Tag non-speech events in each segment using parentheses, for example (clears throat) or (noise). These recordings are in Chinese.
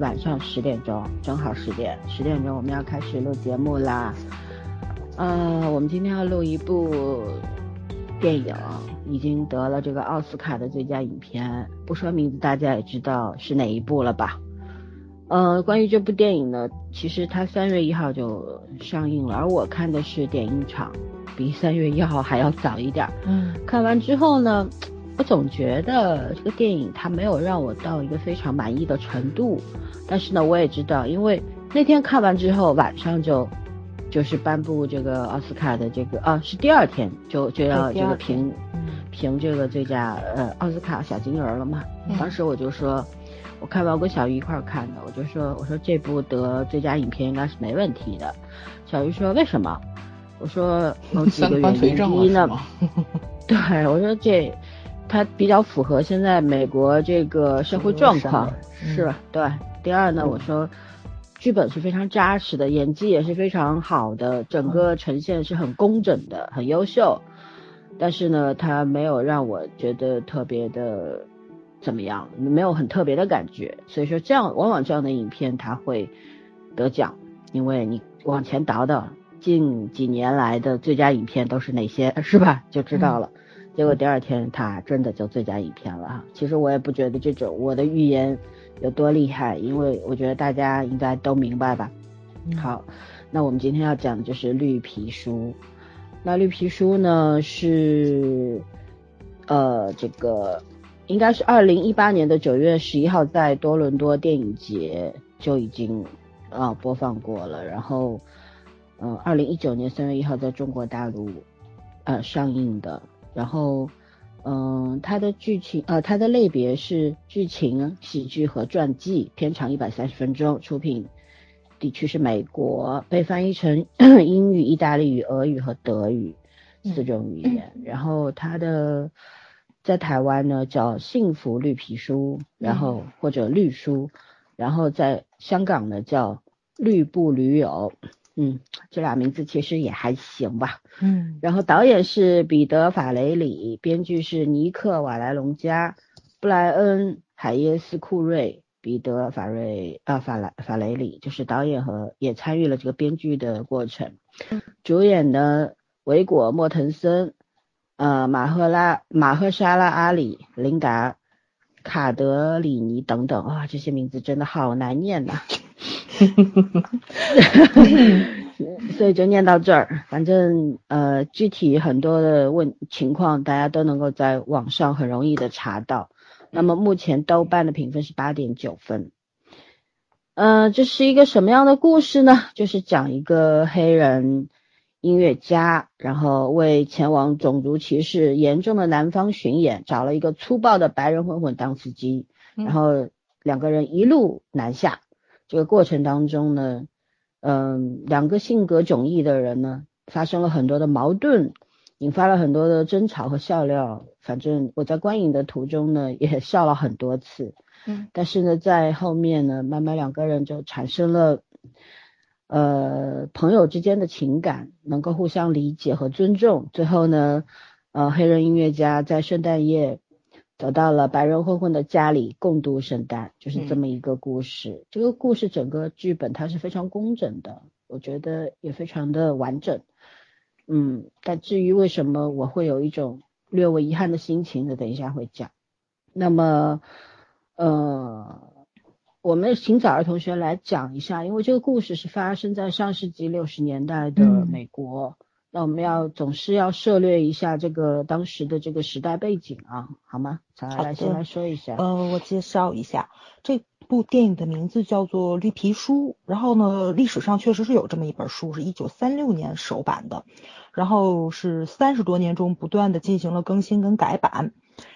晚上十点钟，正好十点，十点钟我们要开始录节目啦。呃，我们今天要录一部电影，已经得了这个奥斯卡的最佳影片，不说名字大家也知道是哪一部了吧？呃，关于这部电影呢，其实它三月一号就上映了，而我看的是点映场，比三月一号还要早一点。嗯，看完之后呢？我总觉得这个电影它没有让我到一个非常满意的程度，但是呢，我也知道，因为那天看完之后，晚上就就是颁布这个奥斯卡的这个啊，是第二天就就要这个评评这个最佳呃奥斯卡小金人了嘛。当时我就说，我看完跟小鱼一块看的，我就说我说这部得最佳影片应该是没问题的。小鱼说为什么？我说有几个原因，第一呢，(laughs) 对我说这。它比较符合现在美国这个社会状况，是吧？对。第二呢，我说剧本是非常扎实的，演技也是非常好的，整个呈现是很工整的，很优秀。但是呢，它没有让我觉得特别的怎么样，没有很特别的感觉。所以说，这样往往这样的影片它会得奖，因为你往前倒倒近几年来的最佳影片都是哪些，是吧？就知道了。结果第二天他真的就最佳影片了哈。其实我也不觉得这种我的预言有多厉害，因为我觉得大家应该都明白吧。好，那我们今天要讲的就是《绿皮书》。那《绿皮书》呢是呃这个应该是二零一八年的九月十一号在多伦多电影节就已经啊播放过了，然后嗯二零一九年三月一号在中国大陆呃上映的。然后，嗯，它的剧情，呃，它的类别是剧情、喜剧和传记，片长一百三十分钟，出品地区是美国，被翻译成 (clears throat) 英语、意大利语、俄语和德语四种语言。然后它的在台湾呢叫《幸福绿皮书》，然后或者绿书，然后在香港呢叫《绿布驴友》。嗯，这俩名字其实也还行吧。嗯，然后导演是彼得·法雷里，编剧是尼克·瓦莱隆加、布莱恩·海耶斯库瑞。彼得·法瑞啊，法莱法雷里就是导演和也参与了这个编剧的过程。主演的维果·莫腾森、呃马赫拉马赫沙拉·阿里、琳达·卡德里尼等等啊，这些名字真的好难念呐。(laughs) 所以就念到这儿，反正呃具体很多的问情况，大家都能够在网上很容易的查到。那么目前豆瓣的评分是八点九分。呃，这是一个什么样的故事呢？就是讲一个黑人音乐家，然后为前往种族歧视严重的南方巡演，找了一个粗暴的白人混混当司机，然后两个人一路南下。这个过程当中呢，嗯，两个性格迥异的人呢，发生了很多的矛盾，引发了很多的争吵和笑料。反正我在观影的途中呢，也 (laughs) 笑了很多次。嗯，但是呢，在后面呢，慢慢两个人就产生了，呃，朋友之间的情感，能够互相理解和尊重。最后呢，呃，黑人音乐家在圣诞夜。走到了白人混混的家里共度圣诞，就是这么一个故事。这个故事整个剧本它是非常工整的，我觉得也非常的完整。嗯，但至于为什么我会有一种略微遗憾的心情呢？等一下会讲。那么，呃，我们请早儿同学来讲一下，因为这个故事是发生在上世纪六十年代的美国。那我们要总是要涉略一下这个当时的这个时代背景啊，好吗？常来先来说一下。呃，我介绍一下这部电影的名字叫做《绿皮书》，然后呢，历史上确实是有这么一本书，是一九三六年首版的，然后是三十多年中不断的进行了更新跟改版。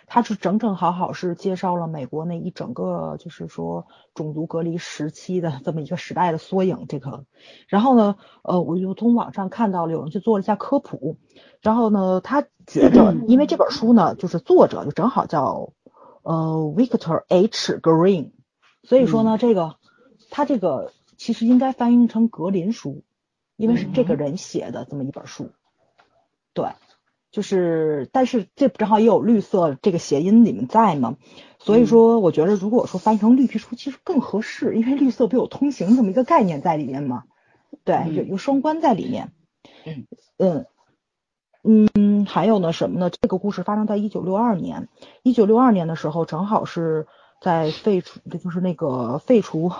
它是整整好好是介绍了美国那一整个，就是说种族隔离时期的这么一个时代的缩影。这个，然后呢，呃，我就从网上看到了有人去做了一下科普，然后呢，他觉着，因为这本书呢，就是作者就正好叫呃 Victor H Green，所以说呢，这个他这个其实应该翻译成格林书，因为是这个人写的这么一本书，对。就是但是这正好也有绿色这个谐音里面在嘛，所以说我觉得如果说翻译成绿皮书其实更合适，因为绿色不有通行这么一个概念在里面嘛，对，有一个双关在里面。嗯嗯嗯，还有呢什么呢？这个故事发生在一九六二年，一九六二年的时候正好是在废除，就是那个废除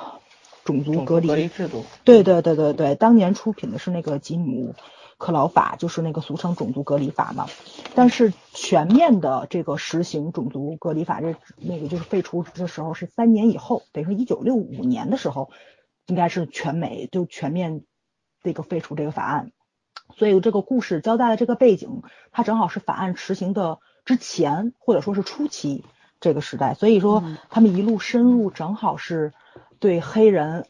种族隔离制度。对对对对对，当年出品的是那个吉姆克劳法，就是那个俗称种族隔离法嘛。但是全面的这个实行种族隔离法，这那个就是废除的时候是三年以后，等于说一九六五年的时候，应该是全美就全面这个废除这个法案。所以这个故事交代的这个背景，它正好是法案实行的之前，或者说是初期这个时代。所以说他们一路深入，正好是对黑人，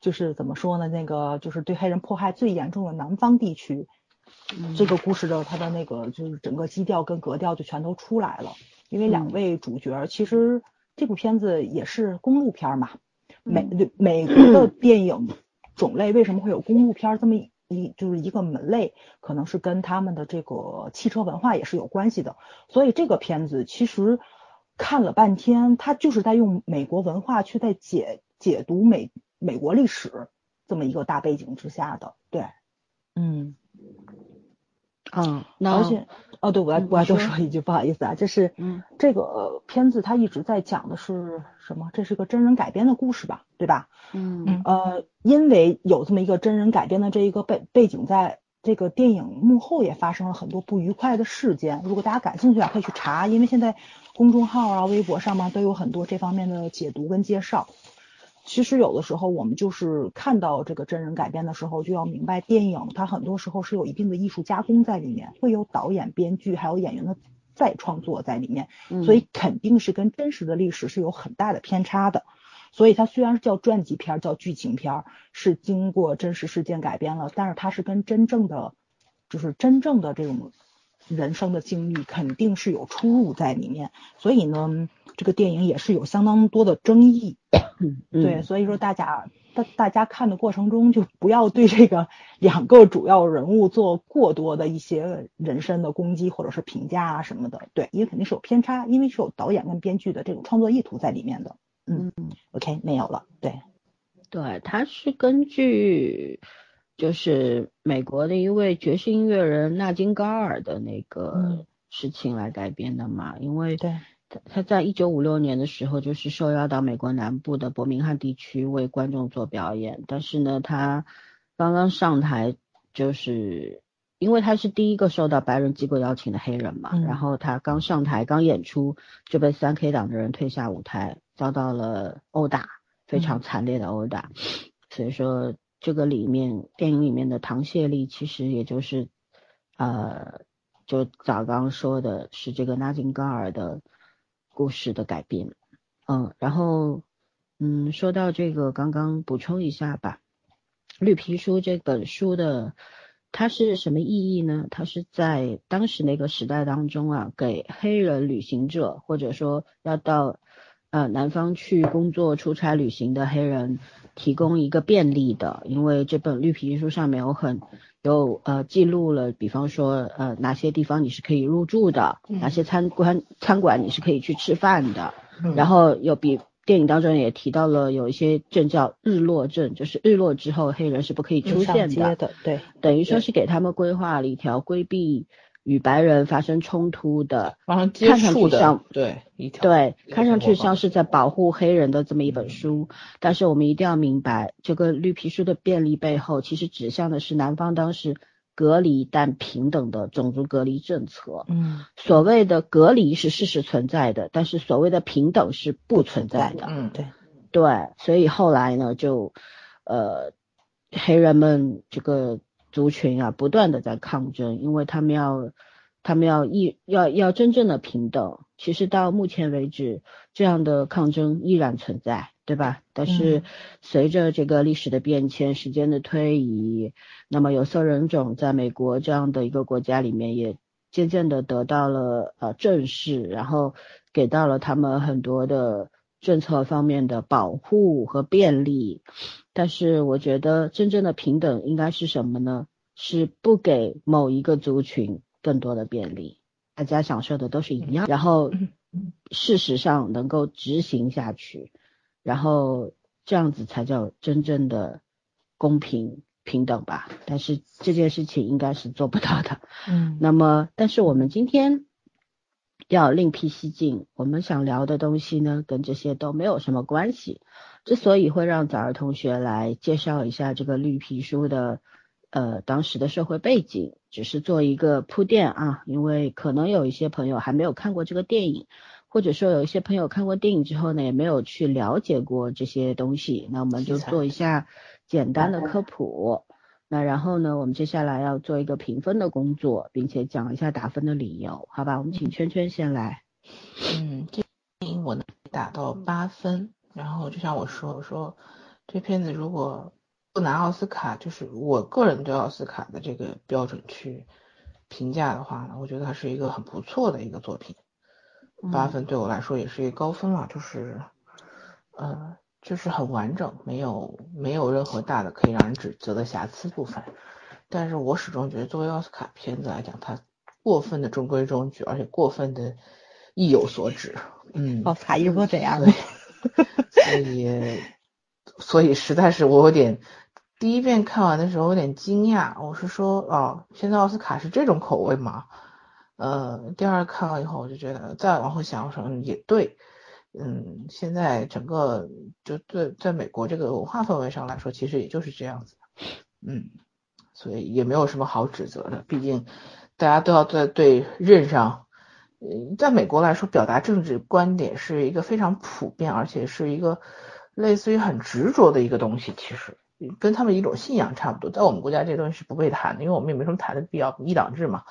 就是怎么说呢？那个就是对黑人迫害最严重的南方地区，这个故事的它的那个就是整个基调跟格调就全都出来了。因为两位主角其实这部片子也是公路片嘛，美美国的电影种类为什么会有公路片这么？一就是一个门类，可能是跟他们的这个汽车文化也是有关系的。所以这个片子其实看了半天，他就是在用美国文化去在解解读美美国历史这么一个大背景之下的。对，嗯。嗯，而且，哦，对，我要我要多说一句，不好意思啊，就是，嗯，这个片子它一直在讲的是什么？这是个真人改编的故事吧，对吧？嗯，呃，因为有这么一个真人改编的这一个背背景，在这个电影幕后也发生了很多不愉快的事件。如果大家感兴趣啊，可以去查，因为现在公众号啊、微博上面都有很多这方面的解读跟介绍。其实有的时候，我们就是看到这个真人改编的时候，就要明白电影它很多时候是有一定的艺术加工在里面，会有导演、编剧还有演员的再创作在里面，所以肯定是跟真实的历史是有很大的偏差的。所以它虽然是叫传记片、叫剧情片，是经过真实事件改编了，但是它是跟真正的，就是真正的这种人生的经历肯定是有出入在里面。所以呢。这个电影也是有相当多的争议，对，所以说大家大大家看的过程中就不要对这个 (laughs) 两个主要人物做过多的一些人身的攻击或者是评价啊什么的，对，因为肯定是有偏差，因为是有导演跟编剧的这种创作意图在里面的。嗯，OK，没有了，对，对，他是根据就是美国的一位爵士音乐人纳金高尔的那个事情来改编的嘛，因为对。他在一九五六年的时候，就是受邀到美国南部的伯明翰地区为观众做表演。但是呢，他刚刚上台，就是因为他是第一个受到白人机构邀请的黑人嘛。然后他刚上台，刚演出就被三 K 党的人推下舞台，遭到了殴打，非常惨烈的殴打。所以说，这个里面电影里面的唐谢丽，其实也就是呃，就早刚说的是这个纳金高尔的。故事的改编，嗯，然后，嗯，说到这个，刚刚补充一下吧，《绿皮书》这本书的它是什么意义呢？它是在当时那个时代当中啊，给黑人旅行者或者说要到呃南方去工作、出差、旅行的黑人提供一个便利的，因为这本绿皮书上面有很。有呃记录了，比方说呃哪些地方你是可以入住的，哪些餐馆餐馆你是可以去吃饭的，然后有比电影当中也提到了有一些镇叫日落镇，就是日落之后黑人是不可以出现的，对，等于说是给他们规划了一条规避。与白人发生冲突的，看上去像对，对，看上去像是在保护黑人的这么一本书，但是我们一定要明白，这个绿皮书的便利背后，其实指向的是南方当时隔离但平等的种族隔离政策。嗯，所谓的隔离是事实存在的，但是所谓的平等是不存在的。嗯，对，对，所以后来呢，就呃，黑人们这个。族群啊，不断的在抗争，因为他们要，他们要一要要真正的平等。其实到目前为止，这样的抗争依然存在，对吧？但是随着这个历史的变迁，时间的推移，那么有色人种在美国这样的一个国家里面，也渐渐的得到了呃正视，然后给到了他们很多的政策方面的保护和便利。但是我觉得真正的平等应该是什么呢？是不给某一个族群更多的便利，大家享受的都是一样，然后事实上能够执行下去，然后这样子才叫真正的公平平等吧。但是这件事情应该是做不到的。嗯，(laughs) 那么，但是我们今天要另辟蹊径，我们想聊的东西呢，跟这些都没有什么关系。之所以会让早儿同学来介绍一下这个绿皮书的呃当时的社会背景，只是做一个铺垫啊，因为可能有一些朋友还没有看过这个电影，或者说有一些朋友看过电影之后呢，也没有去了解过这些东西，那我们就做一下简单的科普。那然后呢，我们接下来要做一个评分的工作，并且讲一下打分的理由，好吧？我们请圈圈先来。嗯，这电影我能打到八分。然后就像我说，我说这片子如果不拿奥斯卡，就是我个人对奥斯卡的这个标准去评价的话呢，我觉得它是一个很不错的一个作品。八分对我来说也是一个高分了，就是呃，就是很完整，没有没有任何大的可以让人指责的瑕疵部分。但是我始终觉得，作为奥斯卡片子来讲，它过分的中规中矩，而且过分的意有所指。嗯，奥斯卡一直都这样。所以，所以实在是我有点第一遍看完的时候有点惊讶。我是说，哦，现在奥斯卡是这种口味吗？呃，第二看了以后，我就觉得再往后想想也对。嗯，现在整个就对在美国这个文化氛围上来说，其实也就是这样子。嗯，所以也没有什么好指责的，毕竟大家都要在对任上。嗯，在美国来说，表达政治观点是一个非常普遍，而且是一个类似于很执着的一个东西。其实跟他们一种信仰差不多。在我们国家，这东西是不被谈的，因为我们也没什么谈的必要，一党制嘛。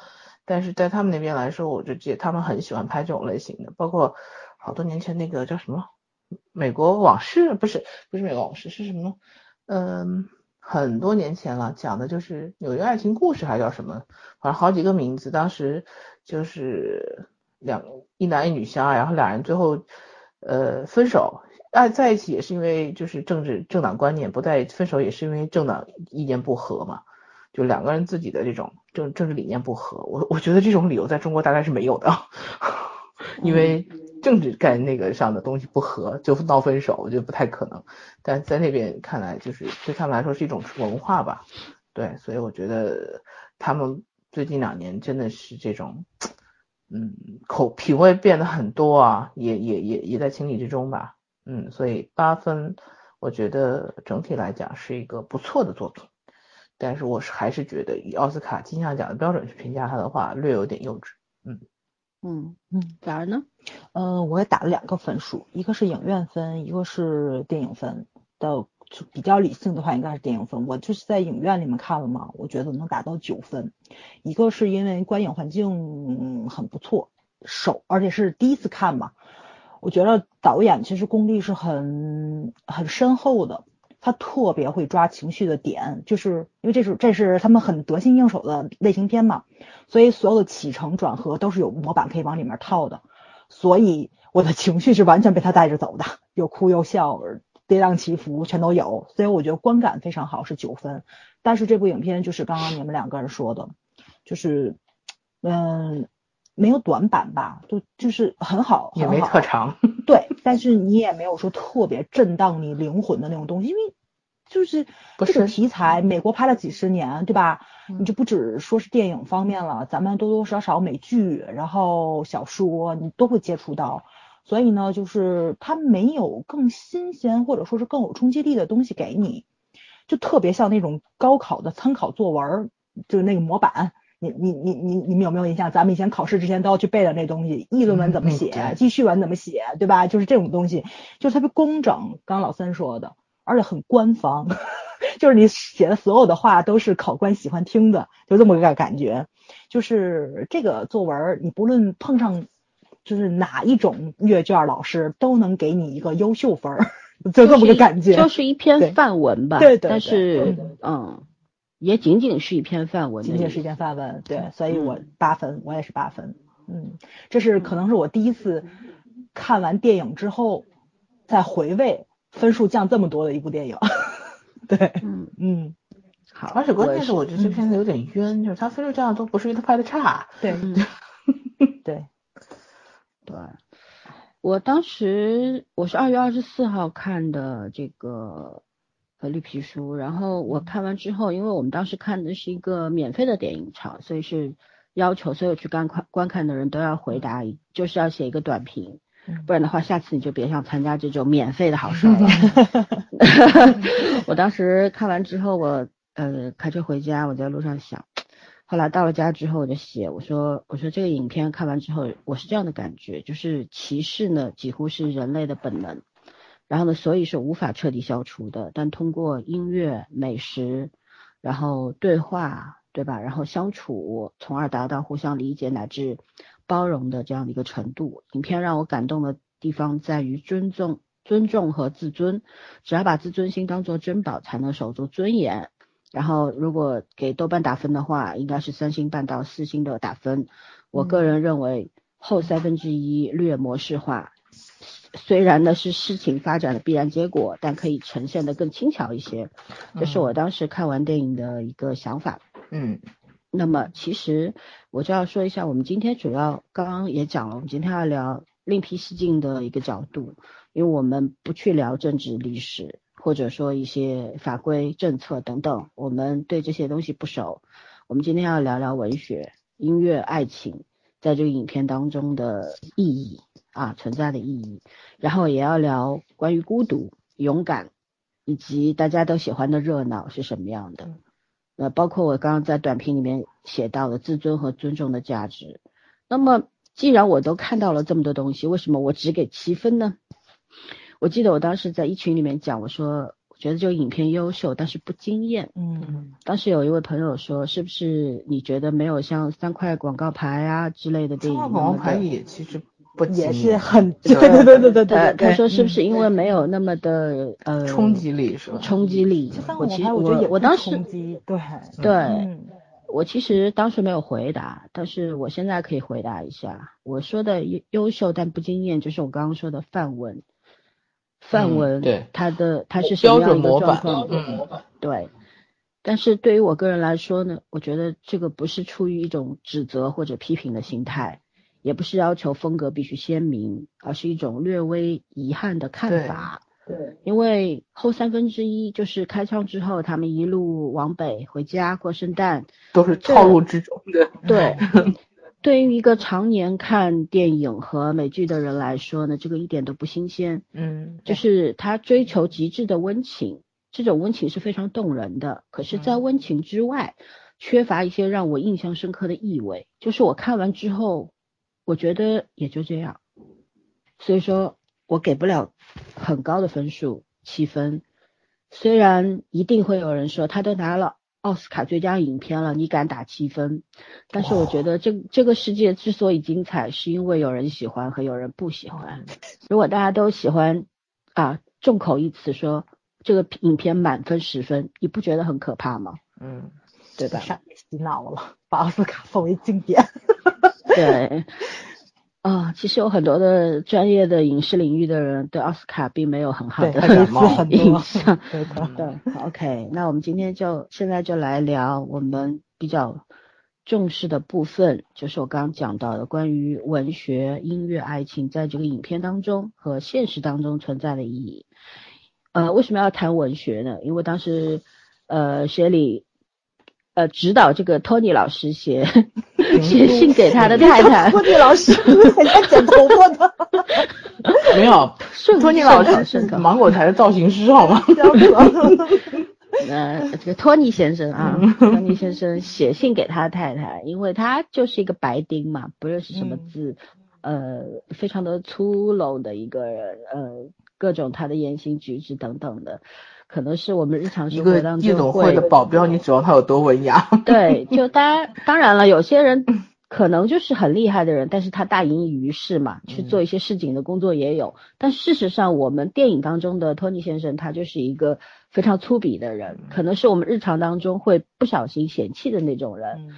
但是在他们那边来说，我就记得他们很喜欢拍这种类型的，包括好多年前那个叫什么《美国往事》，不是不是《美国往事》，是什么？嗯，很多年前了，讲的就是纽约爱情故事，还叫什么？反正好几个名字，当时就是。两一男一女相爱，然后俩人最后呃分手，爱在一起也是因为就是政治政党观念不在，分手也是因为政党意见不合嘛，就两个人自己的这种政政治理念不合。我我觉得这种理由在中国大概是没有的，(laughs) 因为政治概那个上的东西不合就闹分手，我觉得不太可能。但在那边看来，就是对他们来说是一种文化吧，对，所以我觉得他们最近两年真的是这种。嗯，口品味变得很多啊，也也也也在情理之中吧。嗯，所以八分，我觉得整体来讲是一个不错的作品。但是我是还是觉得以奥斯卡金像奖的标准去评价它的话，略有点幼稚。嗯嗯嗯，咋儿呢？嗯，我也打了两个分数，一个是影院分，一个是电影分的。就比较理性的话，应该是电影分。我就是在影院里面看了嘛，我觉得能达到九分。一个是因为观影环境很不错，首而且是第一次看嘛，我觉得导演其实功力是很很深厚的，他特别会抓情绪的点，就是因为这是这是他们很得心应手的类型片嘛，所以所有的起承转合都是有模板可以往里面套的，所以我的情绪是完全被他带着走的，又哭又笑。跌宕起伏全都有，所以我觉得观感非常好，是九分。但是这部影片就是刚刚你们两个人说的，就是嗯，没有短板吧，就就是很好，也没特长。对，但是你也没有说特别震荡你灵魂的那种东西，因为就是这个题材，美国拍了几十年，对吧？你就不只说是电影方面了，咱们多多少少美剧，然后小说你都会接触到。所以呢，就是它没有更新鲜或者说是更有冲击力的东西给你，就特别像那种高考的参考作文，就是那个模板。你你你你你们有没有印象？咱们以前考试之前都要去背的那东西，议论文怎么写，记叙文怎么写，对吧？就是这种东西，就特别工整。刚老三说的，而且很官方，(laughs) 就是你写的所有的话都是考官喜欢听的，就这么个感觉。就是这个作文，你不论碰上。就是哪一种阅卷老师都能给你一个优秀分儿，就这么个感觉，就是一篇范文吧。对对。但是，嗯，也仅仅是一篇范文。仅仅是一篇范文，对，所以我八分，我也是八分。嗯，这是可能是我第一次看完电影之后再回味分数降这么多的一部电影。(laughs) 对，嗯。嗯。好，而且关键是我我觉得这片子有点冤，就是他分数降的都不是因为他拍的差，对。嗯。(laughs) 对，对，我当时我是二月二十四号看的这个呃绿皮书，然后我看完之后，因为我们当时看的是一个免费的电影场，所以是要求所有去观看观看的人都要回答一，就是要写一个短评，嗯不然的话，下次你就别想参加这种免费的好事儿了。(laughs) 我当时看完之后，我呃开车回家，我在路上想，后来到了家之后，我就写，我说我说这个影片看完之后，我是这样的感觉，就是歧视呢几乎是人类的本能，然后呢，所以是无法彻底消除的，但通过音乐、美食，然后对话，对吧？然后相处，从而达到互相理解乃至包容的这样的一个程度。影片让我感动的地方在于尊重、尊重和自尊。只要把自尊心当做珍宝，才能守住尊严。然后，如果给豆瓣打分的话，应该是三星半到四星的打分。我个人认为后三分之一略模式化，虽然呢是事情发展的必然结果，但可以呈现的更轻巧一些。这是我当时看完电影的一个想法。嗯那么其实我就要说一下，我们今天主要刚刚也讲了，我们今天要聊另辟蹊径的一个角度，因为我们不去聊政治历史，或者说一些法规政策等等，我们对这些东西不熟。我们今天要聊聊文学、音乐、爱情在这个影片当中的意义啊，存在的意义，然后也要聊关于孤独、勇敢，以及大家都喜欢的热闹是什么样的。呃，包括我刚刚在短评里面写到的自尊和尊重的价值。那么，既然我都看到了这么多东西，为什么我只给七分呢？我记得我当时在一群里面讲，我说我觉得这个影片优秀，但是不惊艳。嗯当时有一位朋友说，是不是你觉得没有像三块广告牌啊之类的电影广告牌也其实不也是很 (laughs) 对 (laughs) 对对对对对他。他说是不是嗯因为没有那么的呃冲击力是吧？冲击力我其实我觉得也我当时，对对。嗯我其实当时没有回答，但是我现在可以回答一下。我说的优优秀但不惊艳，就是我刚刚说的范文。范嗯文，对它的它是什么标样一个准模板状况？嗯对。但是对于我个人来说呢，我觉得这个不是出于一种指责或者批评的心态，也不是要求风格必须鲜明，而是一种略微遗憾的看法。对，因为后三分之一就是开枪之后，他们一路往北回家过圣诞，都是套路之中的。对，(laughs) 对于一个常年看电影和美剧的人来说呢，这个一点都不新鲜。嗯，就是他追求极致的温情，这种温情是非常动人的。可是，在嗯温情之外，缺乏一些让我印象深刻的意味。就是我看完之后，我觉得也就这样。所以说我给不了很高的分数，七分。虽然一定会有人说他都拿了奥斯卡最佳影片了，你敢打七分？但是我觉得这这个世界之所以精彩，是因为有人喜欢和有人不喜欢。如果大家都喜欢啊，众口一词说这个影片满分十分，你不觉得很可怕吗？嗯，对吧？上洗脑了，(laughs) 把奥斯卡奉为经典。(laughs) 对。啊、其实有很多的专业的影视领域的人对奥斯卡并没有很好，的印。象。(laughs) 对的，对，OK，那我们今天就现在就来聊我们比较重视的部分，就是我刚刚讲到的关于文学、音乐、爱情在这个影片当中和现实当中存在的意义。呃，为什么要谈文学呢？因为当时呃，雪里呃指导这个托尼老师写写信给他的太太，托尼老师还在剪头发呢，(laughs) 没有，顺托尼老师顺口芒果台的造型师好吗？呃，这个托尼先生啊，托尼先生写信给他太太，因为他就是一个白丁嘛，不认识什么嗯字，呃，非常的粗鲁的一个人，呃，各种他的言行举止等等的，可能是我们日常生活当中夜总会的保镖，你指望他有多文雅？对，就当然 (laughs) 当然了，有些人可能就是很厉害的人，但是他大隐于市嘛，去做一些市井的工作也有。但事实上，我们电影当中的托尼先生，他就是一个非常粗鄙的人，可能是我们日常当中会不小心嫌弃的那种人。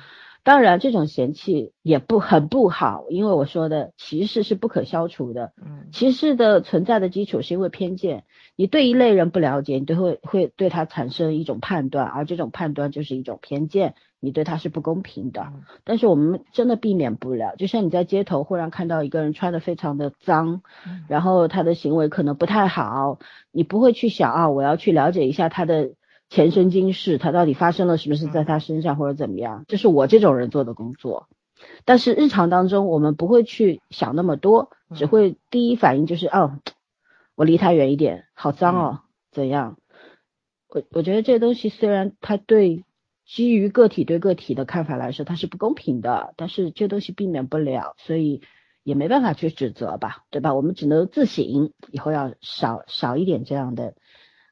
当然，这种嫌弃也不很不好，因为我说的歧视是不可消除的。嗯歧视的存在的基础是因为偏见，你对一类人不了解，你都会会对他产生一种判断，而这种判断就是一种偏见，你对他是不公平的。嗯但是我们真的避免不了，就像你在街头忽然看到一个人穿的非常的脏，嗯然后他的行为可能不太好，你不会去想啊，我要去了解一下他的前生今世，他到底发生了什么事在他身上或者怎么样，这是我这种人做的工作。但是日常当中，我们不会去想那么多，只会第一反应就是哦，我离他远一点，好脏哦，怎样？我我觉得这东西虽然它对基于个体对个体的看法来说，它是不公平的，但是这东西避免不了，所以也没办法去指责吧，对吧？我们只能自省，以后要少少一点这样的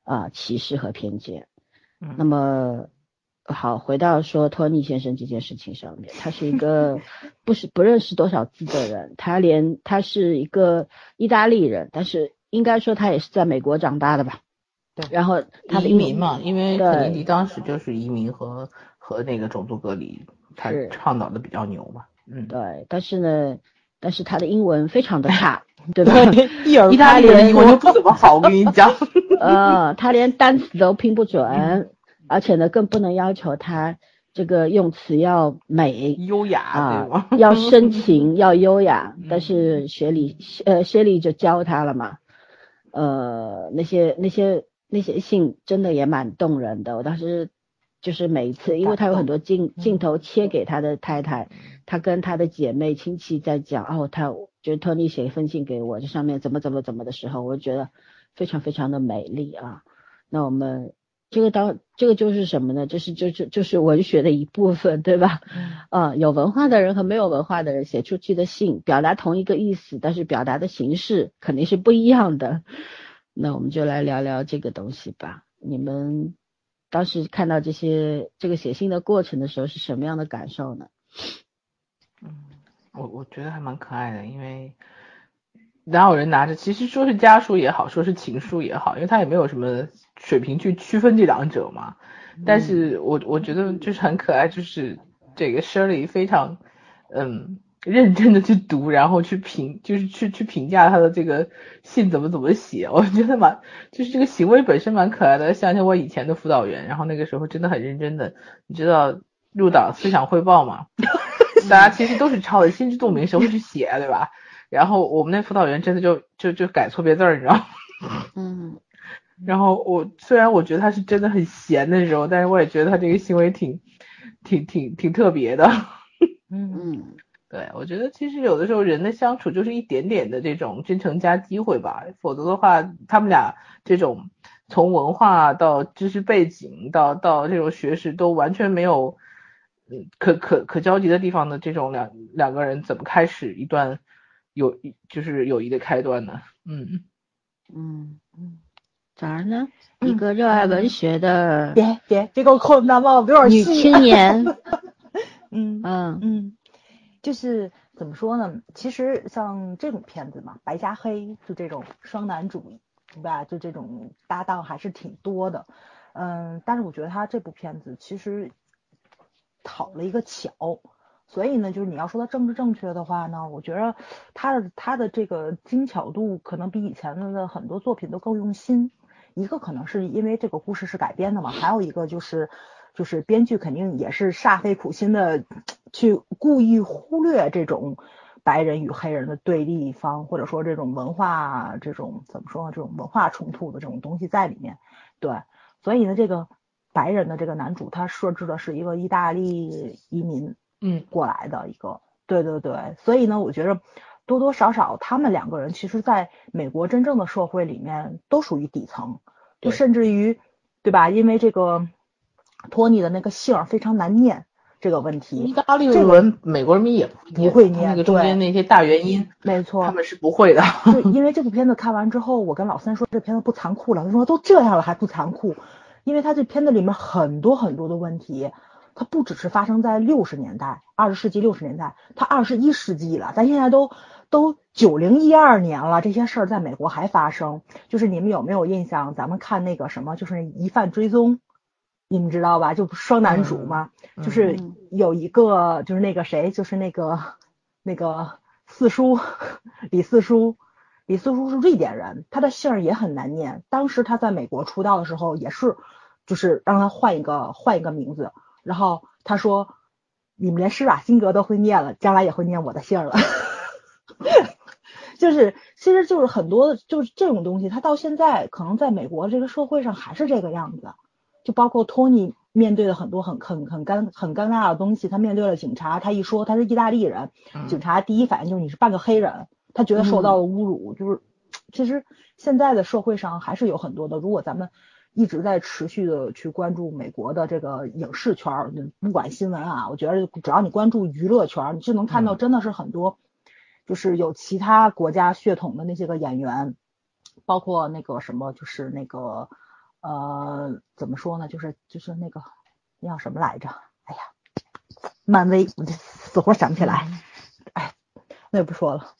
啊、呃歧视和偏见。嗯那么好，回到说托尼先生这件事情上面，他是一个 (laughs) 不是不认识多少字的人，他连他是一个意大利人，但是应该说他也是在美国长大的吧？对然后他的移民嘛，因为肯尼迪当时就是移民和和那个种族隔离，他倡导的比较牛嘛。嗯，对，但是呢，但是他的英文非常的差，对吧？一耳 (laughs) 意大利人英文就不怎么好，我跟你讲。(laughs) 呃，他连单词都拼不准，而且呢，更不能要求他这个用词要美优雅，啊？，要深 (laughs) 情，要优雅嗯。但是学理呃，谢丽就教他了嘛，呃，那些那些那些信真的也蛮动人的。我当时就是每一次，因为他有很多镜嗯镜头切给他的太太，他跟他的姐妹亲戚在讲，哦，他就是托尼写一封信给我，这上面怎么怎么怎么的时候，我就觉得非常非常的美丽啊。那我们这个当这个就是什么呢？就是就是就是文学的一部分，对吧？啊、有文化的人和没有文化的人写出去的信，表达同一个意思，但是表达的形式肯定是不一样的。那我们就来聊聊这个东西吧。你们当时看到这些这个写信的过程的时候是什么样的感受呢？我我觉得还蛮可爱的，因为哪有人拿着，其实说是家书也好，说是情书也好，因为他也没有什么水平去区分这两者嘛。但是我我觉得就是很可爱，就是这个 Shirley 非常嗯认真的去读，然后去评，就是去去评价他的这个信怎么怎么写，我觉得蛮就是这个行为本身蛮可爱的，想起我以前的辅导员，然后那个时候真的很认真的，你知道入党思想汇报嘛，(laughs) (laughs) 大家其实都是抄的，心知肚明，谁会去写啊，对吧？然后我们那辅导员真的就就就改错别字儿，你知道吗？(laughs) 嗯然后我虽然我觉得他是真的很闲的时候，但是我也觉得他这个行为挺挺挺挺特别的。嗯嗯 (laughs) 对，我觉得其实有的时候人的相处就是一点点的这种真诚加机会吧，否则的话，他们俩这种从文化到知识背景到到这种学识都完全没有，嗯，可可可交集的地方的这种两两个人怎么开始一段友就是友谊的开端呢？嗯，嗯嗯，咋儿呢，一个热爱文学的别别别给我扣那帽子，有点女。青年，(laughs) 嗯嗯嗯，就是怎么说呢？其实像这种片子嘛，白加黑就这种双男主，对吧？就这种搭档还是挺多的。嗯，但是我觉得他这部片子其实讨了一个巧，所以呢，就是你要说它政治正确的话呢，我觉得它的它的这个精巧度可能比以前的很多作品都更用心。一个可能是因为这个故事是改编的嘛，还有一个就是就是编剧肯定也是煞费苦心的去故意忽略这种白人与黑人的对立方，或者说这种文化这种怎么说呢，这种文化冲突的这种东西在里面。对，所以呢，这个白人的这个男主他设置的是一个意大利移民嗯过来的一个，对对对，所以呢，我觉着多多少少他们两个人其实在美国真正的社会里面都属于底层，就甚至于，对吧？因为这个托尼的那个姓儿非常难念这个问题意，大利这个文美国人民也不不会念那个中间那些大元音没错，他们是不会的。就因为这部片子看完之后，我跟老三说这片子不残酷了，他说都这样了还不残酷，因为他这片子里面很多很多的问题，它不只是发生在六十年代，二十世纪六十年代，它二十一世纪了，咱现在都都九零一二年了，这些事儿在美国还发生。就是你们有没有印象？咱们看那个什么，就是疑犯追踪，你们知道吧？就双男主嘛，嗯就是嗯有一个就是那个谁，就是那个那个四叔李四叔，李四叔是瑞典人，他的姓儿也很难念。当时他在美国出道的时候也是，就是让他换一个换一个名字，然后他说你们连施瓦辛格都会念了，将来也会念我的姓儿了。(laughs) 就是，其实就是很多就是这种东西，他到现在可能在美国这个社会上还是这个样子。就包括托尼面对了很多很很很尴很尴尬的东西，他面对了警察，他一说他是意大利人，嗯警察第一反应就是你是半个黑人，他觉得受到了侮辱。就是其实现在的社会上还是有很多的，如果咱们一直在持续的去关注美国的这个影视圈儿，不管新闻啊，我觉得只要你关注娱乐圈儿，你就能看到嗯真的是很多，就是有其他国家血统的那些个演员，包括那个什么，就是那个呃，怎么说呢，就是就是那个那叫什么来着？哎呀，漫威，我这死活想不起来。哎，那也不说了，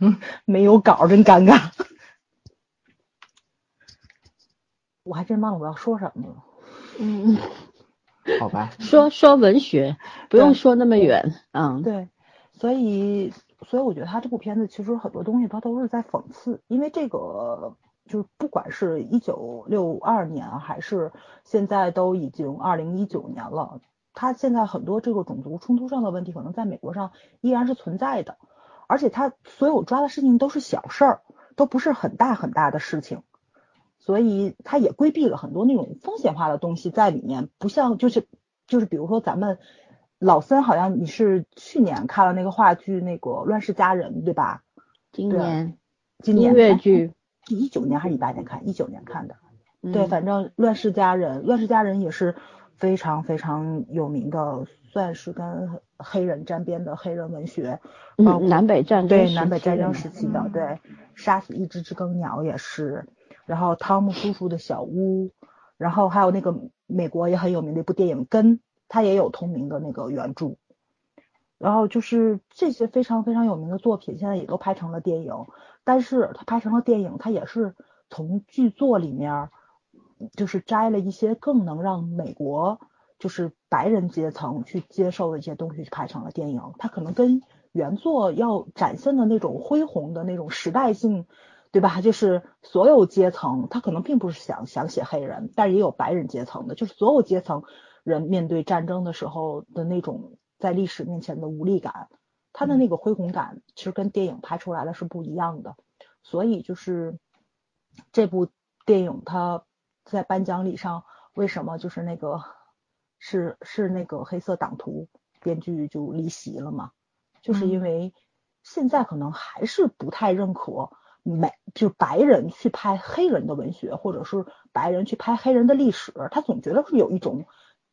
嗯，(laughs) 没有稿儿真尴尬。我还真忘了我要说什么了。嗯，好吧，(laughs) 说说文学，不用说那么远，嗯，对，所以所以我觉得他这部片子其实很多东西他都是在讽刺，因为这个就是不管是一九六二年啊还是现在都已经二零一九年了，他现在很多这个种族冲突上的问题，可能在美国上依然是存在的，而且他所有抓的事情都是小事儿，都不是很大很大的事情。所以他也规避了很多那种风险化的东西在里面，不像就是就是比如说咱们老森好像你是去年看了那个话剧那个《乱世佳人》对吧？今年今年音乐剧，一九年还是一八年看？一九年看的。嗯对，反正《乱世佳人》《乱世佳人》也是非常非常有名的，算是跟黑人沾边的黑人文学。嗯，南北战争对南北战争时期的，对，杀死一只知更鸟也是，然后汤姆叔叔的小屋，然后还有那个美国也很有名的一部电影《根》，它也有同名的那个原著。然后就是这些非常非常有名的作品，现在也都拍成了电影，但是它拍成了电影，它也是从剧作里面儿就是摘了一些更能让美国就是白人阶层去接受的一些东西，去拍成了电影。它可能跟原作要展现的那种恢宏的那种时代性，对吧？就是所有阶层，他可能并不是想想写黑人，但是也有白人阶层的，就是所有阶层人面对战争的时候的那种在历史面前的无力感，他的那个恢宏感其实跟电影拍出来的是不一样的。所以就是这部电影它在颁奖礼上为什么就是那个是是那个黑色党徒编剧就离席了嘛？就是因为现在可能还是不太认可美，就是白人去拍黑人的文学，或者是白人去拍黑人的历史，他总觉得是有一种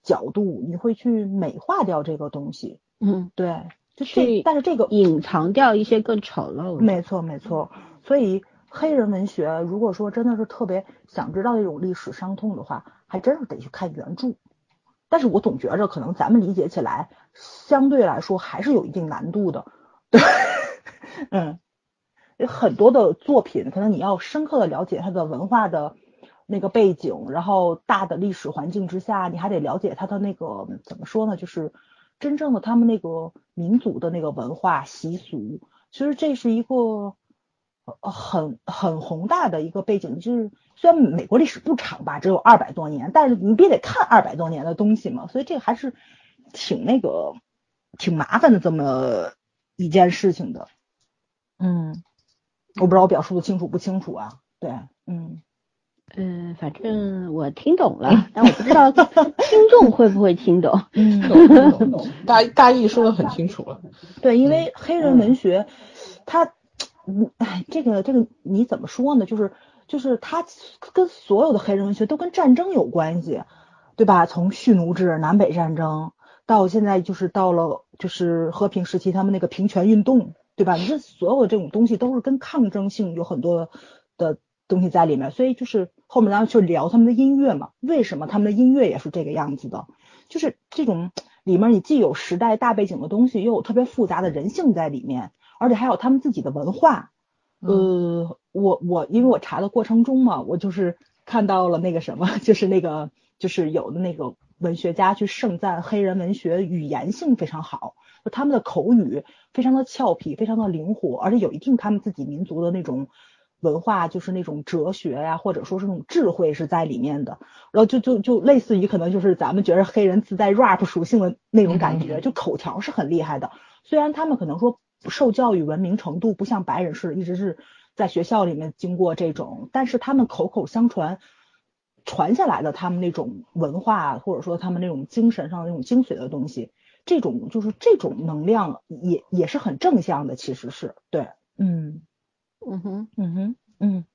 角度，你会去美化掉这个东西。嗯，对，就这去，但是这个隐藏掉一些更丑陋的，没错，没错。所以黑人文学，如果说真的是特别想知道这种历史伤痛的话，还真是得去看原著。但是我总觉着，可能咱们理解起来相对来说还是有一定难度的。对，(laughs) 嗯，有很多的作品，可能你要深刻的了解它的文化的那个背景，然后大的历史环境之下，你还得了解它的那个怎么说呢，就是真正的他们那个民族的那个文化习俗。其实这是一个很很宏大的一个背景，就是虽然美国历史不长吧，只有二百多年，但是你必得看二百多年的东西嘛，所以这个还是挺那个挺麻烦的这么一件事情的。嗯，我不知道我表述的清楚不清楚啊？对，嗯，嗯，反正我听懂了，(laughs) 但我不知道听众会不会听懂。嗯，大大意说的很清楚了。对，因为黑人文学，它，哎，这个这个你怎么说呢？就是就是它跟所有的黑人文学都跟战争有关系，对吧？从蓄奴制、南北战争到现在就是到了就是和平时期他们那个平权运动，对吧？你这所有的这种东西都是跟抗争性有很多的东西在里面，所以就是后面咱们去聊他们的音乐嘛，为什么他们的音乐也是这个样子的？就是这种里面你既有时代大背景的东西，又有特别复杂的人性在里面，而且还有他们自己的文化。呃，我我因为我查的过程中嘛，我就是看到了那个什么，就是那个就是有的那个文学家去盛赞黑人文学语言性非常好，就他们的口语非常的俏皮，非常的灵活，而且有一定他们自己民族的那种文化，就是那种哲学呀，或者说是那种智慧是在里面的。然后就就就类似于可能就是咱们觉得黑人自带 rap 属性的那种感觉，就口条是很厉害的。虽然他们可能说受教育文明程度不像白人似的，一直是在学校里面经过这种，但是他们口口相传传下来的他们那种文化，或者说他们那种精神上的那种精髓的东西，这种就是这种能量也也是很正向的，其实是对，嗯嗯哼，嗯哼，嗯，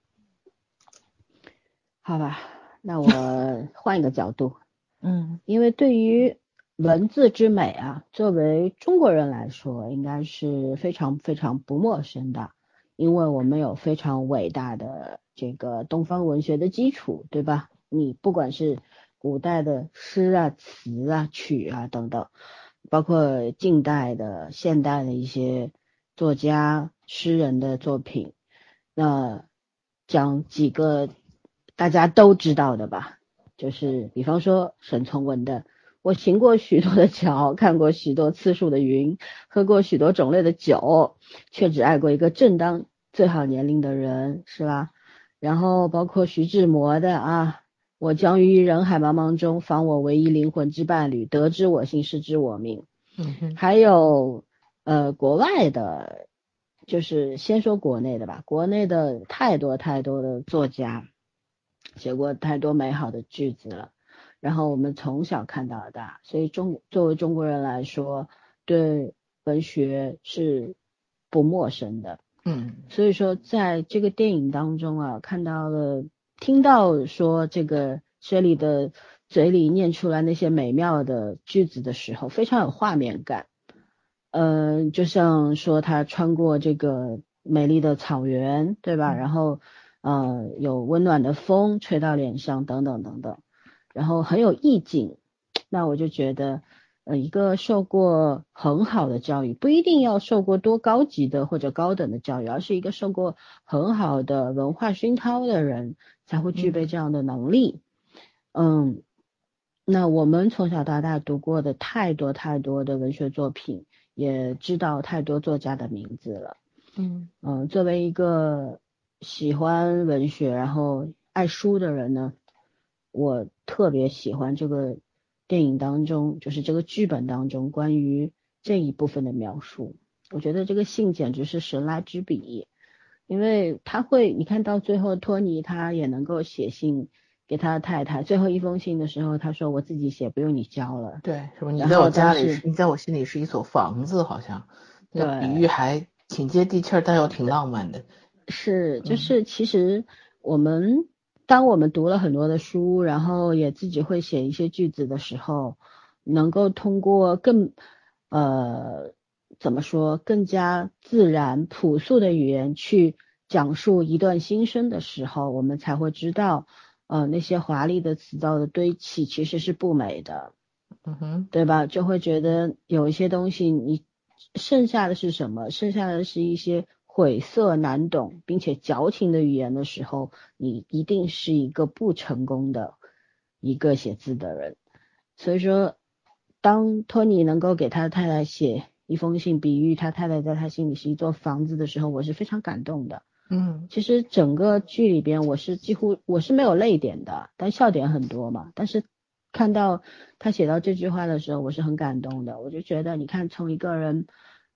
好吧，那我 (laughs) 换一个角度，嗯。因为对于文字之美啊，作为中国人来说，应该是非常非常不陌生的，因为我们有非常伟大的这个东方文学的基础，对吧？你不管是古代的诗啊、词啊、曲啊等等，包括近代的、现代的一些作家、诗人的作品，那讲几个大家都知道的吧，就是比方说沈从文的。我行过许多的桥，看过许多次数的云，喝过许多种类的酒，却只爱过一个正当最好年龄的人，是吧？然后包括徐志摩的啊，我将于人海茫茫中访我唯一灵魂之伴侣，得知我心，失之我命。嗯哼，还有呃国外的，就是先说国内的吧，国内的太多太多的作家写过太多美好的句子了。然后我们从小看到大，所以中作为中国人来说，对文学是不陌生的。嗯所以说，在这个电影当中啊，看到了、听到说这个薛莉的嘴里念出来那些美妙的句子的时候，非常有画面感。嗯、就像说他穿过这个美丽的草原，对吧？嗯然后，呃，有温暖的风吹到脸上，等等等等。然后很有意境，那我就觉得，呃，一个受过很好的教育，不一定要受过多高级的或者高等的教育，而是一个受过很好的文化熏陶的人才会具备这样的能力。嗯，那我们从小到大读过的太多太多的文学作品，也知道太多作家的名字了。嗯嗯，作为一个喜欢文学然后爱书的人呢，我特别喜欢这个电影当中，就是这个剧本当中关于这一部分的描述。我觉得这个信简直是神来之笔，因为他会，你看到最后，托尼他也能够写信给他的太太，最后一封信的时候，他说我自己写，不用你教了。对，什么你在我家里，你在我心里是一所房子，好像那个对比喻还挺接地气儿，但又挺浪漫的。是，就嗯是其实我们当我们读了很多的书，然后也自己会写一些句子的时候，能够通过更呃怎么说更加自然朴素的语言去讲述一段心声的时候，我们才会知道，呃那些华丽的词藻的堆砌其实是不美的。嗯哼，对吧？就会觉得有一些东西，你剩下的是什么？剩下的是一些晦涩难懂并且矫情的语言的时候，你一定是一个不成功的一个写字的人。所以说，当托尼能够给他太太写一封信，比喻他太太在他心里是一座房子的时候，我是非常感动的。嗯其实整个剧里边，我是几乎我是没有泪点的，但笑点很多嘛。但是看到他写到这句话的时候，我是很感动的。我就觉得，你看，从一个人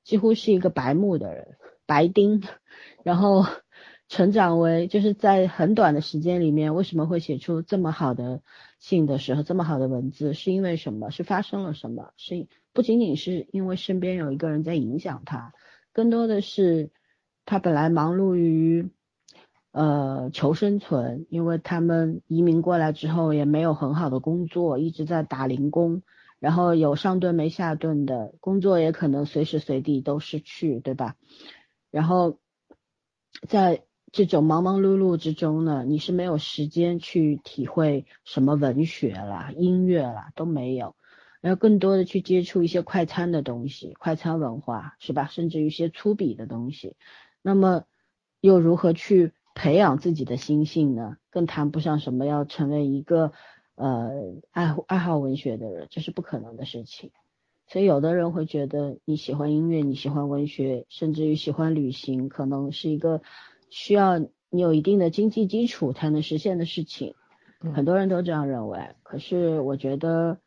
几乎是一个白目的人，白丁，然后成长为就是在很短的时间里面，为什么会写出这么好的信的时候，这么好的文字，是因为什么？是发生了什么？是不仅仅是因为身边有一个人在影响他，更多的是他本来忙碌于呃求生存，因为他们移民过来之后也没有很好的工作，一直在打零工，然后有上顿没下顿的工作，也可能随时随地都失去，对吧？然后在这种忙忙碌碌之中呢，你是没有时间去体会什么文学啦、音乐啦都没有，然后更多的去接触一些快餐的东西、快餐文化，是吧？甚至一些粗鄙的东西，那么又如何去培养自己的心性呢？更谈不上什么要成为一个呃爱爱好文学的人，这是不可能的事情。所以有的人会觉得你喜欢音乐，你喜欢文学，甚至于喜欢旅行，可能是一个需要你有一定的经济基础才能实现的事情。很多人都这样认为。可是我觉得，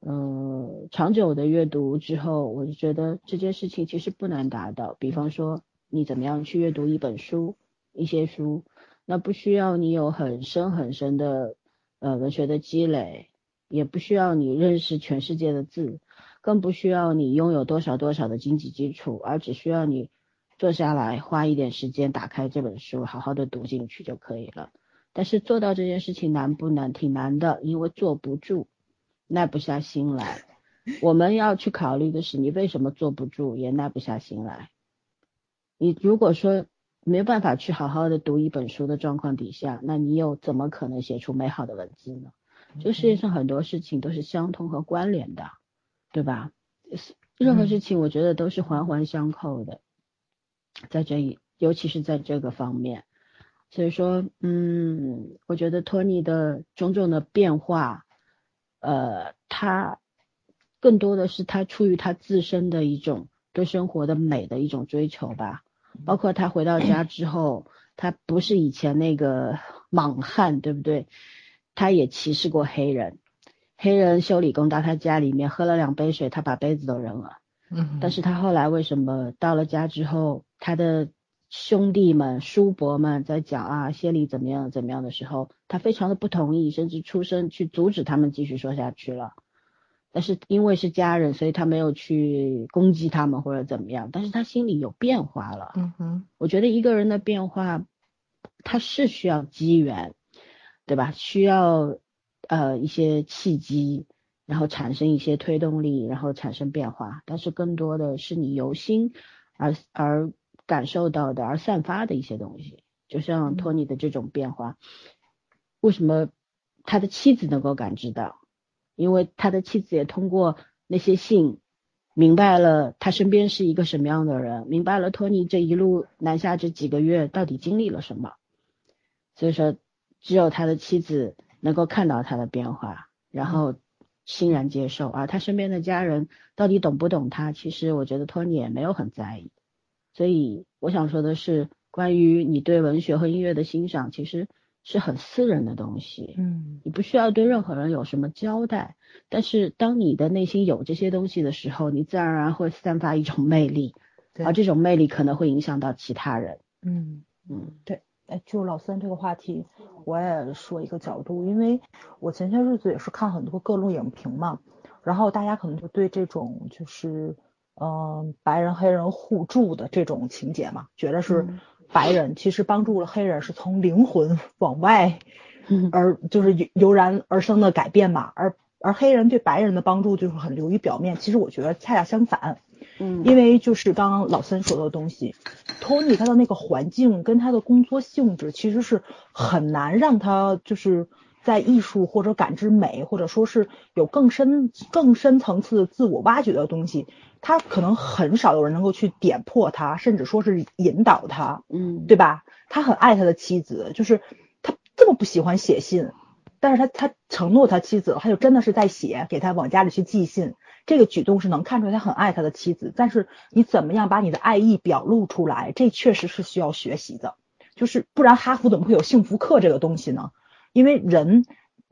嗯，长久的阅读之后，我就觉得这件事情其实不难达到。比方说，你怎么样去阅读一本书、一些书，那不需要你有很深很深的呃文学的积累，也不需要你认识全世界的字。更不需要你拥有多少多少的经济基础，而只需要你坐下来花一点时间打开这本书，好好的读进去就可以了。但是做到这件事情难不难？挺难的，因为坐不住，耐不下心来。我们要去考虑的是，你为什么坐不住，也耐不下心来。你如果说没办法去好好的读一本书的状况底下，那你又怎么可能写出美好的文字呢？这世界上很多事情都是相通和关联的。对吧？任何事情我觉得都是环环相扣的，在这一，尤其是在这个方面。所以说，嗯，我觉得托尼的种种的变化，呃，他更多的是他出于他自身的一种对生活的美的一种追求吧。包括他回到家之后，他不是以前那个莽汉，对不对？他也歧视过黑人。黑人修理工到他家里面喝了两杯水，他把杯子都扔了。嗯，但是他后来为什么到了家之后，他的兄弟们、叔伯们在讲啊谢里怎么样怎么样的时候，他非常的不同意，甚至出声去阻止他们继续说下去了。但是因为是家人，所以他没有去攻击他们或者怎么样。但是他心里有变化了。嗯哼，我觉得一个人的变化，他是需要机缘，对吧？需要。呃，一些契机，然后产生一些推动力，然后产生变化。但是更多的是你由心而而感受到的，而散发的一些东西。就像托尼的这种变化，为什么他的妻子能够感知到？因为他的妻子也通过那些信，明白了他身边是一个什么样的人，明白了托尼这一路南下这几个月到底经历了什么。所以说，只有他的妻子。能够看到他的变化，然后欣然接受，而他身边的家人到底懂不懂他？其实我觉得托尼也没有很在意。所以我想说的是，关于你对文学和音乐的欣赏，其实是很私人的东西。嗯，你不需要对任何人有什么交代。但是当你的内心有这些东西的时候，你自然而然会散发一种魅力，而这种魅力可能会影响到其他人。嗯嗯，对。哎，就老三这个话题，我也说一个角度，因为我前些日子也是看很多各路影评嘛，然后大家可能就对这种就是嗯白人黑人互助的这种情节嘛，觉得是白人其实帮助了黑人是从灵魂 (laughs) 往外而就是油然而生的改变嘛，而而黑人对白人的帮助就是很流于表面，其实我觉得恰恰相反。嗯，因为就是刚刚老三说的东西，Tony 他的那个环境跟他的工作性质，其实是很难让他就是在艺术或者感知美，或者说是有更深更深层次的自我挖掘的东西，他可能很少有人能够去点破他，甚至说是引导他，嗯，对吧？他很爱他的妻子，就是他这么不喜欢写信，但是他他承诺他妻子，他就真的是在写，给他往家里去寄信。这个举动是能看出来他很爱他的妻子，但是你怎么样把你的爱意表露出来，这确实是需要学习的。就是不然哈佛怎么会有幸福课这个东西呢？因为人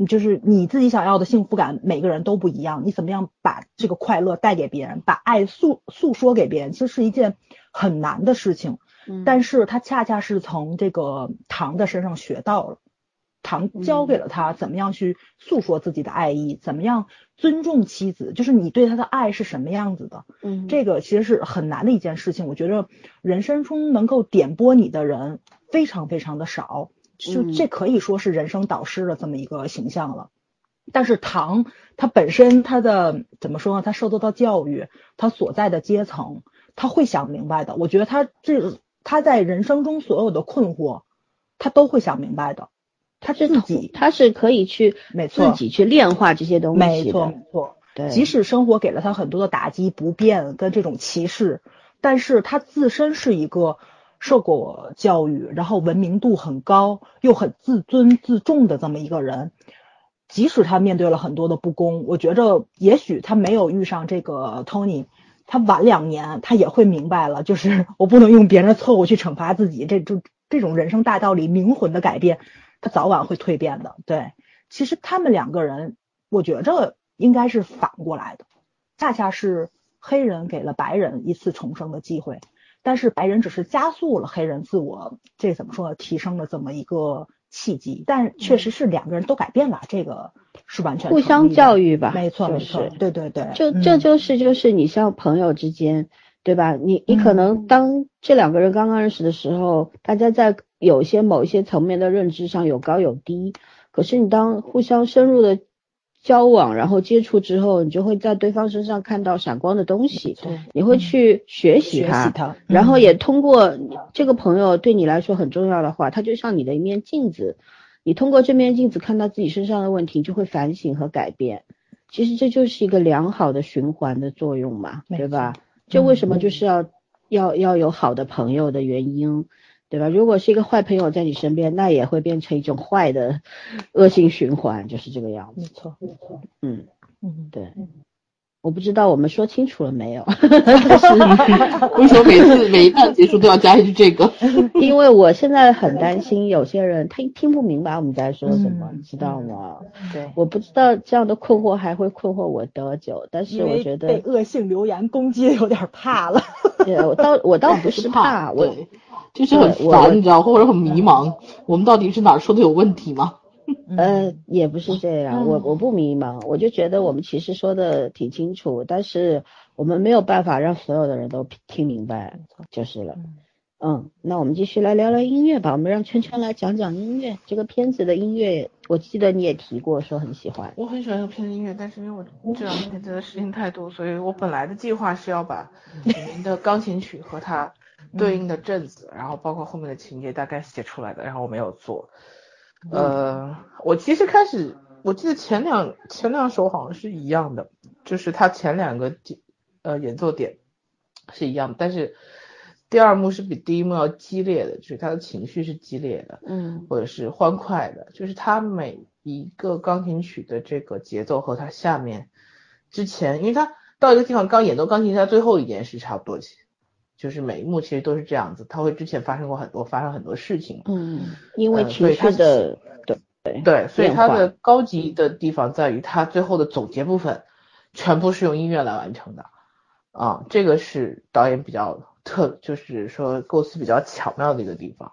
就是你自己想要的幸福感，每个人都不一样。你怎么样把这个快乐带给别人，把爱诉诉说给别人，其实是一件很难的事情。但是他恰恰是从这个唐的身上学到了。唐教给了他怎么样去诉说自己的爱意，怎么样尊重妻子，就是你对他的爱是什么样子的。嗯，这个其实是很难的一件事情。我觉得人生中能够点拨你的人非常非常的少，就这可以说是人生导师的这么一个形象了。但是唐他本身他的怎么说呢？他受到的教育，他所在的阶层，他会想明白的。我觉得他这他在人生中所有的困惑，他都会想明白的。他自己，他是可以去，没错，自己去炼化这些东西没错，没错。对，即使生活给了他很多的打击、不便跟这种歧视，但是他自身是一个受过教育，然后文明度很高，又很自尊自重的这么一个人。即使他面对了很多的不公，我觉着也许他没有遇上这个 Tony，他晚两年他也会明白了，就是我不能用别人的错误去惩罚自己，这就这种人生大道理、灵魂的改变，他早晚会蜕变的。对，其实他们两个人，我觉着应该是反过来的，恰恰是黑人给了白人一次重生的机会，但是白人只是加速了黑人自我这怎么说呢？提升了这么一个。契机，但确实是两个人都改变了，这个是完全互相教育吧，没错，没错，对对对，就这就是就是你像朋友之间，对吧？你你可能当这两个人刚刚认识的时候，大家在有些某一些层面的认知上有高有低，可是你当互相深入的。交往，然后接触之后，你就会在对方身上看到闪光的东西，你会去学习他，然后也通过这个朋友对你来说很重要的话，他就像你的一面镜子，你通过这面镜子看到自己身上的问题，就会反省和改变。其实这就是一个良好的循环的作用嘛，对吧？这为什么就是要要要有好的朋友的原因？对吧？如果是一个坏朋友在你身边，那也会变成一种坏的恶性循环，就是这个样子。没错，没错。嗯嗯，对。我不知道我们说清楚了没有？(laughs) 为什么每次 (laughs) 每一段结束都要加一句这个？(laughs) 因为我现在很担心有些人他听不明白我们在说什么，知道吗？对，我不知道这样的困惑还会困惑我多久，但是我觉得被恶性留言攻击有点怕了。对，我倒我倒不是怕，我就是很烦，你知道，或者很迷茫，我们到底是哪说的有问题吗？呃，也不是这样，我我不迷茫，我就觉得我们其实说的挺清楚，但是我们没有办法让所有的人都听明白，就是了。嗯，那我们继续来聊聊音乐吧，我们让圈圈来讲讲音乐。这个片子的音乐，我记得你也提过，说很喜欢。我很喜欢这个片子音乐，但是因为我这两天真的事情太多，所以我本来的计划是要把 (laughs) 里面的钢琴曲和它对应的镇子，然后包括后面的情节大概写出来的，然后我没有做。呃，我其实开始，我记得前两前两首好像是一样的，就是它前两个呃演奏点是一样，但是第二幕是比第一幕要激烈的，就是他的情绪是激烈的，嗯，或者是欢快的，就是他每一个钢琴曲的这个节奏和他下面之前，因为他到一个地方刚演奏钢琴，他最后一点是差不多。就是每一幕其实都是这样子，他会之前发生过很多，发生很多事情。嗯，因为情绪的对对对，所以它的高级的地方在于它最后的总结部分全部是用音乐来完成的啊，这个是导演比较特，就是说构思比较巧妙的一个地方。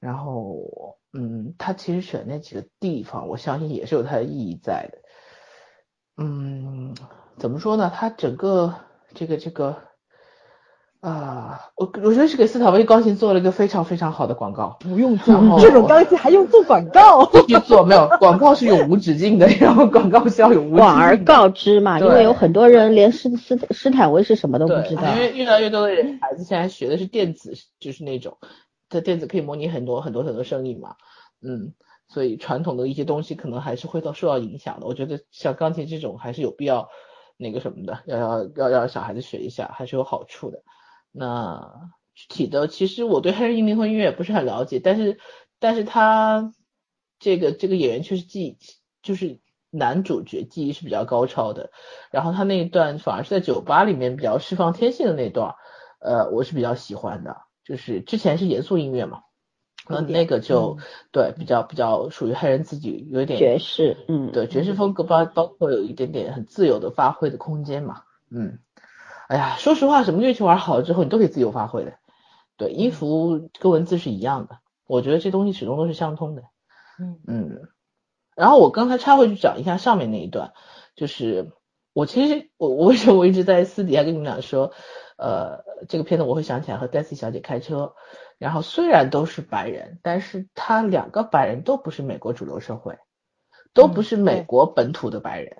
然后，嗯，他其实选那几个地方，我相信也是有它的意义在的。嗯，怎么说呢？他整个这个这个。啊，我我觉得是给斯坦威钢琴做了一个非常非常好的广告，不用做 (laughs) 这种钢琴还用做广告？继续做没有广告是永无止境的，(laughs) 然后广告是要永无广而告之嘛，因为有很多人连斯斯斯坦威是什么都不知道。因为越来越多的人孩子现在学的是电子，就是那种，这电子可以模拟很多很多很多声音嘛，嗯，所以传统的一些东西可能还是会到受到影响的。我觉得像钢琴这种还是有必要那个什么的，要要要让小孩子学一下，还是有好处的。那具体的，其实我对黑人灵魂音乐也不是很了解，但是，但是他这个这个演员确实记，就是男主角记忆是比较高超的，然后他那一段反而是在酒吧里面比较释放天性的那段，呃，我是比较喜欢的，就是之前是严肃音乐嘛，那那个就对比较比较属于黑人自己有一点爵士，嗯，对爵士风格包包括有一点点很自由的发挥的空间嘛，嗯。哎呀，说实话，什么乐器玩好了之后，你都可以自由发挥的。对，音符跟文字是一样的，我觉得这东西始终都是相通的。嗯嗯。然后我刚才插回去讲一下上面那一段，就是我其实我我为什么我一直在私底下跟你们俩说，呃，这个片子我会想起来和 Daisy 小姐开车，然后虽然都是白人，但是他两个白人都不是美国主流社会，都不是美国本土的白人。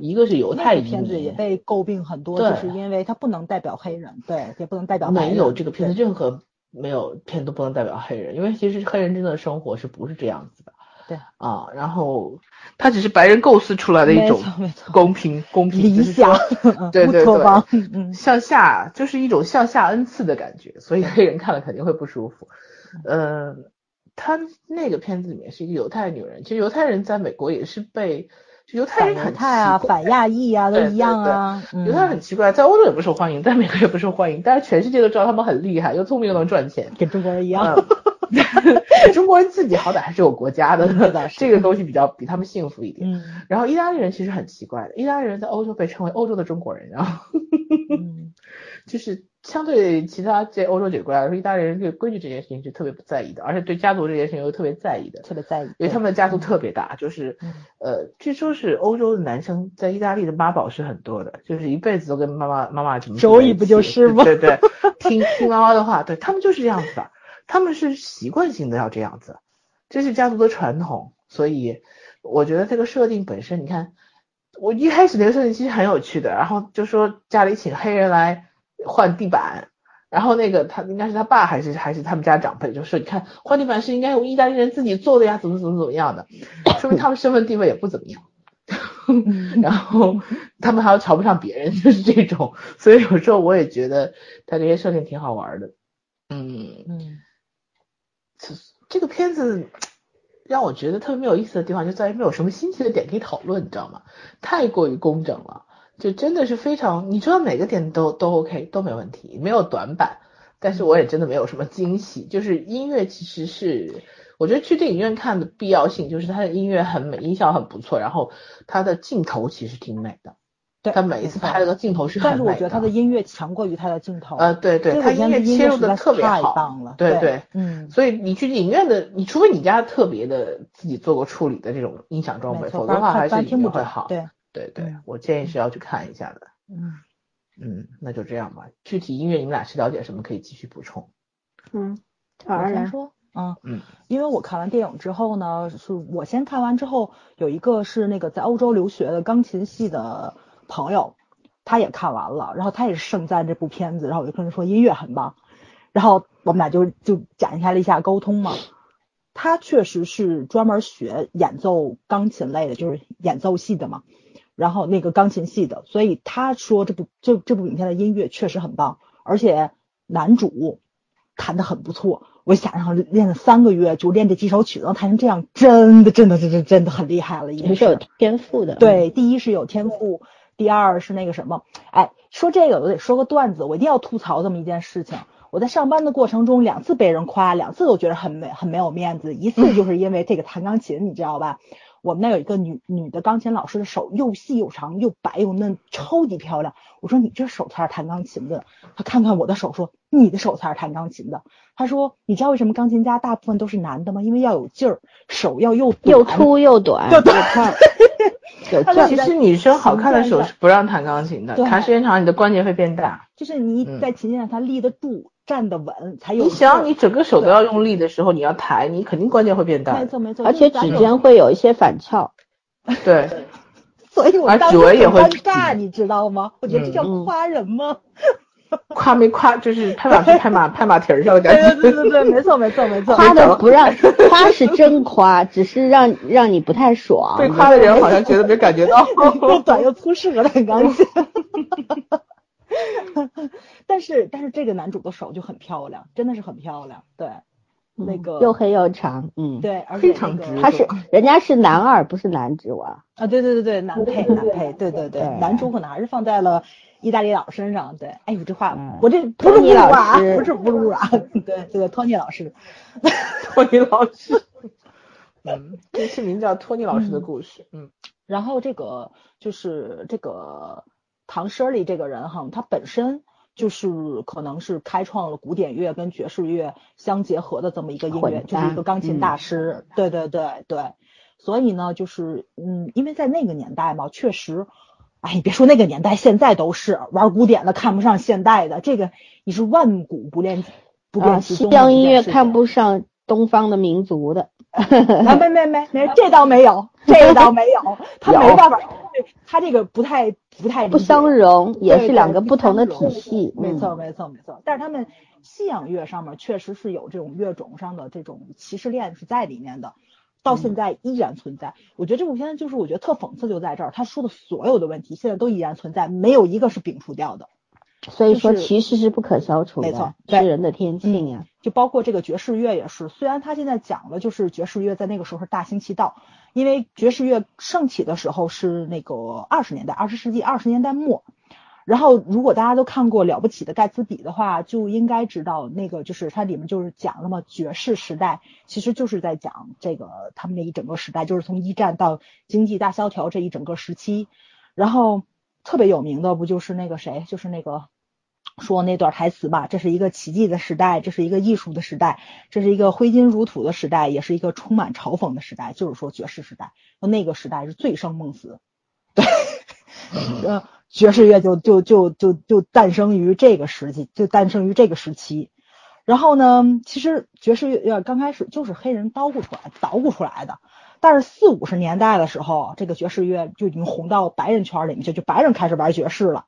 一个是犹太片子也被诟病很多，就是因为它不能代表黑人，对，也不能代表没有这个片子任何没有片都不能代表黑人，因为其实黑人真的生活是不是这样子的？对啊，然后它只是白人构思出来的一种公平公平理想，对对对，向下就是一种向下恩赐的感觉，所以黑人看了肯定会不舒服。嗯，他那个片子里面是一个犹太女人，其实犹太人在美国也是被。就犹太人很泰啊，反亚裔啊，都一样啊。犹太人很奇怪，在欧洲也不受欢迎，在美国也不受欢迎，但是全世界都知道他们很厉害，又聪明又能赚钱，跟中国人一样。(laughs) 中国人自己好歹还是有国家的，这个东西比较比他们幸福一点。嗯。然后意大利人其实很奇怪的，意大利人在欧洲被称为欧洲的中国人，然后 (laughs) 就是。相对其他这欧洲几个国家来说，意大利人对规矩这件事情是特别不在意的，而且对家族这件事情又特别在意的，特别在意，因为他们的家族特别大，就是呃，据说是欧洲的男生在意大利的妈宝是很多的，就是一辈子都跟妈妈妈妈怎么周易不就是吗？对对，(laughs) 听听妈妈的话，对他们就是这样子的，他们是习惯性的要这样子，这是家族的传统，所以我觉得这个设定本身，你看我一开始那个设定其实很有趣的，然后就说家里请黑人来。换地板，然后那个他应该是他爸还是还是他们家长辈，就说你看换地板是应该用意大利人自己做的呀，怎么怎么怎么样的，说明他们身份地位也不怎么样，(laughs) 然后他们还要瞧不上别人，就是这种，所以有时候我也觉得他这些设定挺好玩的，嗯嗯，这这个片子让我觉得特别没有意思的地方就在于没有什么新奇的点可以讨论，你知道吗？太过于工整了。就真的是非常，你知道每个点都都 OK 都没问题，没有短板，但是我也真的没有什么惊喜。就是音乐其实是，我觉得去电影院看的必要性就是它的音乐很美，音效很不错，然后它的镜头其实挺美的。对，它每一次拍的镜头是很美的。但是我觉得它的音乐强过于它的镜头。呃，对对，它音乐切入的特别好，太棒了。对对，嗯。所以你去影院的，你除非你家特别的自己做过处理的这种音响装备，否则的话还是音乐会好。对。对对，我建议是要去看一下的。嗯嗯，那就这样吧。具体音乐你们俩是了解什么，可以继续补充。嗯，我先说。嗯嗯，因为我看完电影之后呢，是我先看完之后，有一个是那个在欧洲留学的钢琴系的朋友，他也看完了，然后他也是盛赞这部片子，然后我就跟他说音乐很棒，然后我们俩就就展开了一下沟通嘛。他确实是专门学演奏钢琴类的，就是演奏系的嘛。然后那个钢琴系的，所以他说这部这这部影片的音乐确实很棒，而且男主弹的很不错。我想让练了三个月就练这几首曲子，能弹成这样，真的真的真的真的很厉害了，也是有天赋的。对，第一是有天赋，第二是那个什么，哎，说这个我得说个段子，我一定要吐槽这么一件事情。我在上班的过程中两次被人夸，两次都觉得很没很没有面子，一次 (laughs) 就是因为这个弹钢琴，你知道吧？我们那有一个女女的钢琴老师的手又细又长又白又嫩，超级漂亮。我说你这手才是弹钢琴的。她看看我的手说你的手才是弹钢琴的。她说你知道为什么钢琴家大部分都是男的吗？因为要有劲儿，手要又又粗又短又短。(laughs) 其实女生好看的手是不让弹钢琴的，弹时间长你的关节会变大。就是你在琴键上它立得住。站得稳才有。你想，你整个手都要用力的时候，你要抬，你肯定关节会变大。没错没错，而且指尖会有一些反翘。对，(laughs) 所以我当时很尴尬，你知道吗？我觉得这叫夸人吗？(laughs) 夸没夸，就是拍马屁、(laughs) 拍马拍马蹄儿上的感觉。对对对对，没错没错没错。夸的不让夸是真夸，只是让让你不太爽。被夸的人好像觉得没感觉到。又短又粗，适合的很钢琴。(laughs) 但是但是这个男主的手就很漂亮，真的是很漂亮。对，那个又黑又长，嗯，对，而且他是人家是男二，不是男主啊。啊，对对对对，男配男配，对对对，男主可能还是放在了意大利佬身上。对，哎呦这话我这托尼老师不是不是啊，对这个托尼老师，(laughs) 托尼老师，(laughs) 嗯，这是名叫托尼老师的故事，嗯，然后这个就是这个。唐 Shirley 这个人哈，他本身就是可能是开创了古典乐跟爵士乐相结合的这么一个音乐，就是一个钢琴大师。对对对对，所以呢，就是嗯，因为在那个年代嘛，确实，哎，你别说那个年代，现在都是玩古典的看不上现代的，这个你是万古不变不变西洋音乐看不上东方的民族的。啊没没没没，这倒没有，这倒没有，他没办法，他这个不太不太不相容，也是两个不同的体系。没错没错没错，但是他们西洋乐上面确实是有这种乐种上的这种歧视链是在里面的，到现在依然存在。我觉得这部片就是我觉得特讽刺就在这儿，他说的所有的问题现在都依然存在，没有一个是摒除掉的。所以说就是歧视是不可消除的，没错人的天性呀。就包括这个爵士乐也是，虽然他现在讲了，就是爵士乐在那个时候是大行其道，因为爵士乐盛起的时候是那个二十年代，二十世纪二十年代末。然后，如果大家都看过《了不起的盖茨比》的话，就应该知道那个就是它里面就是讲了嘛，爵士时代其实就是在讲这个他们那一整个时代，就是从一战到经济大萧条这一整个时期。然后特别有名的不就是那个谁，就是那个说那段台词吧，这是一个奇迹的时代，这是一个艺术的时代，这是一个挥金如土的时代，也是一个充满嘲讽的时代，就是说爵士时代。那个时代是醉生梦死，对，(laughs) 呃，爵士乐就就就就就诞生于这个时期，就诞生于这个时期。然后呢，其实爵士乐刚开始就是黑人捣鼓出来、捣鼓出来的。但是四五十年代的时候，这个爵士乐就已经红到白人圈里面去，就白人开始玩爵士了，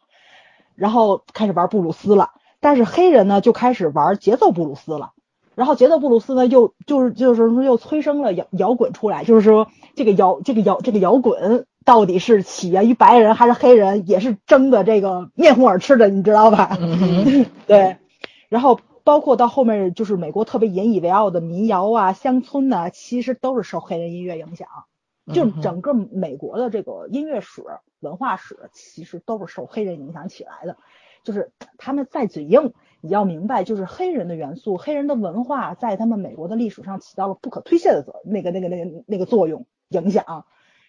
然后开始玩布鲁斯了。但是黑人呢，就开始玩节奏布鲁斯了。然后节奏布鲁斯呢，又就是就是说又催生了摇摇滚出来，就是说这个摇这个摇这个摇滚到底是起源于白人还是黑人，也是争的这个面红耳赤的，你知道吧？(laughs) 对，然后包括到后面就是美国特别引以为傲的民谣啊、乡村呐、其实都是受黑人音乐影响。就整个美国的这个音乐史、文化史，其实都是受黑人影响起来的。就是他们再嘴硬，你要明白，就是黑人的元素、黑人的文化，在他们美国的历史上起到了不可推卸的责那个、那个、那个、那个作用影响。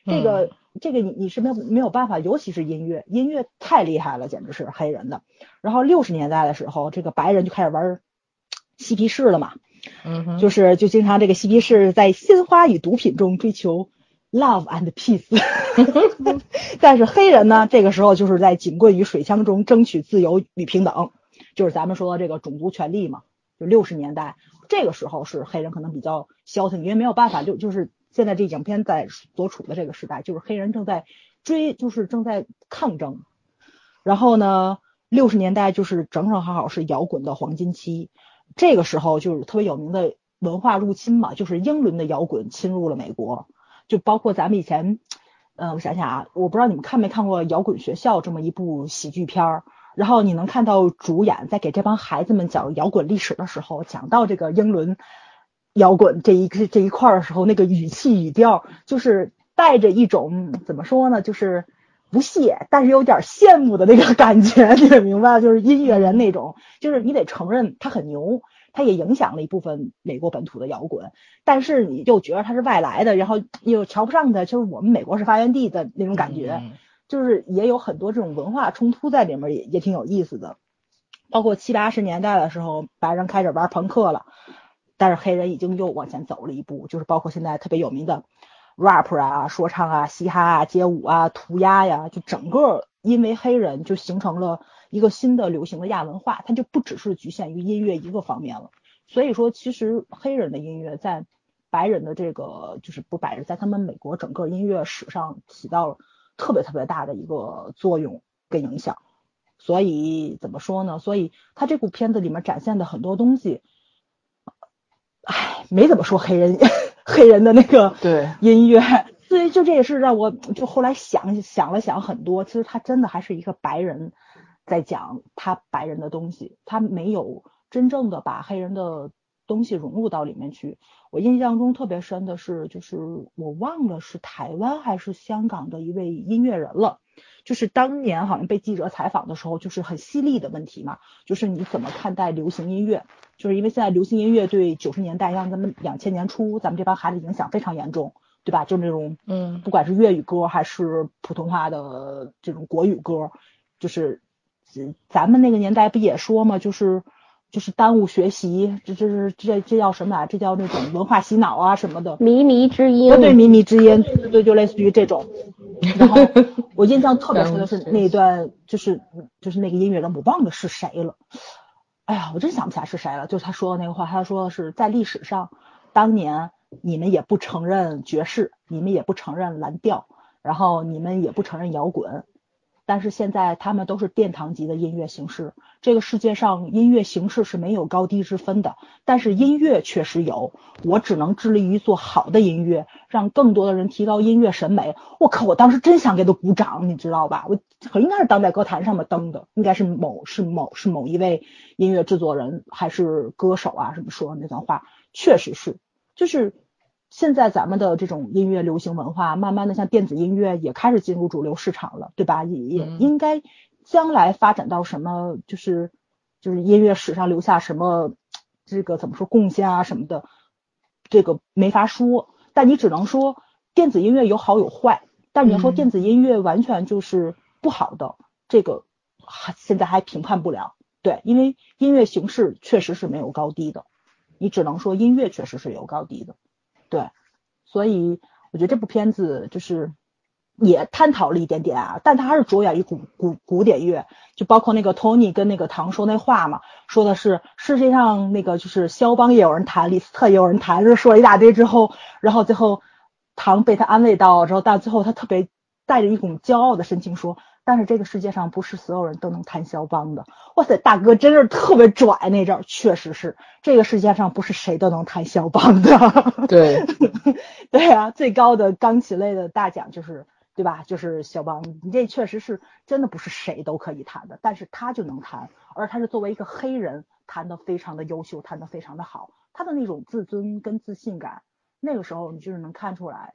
这个、这个你你是没有没有办法，尤其是音乐，音乐太厉害了，简直是黑人的。然后六十年代的时候，这个白人就开始玩嬉皮士了嘛，嗯就是就经常这个嬉皮士在鲜花与毒品中追求 love and peace，(laughs) 但是黑人呢，这个时候就是在警棍与水枪中争取自由与平等，就是咱们说的这个种族权利嘛。就六十年代这个时候是黑人可能比较消停，因为没有办法，就就是现在这影片在所处的这个时代，就是黑人正在追，就是正在抗争。然后呢，六十年代就是正正好好是摇滚的黄金期，这个时候就是特别有名的文化入侵嘛，就是英伦的摇滚侵入了美国，就包括咱们以前，呃，我想想啊，我不知道你们看没看过《摇滚学校》这么一部喜剧片儿，然后你能看到主演在给这帮孩子们讲摇滚历史的时候，讲到这个英伦摇滚这一这一块的时候，那个语气语调就是带着一种怎么说呢，就是。不屑，但是有点羡慕的那个感觉，(laughs) 你得明白，就是音乐人那种，就是你得承认他很牛，他也影响了一部分美国本土的摇滚，但是你就觉得它是外来的，然后又瞧不上它，就是我们美国是发源地的那种感觉，就是也有很多这种文化冲突在里面，也也挺有意思的。包括七八十年代的时候，白人开始玩朋克了，但是黑人已经又往前走了一步，就是包括现在特别有名的。rap 啊，说唱啊，嘻哈啊，街舞啊，涂鸦呀，就整个因为黑人就形成了一个新的流行的亚文化，它就不只是局限于音乐一个方面了。所以说，其实黑人的音乐在白人的这个就是不白人，在他们美国整个音乐史上起到了特别特别大的一个作用跟影响。所以怎么说呢？所以他这部片子里面展现的很多东西，唉，没怎么说黑人。(laughs) 黑人的那个对音乐，所以就这也是让我就后来想想了想很多，其实他真的还是一个白人在讲他白人的东西，他没有真正的把黑人的东西融入到里面去。我印象中特别深的是，就是我忘了是台湾还是香港的一位音乐人了，就是当年好像被记者采访的时候，就是很犀利的问题嘛，就是你怎么看待流行音乐？就是因为现在流行音乐对九十年代像咱们两千年初咱们这帮孩子影响非常严重，对吧？就那种嗯，不管是粤语歌还是普通话的这种国语歌，就是咱们那个年代不也说嘛，就是就是耽误学习，这这是这这叫什么啊？这叫那种文化洗脑啊什么的。靡靡之音，对靡靡之音，对对，就类似于这种。然后 (laughs) 我印象特别深的是那一段，就是就是那个音乐人，我忘了是谁了。哎呀，我真想不起来是谁了。就是他说的那个话，他说的是在历史上，当年你们也不承认爵士，你们也不承认蓝调，然后你们也不承认摇滚，但是现在他们都是殿堂级的音乐形式。这个世界上音乐形式是没有高低之分的，但是音乐确实有。我只能致力于做好的音乐，让更多的人提高音乐审美。我靠，我当时真想给他鼓掌，你知道吧？我应该是当代歌坛上面登的，应该是某是某是某一位音乐制作人还是歌手啊？什么说的那段话，确实是，就是。现在咱们的这种音乐流行文化，慢慢的像电子音乐也开始进入主流市场了，对吧？也也应该将来发展到什么，就是就是音乐史上留下什么这个怎么说贡献啊什么的，这个没法说。但你只能说电子音乐有好有坏，但你要说电子音乐完全就是不好的，这个还现在还评判不了。对，因为音乐形式确实是没有高低的，你只能说音乐确实是有高低的。对，所以我觉得这部片子就是也探讨了一点点啊，但他还是着眼于古古古典乐，就包括那个 Tony 跟那个唐说那话嘛，说的是世界上那个就是肖邦也有人弹，李斯特也有人弹，就说了一大堆之后，然后最后唐被他安慰到之后，但最后他特别带着一种骄傲的神情说。但是这个世界上不是所有人都能弹肖邦的。哇塞，大哥真是特别拽那阵儿，确实是这个世界上不是谁都能弹肖邦的。对，(laughs) 对啊，最高的钢琴类的大奖就是对吧？就是肖邦。你这确实是真的不是谁都可以弹的，但是他就能弹，而他是作为一个黑人弹得非常的优秀，弹得非常的好。他的那种自尊跟自信感，那个时候你就是能看出来，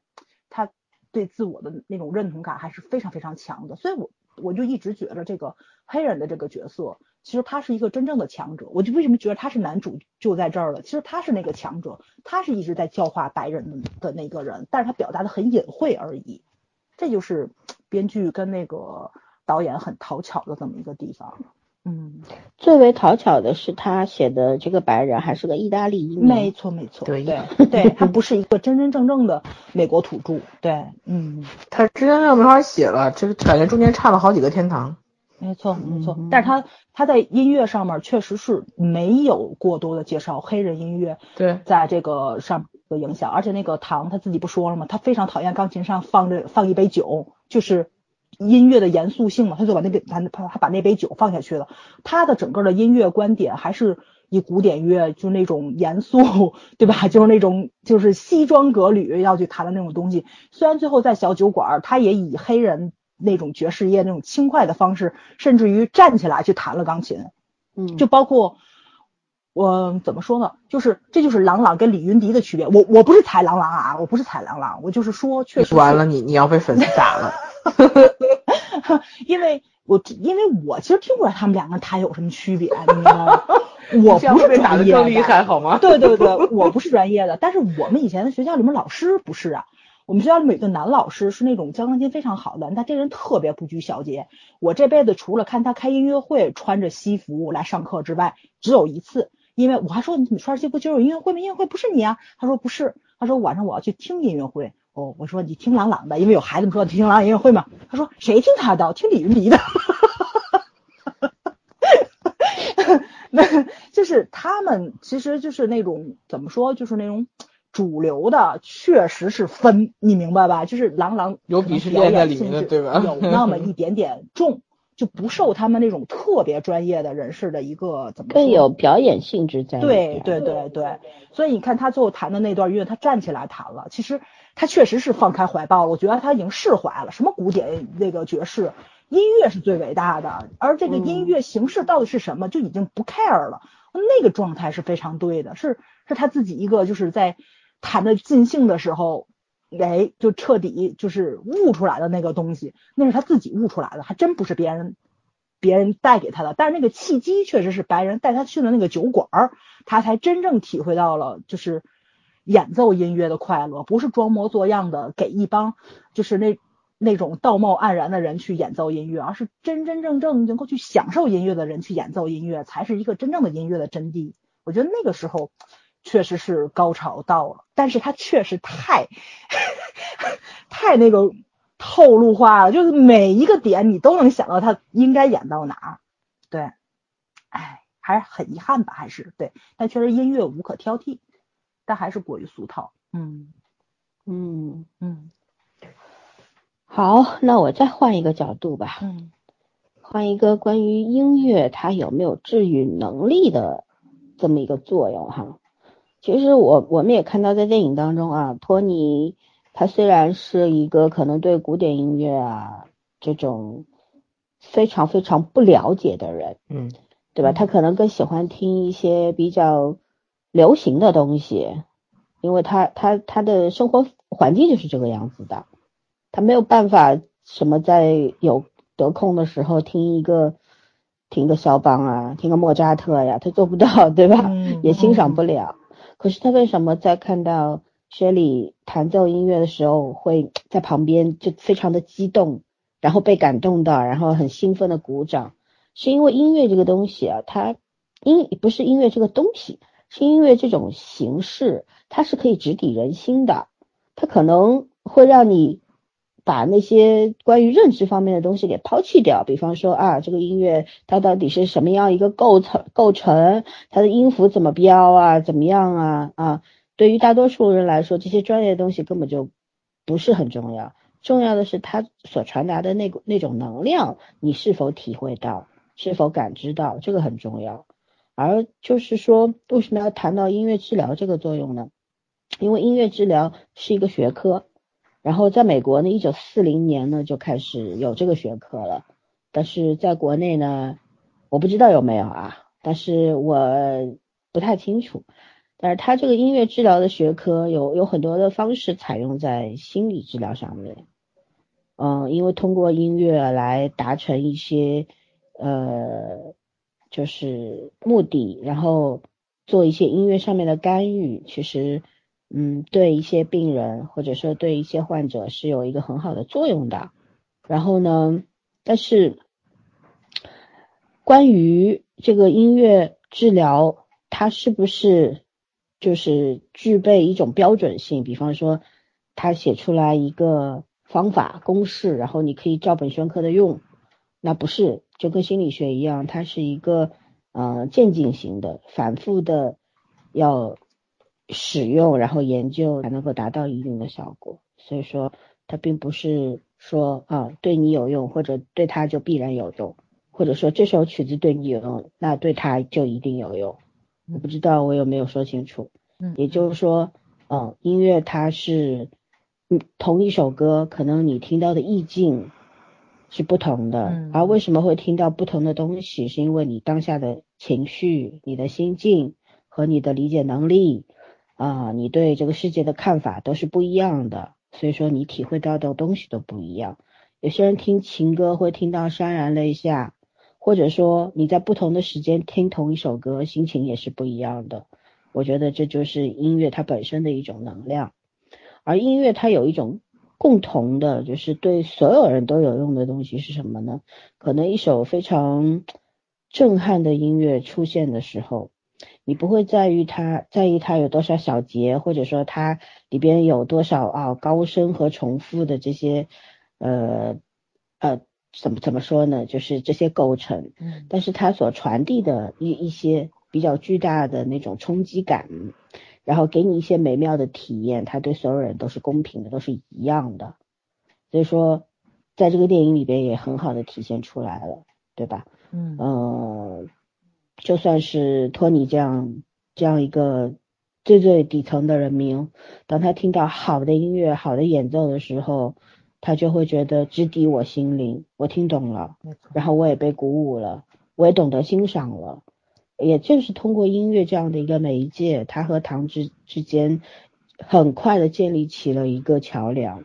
他对自我的那种认同感还是非常非常强的。所以我。我就一直觉得这个黑人的这个角色，其实他是一个真正的强者。我就为什么觉得他是男主就在这儿了？其实他是那个强者，他是一直在教化白人的的那个人，但是他表达的很隐晦而已。这就是编剧跟那个导演很讨巧的这么一个地方。嗯，最为讨巧的是他写的这个白人还是个意大利移民。没错没错，对对 (laughs) 对，他不是一个真真正正的美国土著。对，嗯，他之前就没法写了，这个感觉中间差了好几个天堂。没错没错，但是他他在音乐上面确实是没有过多的介绍黑人音乐。对，在这个上的影响，而且那个唐他自己不说了吗？他非常讨厌钢琴上放着放一杯酒，就是。音乐的严肃性嘛，他就把那杯他他他把那杯酒放下去了。他的整个的音乐观点还是以古典乐就那种严肃，(laughs) 对吧？就是那种就是西装革履要去弹的那种东西。虽然最后在小酒馆，他也以黑人那种爵士乐那种轻快的方式，甚至于站起来去弹了钢琴。嗯，就包括我怎么说呢？就是这就是郎朗跟李云迪的区别。我我不是踩郎朗啊，我不是踩郎朗，我就是说确实。完了，你你要被粉丝打了。(laughs) 因为我因为我其实听不出来他们两个他有什么区别，你知道吗？(laughs) 我不是专业的，好吗？对对对，(laughs) 我不是专业的，但是我们以前的学校里面老师不是啊，我们学校里面有个男老师是那种教钢琴非常好的，他这人特别不拘小节。我这辈子除了看他开音乐会穿着西服来上课之外，只有一次，因为我还说你怎么穿西服就有音乐会吗？音乐会不是你啊？他说不是，他说晚上我要去听音乐会。哦，我说你听朗朗的，因为有孩子们说你听朗朗音乐会嘛。他说谁听他的？听李云迪的。(laughs) 那就是他们，其实就是那种怎么说，就是那种主流的，确实是分，你明白吧？就是郎朗有鄙视链在里面，对吧？有那么一点点重。就不受他们那种特别专业的人士的一个怎么更有表演性质在对对对对，所以你看他最后弹的那段音乐，他站起来弹了，其实他确实是放开怀抱了。我觉得他已经释怀了，什么古典那个爵士音乐是最伟大的，而这个音乐形式到底是什么，就已经不 care 了。那个状态是非常对的，是是他自己一个就是在弹的尽兴的时候。哎，就彻底就是悟出来的那个东西，那是他自己悟出来的，还真不是别人别人带给他的。但是那个契机确实是白人带他去的那个酒馆儿，他才真正体会到了就是演奏音乐的快乐，不是装模作样的给一帮就是那那种道貌岸然的人去演奏音乐，而是真真正正能够去享受音乐的人去演奏音乐，才是一个真正的音乐的真谛。我觉得那个时候。确实是高潮到了，但是他确实太 (laughs) 太那个透露化了，就是每一个点你都能想到他应该演到哪儿。对，哎，还是很遗憾吧，还是对，但确实音乐无可挑剔，但还是过于俗套。嗯嗯嗯，好，那我再换一个角度吧。嗯，换一个关于音乐它有没有治愈能力的这么一个作用哈。其实我我们也看到在电影当中啊，托尼他虽然是一个可能对古典音乐啊这种非常非常不了解的人，嗯，对吧？他可能更喜欢听一些比较流行的东西，因为他他他的生活环境就是这个样子的，他没有办法什么在有得空的时候听一个听个肖邦啊，听个莫扎特呀，他做不到，对吧？嗯也欣赏不了。可是他为什么在看到薛里弹奏音乐的时候，会在旁边就非常的激动，然后被感动到，然后很兴奋的鼓掌？是因为音乐这个东西啊，它音不是音乐这个东西，是音乐这种形式，它是可以直抵人心的，它可能会让你把那些关于认知方面的东西给抛弃掉，比方说啊，这个音乐它到底是什么样一个构成构成，它的音符怎么标啊，怎么样啊啊，对于大多数人来说，这些专业的东西根本就不是很重要，重要的是它所传达的那那种能量，你是否体会到，是否感知到，这个很重要。而就是说，为什么要谈到音乐治疗这个作用呢？因为音乐治疗是一个学科，然后在美国呢，一九四零年呢就开始有这个学科了，但是在国内呢，我不知道有没有啊，但是我不太清楚。但是它这个音乐治疗的学科有有很多的方式采用在心理治疗上面，嗯，因为通过音乐来达成一些呃就是目的，然后做一些音乐上面的干预，其实嗯对一些病人或者说对一些患者是有一个很好的作用的。然后呢，但是关于这个音乐治疗，它是不是就是具备一种标准性？比方说，他写出来一个方法公式，然后你可以照本宣科的用，那不是，就跟心理学一样，它是一个呃渐进型的，反复的要使用，然后研究才能够达到一定的效果。所以说，它并不是说啊对你有用，或者对他就必然有用，或者说这首曲子对你有用，那对他就一定有用。我不知道我有没有说清楚。嗯也就是说，嗯，音乐它是，嗯，同一首歌，可能你听到的意境是不同的，嗯而为什么会听到不同的东西，是因为你当下的情绪、你的心境和你的理解能力啊、你对这个世界的看法都是不一样的，所以说你体会到的东西都不一样。有些人听情歌会听到潸然泪下，或者说你在不同的时间听同一首歌，心情也是不一样的。我觉得这就是音乐它本身的一种能量，而音乐它有一种共同的，就是对所有人都有用的东西是什么呢？可能一首非常 (tsk) 震撼的音乐出现的时候，你不会在于它在意它有多少小节，或者说它里边有多少啊高声和重复的这些呃呃怎么怎么说呢？就是这些构成，嗯但是它所传递的一一些比较巨大的那种冲击感，然后给你一些美妙的体验，它对所有人都是公平的，都是一样的。所以说，在这个电影里边也很好的体现出来了，对吧？嗯呃，就算是托尼这样这样一个最最底层的人民，当他听到好的音乐、好的演奏的时候，他就会觉得直抵我心灵，我听懂了，然后我也被鼓舞了，我也懂得欣赏了。也正是通过音乐这样的一个媒介，他和唐之之间很快的建立起了一个桥梁。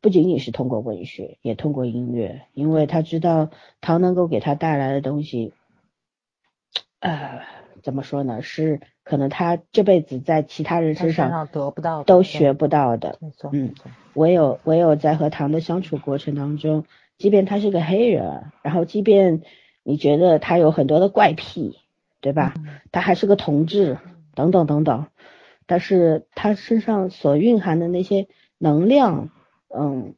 不仅仅是通过文学，也通过音乐，因为他知道唐能够给他带来的东西，呃，怎么说呢？是可能他这辈子在其他人身上得不到都学不到的。没错，嗯，唯有唯有在和唐的相处过程当中，即便他是个黑人，然后即便你觉得他有很多的怪癖，对吧？嗯他还是个同志，等等等等，但是他身上所蕴含的那些能量，嗯，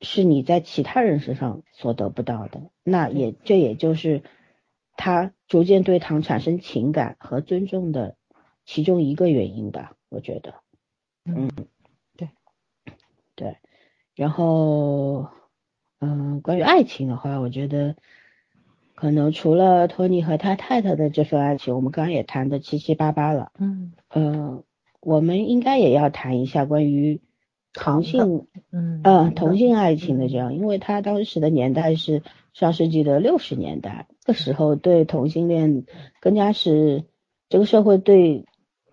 是你在其他人身上所得不到的。那也这也就是他逐渐对唐产生情感和尊重的其中一个原因吧，我觉得。嗯对对，然后，嗯，关于爱情的话，我觉得，可能除了托尼和他太太的这份爱情，我们刚刚也谈的七七八八了。嗯呃，我们应该也要谈一下关于同性，嗯呃，同性爱情的这样，因为他当时的年代是上世纪的六十年代，那时候对同性恋更加是这个社会对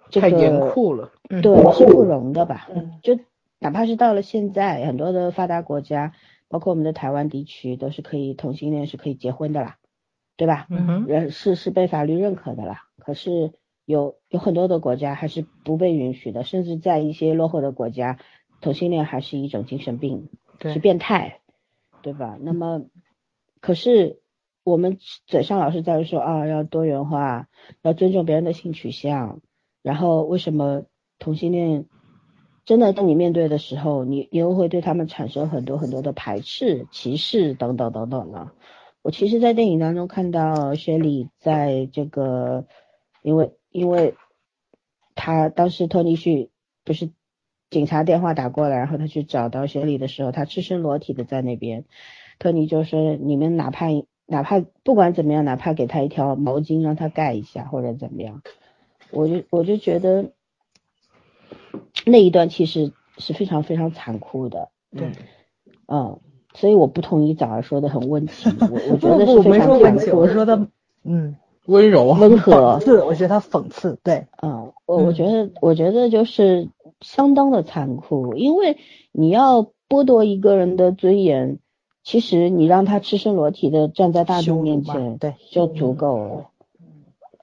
这太严个酷了。嗯对是不容的吧？嗯就哪怕是到了现在，很多的发达国家，包括我们的台湾地区，都是可以同性恋是可以结婚的啦，对吧？嗯哼，人是是被法律认可的啦。可是有有很多的国家还是不被允许的，甚至在一些落后的国家，同性恋还是一种精神病，是变态，对吧？那么，可是我们嘴上老是在说啊，要多元化，要尊重别人的性取向，然后为什么同性恋真的当你面对的时候，你你又会对他们产生很多很多的排斥、歧视等等等等呢？我其实，在电影当中看到雪莉在这个，因为因为他当时托尼去不是警察电话打过来，然后他去找到雪莉的时候，他赤身裸体的在那边，托尼就说你们哪怕哪怕不管怎么样，哪怕给他一条毛巾让他盖一下或者怎么样，我就我就觉得那一段其实是非常非常残酷的，对，嗯，所以我不同意早儿说的很温情，我我觉得不我没是非常说温情，残酷我说的嗯温柔。温和讽，刺，我觉得他讽刺，对，嗯，我我觉得我觉得就是相当的残酷，因为你要剥夺一个人的尊严，其实你让他赤身裸体的站在大众面前对就足够了，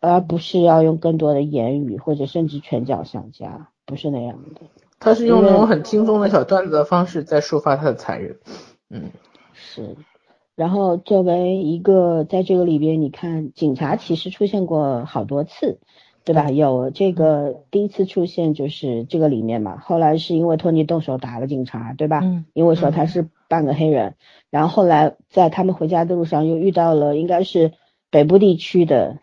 而不是要用更多的言语或者甚至拳脚相加，不是那样的。他是用那种很轻松的小段子的方式在抒发他的残忍。嗯，是，然后作为一个在这个里边，你看警察其实出现过好多次，对吧？有这个第一次出现就是这个里面嘛，后来是因为托尼动手打了警察，对吧？嗯因为说他是半个黑人，然后后来在他们回家的路上又遇到了应该是北部地区的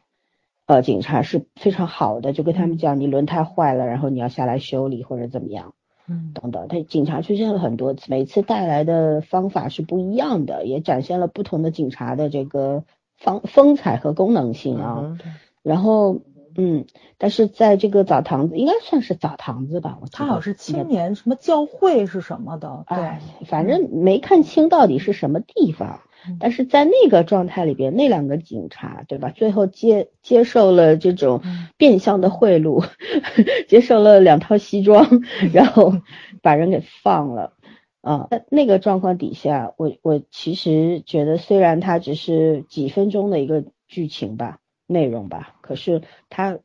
呃警察是非常好的，就跟他们讲你轮胎坏了，然后你要下来修理或者怎么样。嗯。等等，他警察出现了很多次，每次带来的方法是不一样的，也展现了不同的警察的这个方风采和功能性啊。嗯然后，嗯，但是在这个澡堂子，应该算是澡堂子吧，我他好像是青年什么教会是什么的，对。哎，反正没看清到底是什么地方。嗯，但是在那个状态里边，那两个警察，对吧？最后接接受了这种嗯变相的贿赂，(laughs) 接受了两套西装，然后把人给放了。啊，在那个状况底下，我我其实觉得，虽然它只是几分钟的一个剧情吧，内容吧，可是它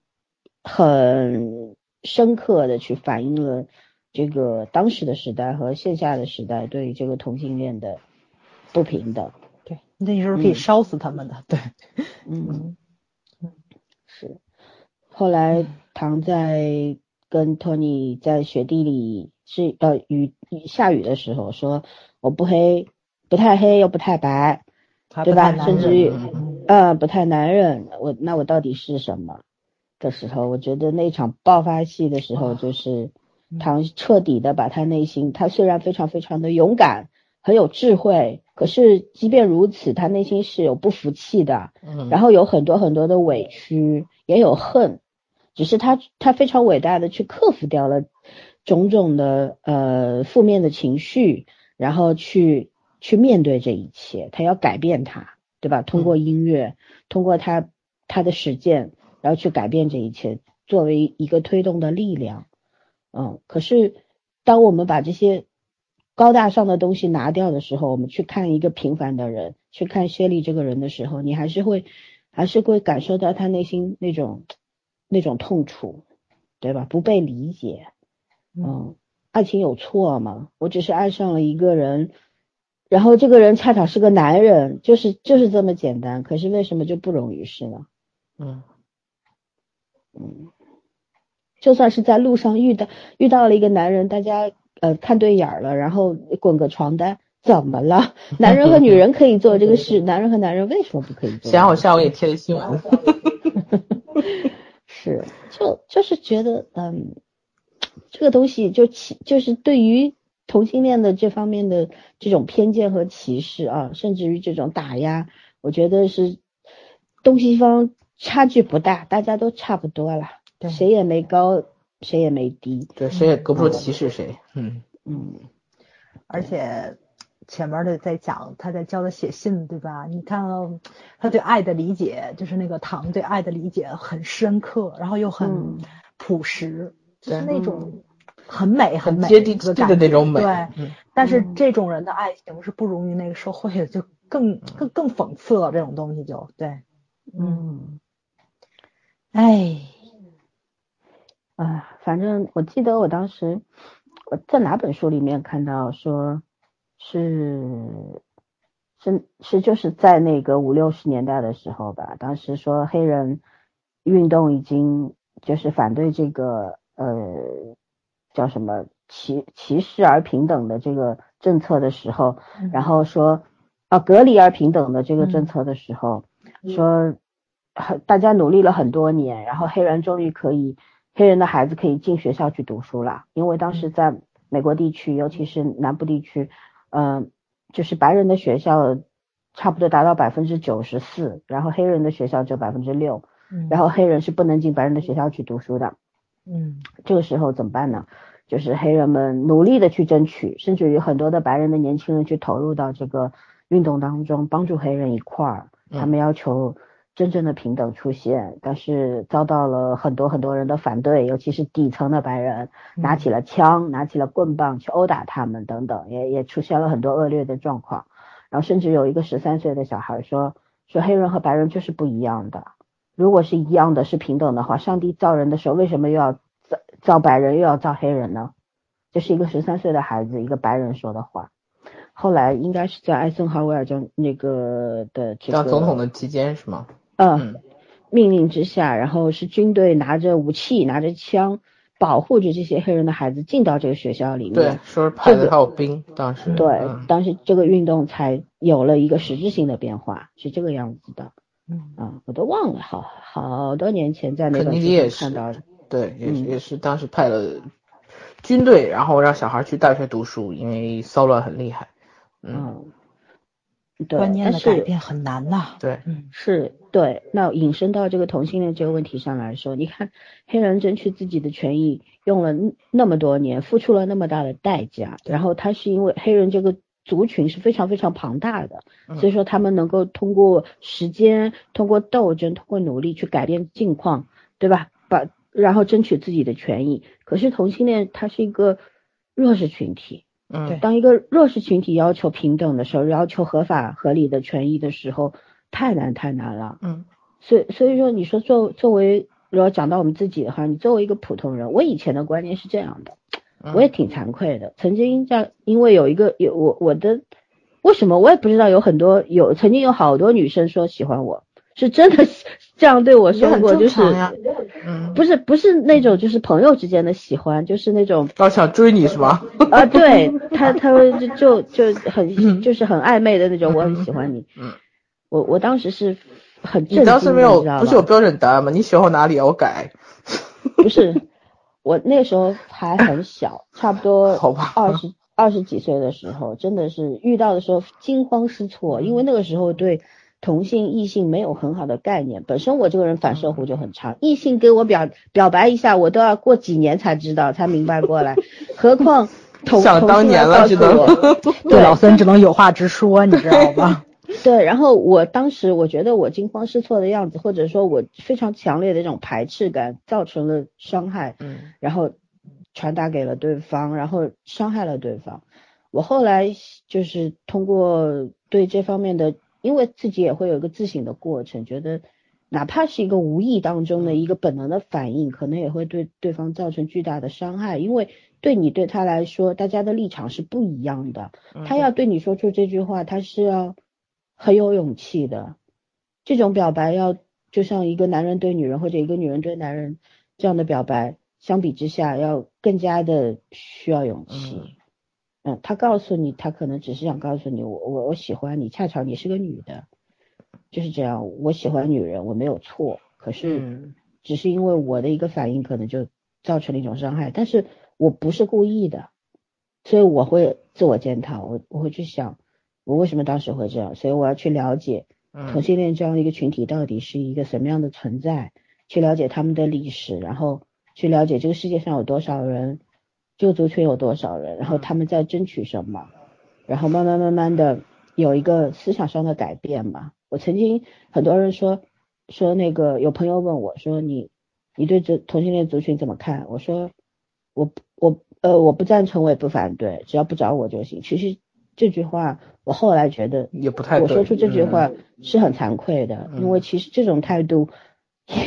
很深刻的去反映了这个当时的时代和线下的时代对于这个同性恋的不平等。对，那时候可以嗯。烧死他们的，对，嗯，是。后来唐在跟托尼在雪地里是呃雨雨下雨的时候说，我不黑，不太黑又不太白，对吧？甚至于呃不太男人，我那我到底是什么的时候，我觉得那场爆发戏的时候，就是嗯。唐彻底的把他内心，他虽然非常非常的勇敢，很有智慧，可是即便如此，他内心是有不服气的，嗯，然后有很多很多的委屈，也有恨，只是他他非常伟大的去克服掉了种种的呃负面的情绪，然后去去面对这一切，他要改变他，对吧？通过音乐，通过他他的实践，然后去改变这一切，作为一个推动的力量。嗯，可是当我们把这些高大上的东西拿掉的时候，我们去看一个平凡的人，去看谢丽这个人的时候，你还是会还是会感受到他内心那种那种痛楚，对吧？不被理解，嗯，爱情有错吗？我只是爱上了一个人，然后这个人恰巧是个男人，就是就是这么简单。可是为什么就不容于世呢？嗯嗯，就算是在路上遇到遇到了一个男人，大家呃看对眼儿了，然后滚个床单，怎么了？(laughs) 男人和女人可以做这个事，男人和男人为什么不可以做？想我下午也贴了新闻。(laughs) 是，就就是觉得，嗯，这个东西就歧，就是对于同性恋的这方面的这种偏见和歧视啊，甚至于这种打压，我觉得是东西方差距不大，大家都差不多了，谁也没高，谁也没低。对，谁也隔不住歧视谁。嗯。嗯，而且前面的在讲他在教他写信，对吧？你看到他对爱的理解，就是那个唐对爱的理解很深刻，然后又很嗯。朴实，就是那种很美美很接地气的那种美。对，嗯。但是嗯。这种人的爱情是不容于那个社会的，就更更更讽刺了。这种东西就对，嗯，哎，啊，反正我记得我当时我在哪本书里面看到说，是是是就是在那个五六十年代的时候吧，当时说黑人运动已经就是反对这个呃叫什么歧歧视而平等的这个政策的时候，然后说啊隔离而平等的这个政策的时候，说很大家努力了很多年，然后黑人终于可以，黑人的孩子可以进学校去读书了。因为当时在美国地区，尤其是南部地区，嗯、就是白人的学校差不多达到百分之九十四，然后黑人的学校只有百分之六，嗯然后黑人是不能进白人的学校去读书的。嗯这个时候怎么办呢？就是黑人们努力的去争取，甚至于很多的白人的年轻人去投入到这个运动当中，帮助黑人一块儿。他们要求真正的平等出现，但是遭到了很多很多人的反对，尤其是底层的白人拿起了枪、拿起了棍棒去殴打他们等等，也也出现了很多恶劣的状况。然后甚至有一个十三岁的小孩说说黑人和白人就是不一样的。如果是一样的，是平等的话，上帝造人的时候为什么又要造造白人又要造黑人呢？这是一个十三岁的孩子，一个白人说的话。后来应该是在艾森豪威尔政那个的这当个总统的期间是吗？嗯嗯命令之下，然后是军队拿着武器、拿着枪保护着这些黑人的孩子进到这个学校里面。对，说是派这个的兵，当时对，嗯当时这个运动才有了一个实质性的变化，是这个样子的。嗯啊，我都忘了，好好多年前在那肯本书尼迪也的。对，也是嗯也是当时派了军队，然后让小孩去大学读书，因为骚乱很厉害。嗯，观念但是的改变很难呐。对，嗯是对，那引申到这个同性恋这个问题上来说，你看黑人争取自己的权益用了那那么多年，付出了那么大的代价，然后他是因为黑人这个族群是非常非常庞大的，嗯所以说他们能够通过时间、通过斗争、通过努力去改变境况，对吧？把然后争取自己的权益。可是同性恋它是一个弱势群体，嗯当一个弱势群体要求平等的时候，要求合法合理的权益的时候，太难太难了。嗯所以所以说，你说作作为如果讲到我们自己的话，你作为一个普通人，我以前的观念是这样的，嗯我也挺惭愧的。曾经在，因为有一个有我我的为什么我也不知道，有很多有曾经有好多女生说喜欢我，是真的这样对我说过，就是嗯，不是不是那种就是朋友之间的喜欢，就是那种他，想追你是吧？啊，对 (laughs) 他，他会就就就很 (laughs) 就是很暧昧的那种，我很喜欢你。嗯，(laughs) 我我当时是很震你当时没有你知道吗不是有标准答案吗？你喜欢我哪里啊？我改。不是，我那个时候还很小，差不多好吧二十二十几岁的时候，真的是遇到的时候惊慌失措，因为那个时候对同性异性没有很好的概念，本身我这个人反射弧就很长，异性给我表表白一下，我都要过几年才知道，才明白过来，何况同想当年了只能。我，(laughs) 对老孙只能有话直说，你知道吗？对，然后我当时我觉得我惊慌失措的样子，或者说我非常强烈的这种排斥感，造成了伤害，嗯。然后传达给了对方，然后伤害了对方。我后来就是通过对这方面的，因为自己也会有一个自省的过程，觉得哪怕是一个无意当中的一个本能的反应，可能也会对对方造成巨大的伤害，因为对你对他来说，大家的立场是不一样的。嗯他要对你说出这句话，他是要很有勇气的。这种表白要就像一个男人对女人或者一个女人对男人这样的表白，相比之下要更加的需要勇气。嗯嗯，他告诉你，他可能只是想告诉你，我我我喜欢你，恰巧你是个女的，就是这样。我喜欢女人，我没有错，可是嗯只是因为我的一个反应，可能就造成了一种伤害，但是我不是故意的，所以我会自我检讨，我我会去想，我为什么当时会这样，所以我要去了解同性恋这样的一个群体到底是一个什么样的存在，去了解他们的历史，然后去了解这个世界上有多少人，这个族群有多少人，然后他们在争取什么，然后慢慢慢慢的有一个思想上的改变嘛。我曾经很多人说说那个有朋友问我说你你对这同性恋族群怎么看？我说我我呃我不赞成我也不反对，只要不找我就行。其实这句话我后来觉得也不太我说出这句话是很惭愧的，因为其实这种态度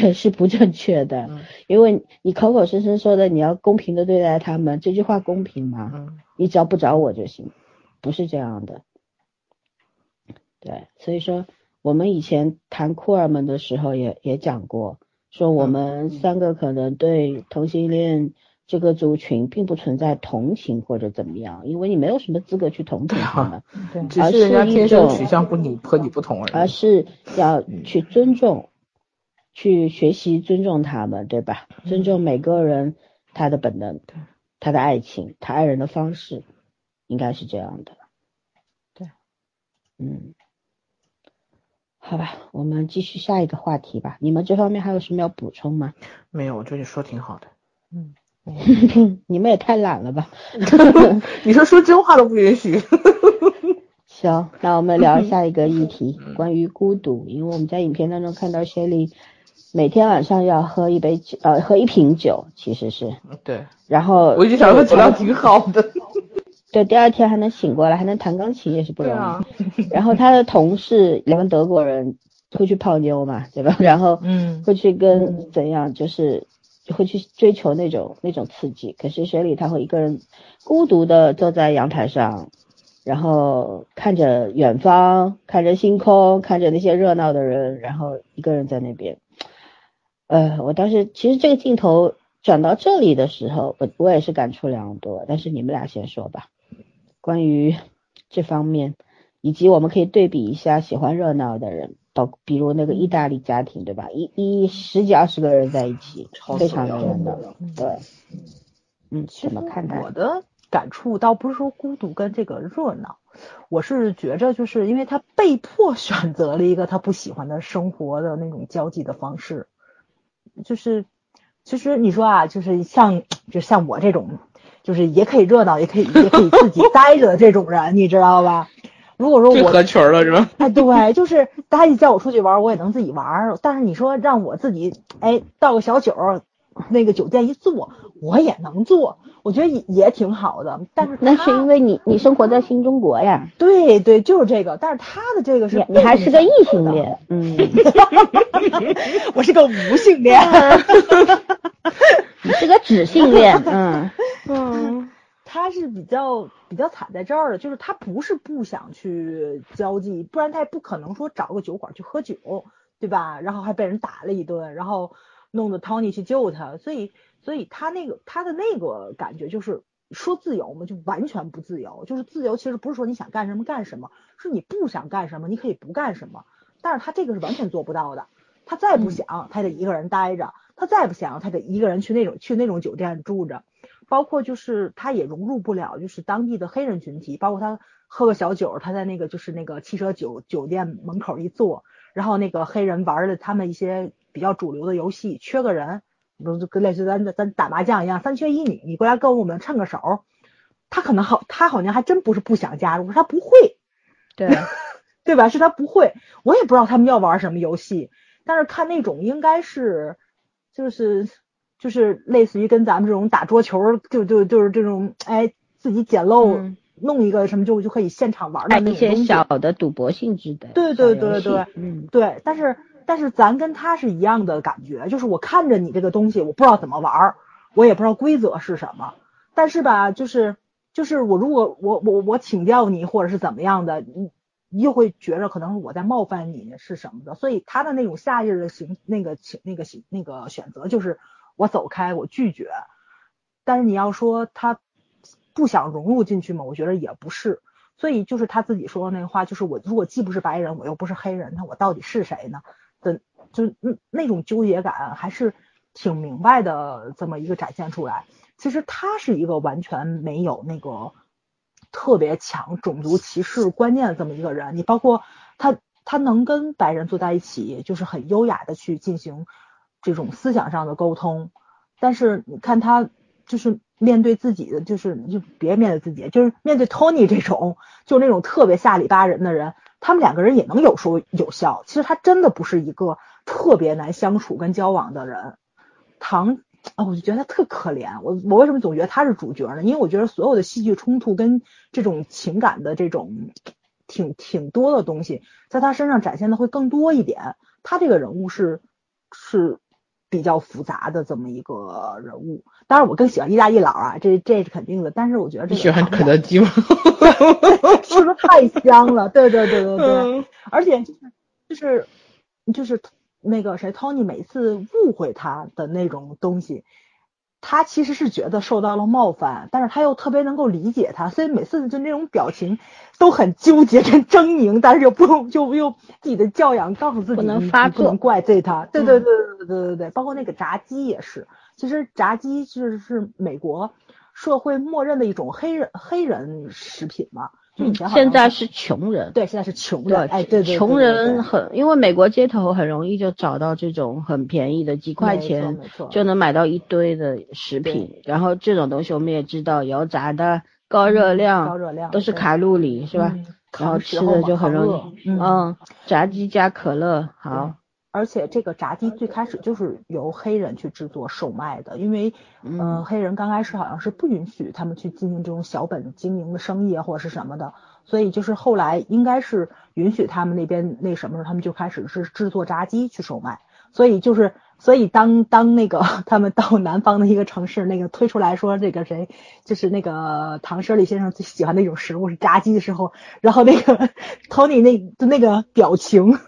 也是不正确的，因为你口口声声说的你要公平的对待他们，这句话公平吗？你只要不找我就行，不是这样的。对，所以说。我们以前谈库尔们的时候也也讲过，说我们三个可能对同性恋这个族群并不存在同情或者怎么样，因为你没有什么资格去同情他们，(laughs) 只是人家天生取向不你和你不同而已，而是要去尊重，去学习尊重他们，对吧？尊重每个人他的本能，他的爱情，他爱人的方式，应该是这样的。对，嗯。好吧，我们继续下一个话题吧。你们这方面还有什么要补充吗？没有，我觉得你说挺好的。嗯，(laughs) 你们也太懒了吧？(laughs) 你说说真话都不允许。(laughs) 行，那我们聊下一个议题，关于孤独。因为我们在影片当中看到雪莉每天晚上要喝一杯酒，呃，喝一瓶酒，其实是。对。然后。我一直想说酒量挺好的。(laughs) 对，第二天还能醒过来，还能弹钢琴，也是不容易。(laughs) 然后他的同事两个德国人会去泡妞嘛，对吧？(laughs) 然后嗯，会去跟怎样，就是会去追求那种那种刺激。可是雪里他会一个人孤独的坐在阳台上，然后看着远方，看着星空，看着那些热闹的人，然后一个人在那边。呃，我当时其实这个镜头转到这里的时候，我我也是感触良多。但是你们俩先说吧。关于这方面，以及我们可以对比一下喜欢热闹的人，包比如那个意大利家庭，对吧？一一十几二十个人在一起，非常的热闹。对，嗯，怎么看待？我的感触倒不是说孤独跟这个热闹，我是觉着就是因为他被迫选择了一个他不喜欢的生活的那种交际的方式，就是其实你说啊，就是像就像我这种。就是也可以热闹，也可以也可以自己 (laughs) 待着的这种人，你知道吧？如果说我合群了是吧？哎，对，就是大家一叫我出去玩，我也能自己玩。但是你说让我自己哎倒个小酒，那个酒店一坐，我也能做，我觉得也也挺好的。但是那是因为你你生活在新中国呀。对对，就是这个。但是他的这个是你还是个异性恋，嗯，(laughs) 我是个无性恋。(laughs) 你是个纸性恋，嗯嗯，(laughs) 他是比较比较惨在这儿的，就是他不是不想去交际，不然他也不可能说找个酒馆去喝酒，对吧？然后还被人打了一顿，然后弄得 Tony 去救他，所以所以他那个他的那个感觉就是说自由嘛，就完全不自由，就是自由其实不是说你想干什么干什么，是你不想干什么你可以不干什么，但是他这个是完全做不到的，他再不想他得一个人待着。他再不想，他得一个人去那种去那种酒店住着，包括就是他也融入不了，就是当地的黑人群体，包括他喝个小酒，他在那个就是那个汽车酒酒店门口一坐，然后那个黑人玩的他们一些比较主流的游戏，缺个人，不跟类似咱咱打麻将一样，三缺一你，你过来跟我们趁个手，他可能好，他好像还真不是不想加入，是他不会，(laughs) 对对吧？是他不会，我也不知道他们要玩什么游戏，但是看那种应该是。就是就是类似于跟咱们这种打桌球，就就就是这种，哎，自己捡漏弄一个什么就就可以现场玩的那些小的赌博性质的。对对对对，嗯对，但是但是咱跟他是一样的感觉，就是我看着你这个东西，我不知道怎么玩儿，我也不知道规则是什么，但是吧，就是就是我如果我我我请教你或者是怎么样的，你你。又会觉着可能我在冒犯你是什么的，所以他的那种下意识的行那个请那个那个选择就是我走开，我拒绝。但是你要说他不想融入进去嘛，我觉得也不是。所以就是他自己说的那话，就是我如果既不是白人，我又不是黑人，那我到底是谁呢？就那那种纠结感还是挺明白的，这么一个展现出来。其实他是一个完全没有那个。特别强种族歧视观念的这么一个人，你包括他他能跟白人坐在一起，就是很优雅的去进行这种思想上的沟通。但是你看他就是面对自己的，就是就别面对自己，就是面对 Tony 这种，就那种特别下里巴人的人，他们两个人也能有说有笑。其实他真的不是一个特别难相处跟交往的人。唐啊，我就觉得他特可怜。我我为什么总觉得他是主角呢？因为我觉得所有的戏剧冲突跟这种情感的这种挺挺多的东西，在他身上展现的会更多一点。他这个人物是是比较复杂的这么一个人物。当然，我更喜欢意大利佬啊，这这是肯定的。但是我觉得这你喜欢肯德基吗？(laughs) 是不是太香了？对对对对对，而且就是就是就是那个谁，Tony 每次误会他的那种东西，他其实是觉得受到了冒犯，但是他又特别能够理解他，所以每次就那种表情都很纠结 (laughs) 跟狰狞，但是又不用就用自己的教养告诉自己不能发作，不能怪罪他。对对对对对对对，包括那个炸鸡也是，其实炸鸡就是是美国社会默认的一种黑人黑人食品嘛，就以前好像现在是穷人，对，现在是穷人，哎，对穷人很，因为美国街头很容易就找到这种很便宜的，几块钱就能买到一堆的食品。然后这种东西我们也知道，油炸的、高热量、高热量都是卡路里，是吧？嗯然后吃的就很容易，嗯。嗯，炸鸡加可乐，好，而且这个炸鸡最开始就是由黑人去制作售卖的，因为嗯、嗯黑人刚开始好像是不允许他们去进行这种小本经营的生意啊或者是什么的，所以就是后来应该是允许他们那边那什么时候，他们就开始是制作炸鸡去售卖，所以就是所以当当那个 (laughs) 他们到南方的一个城市，那个推出来说这个谁就是那个唐诗里先生最喜欢的一种食物是炸鸡的时候，然后那个 (laughs) Tony 那就那个表情。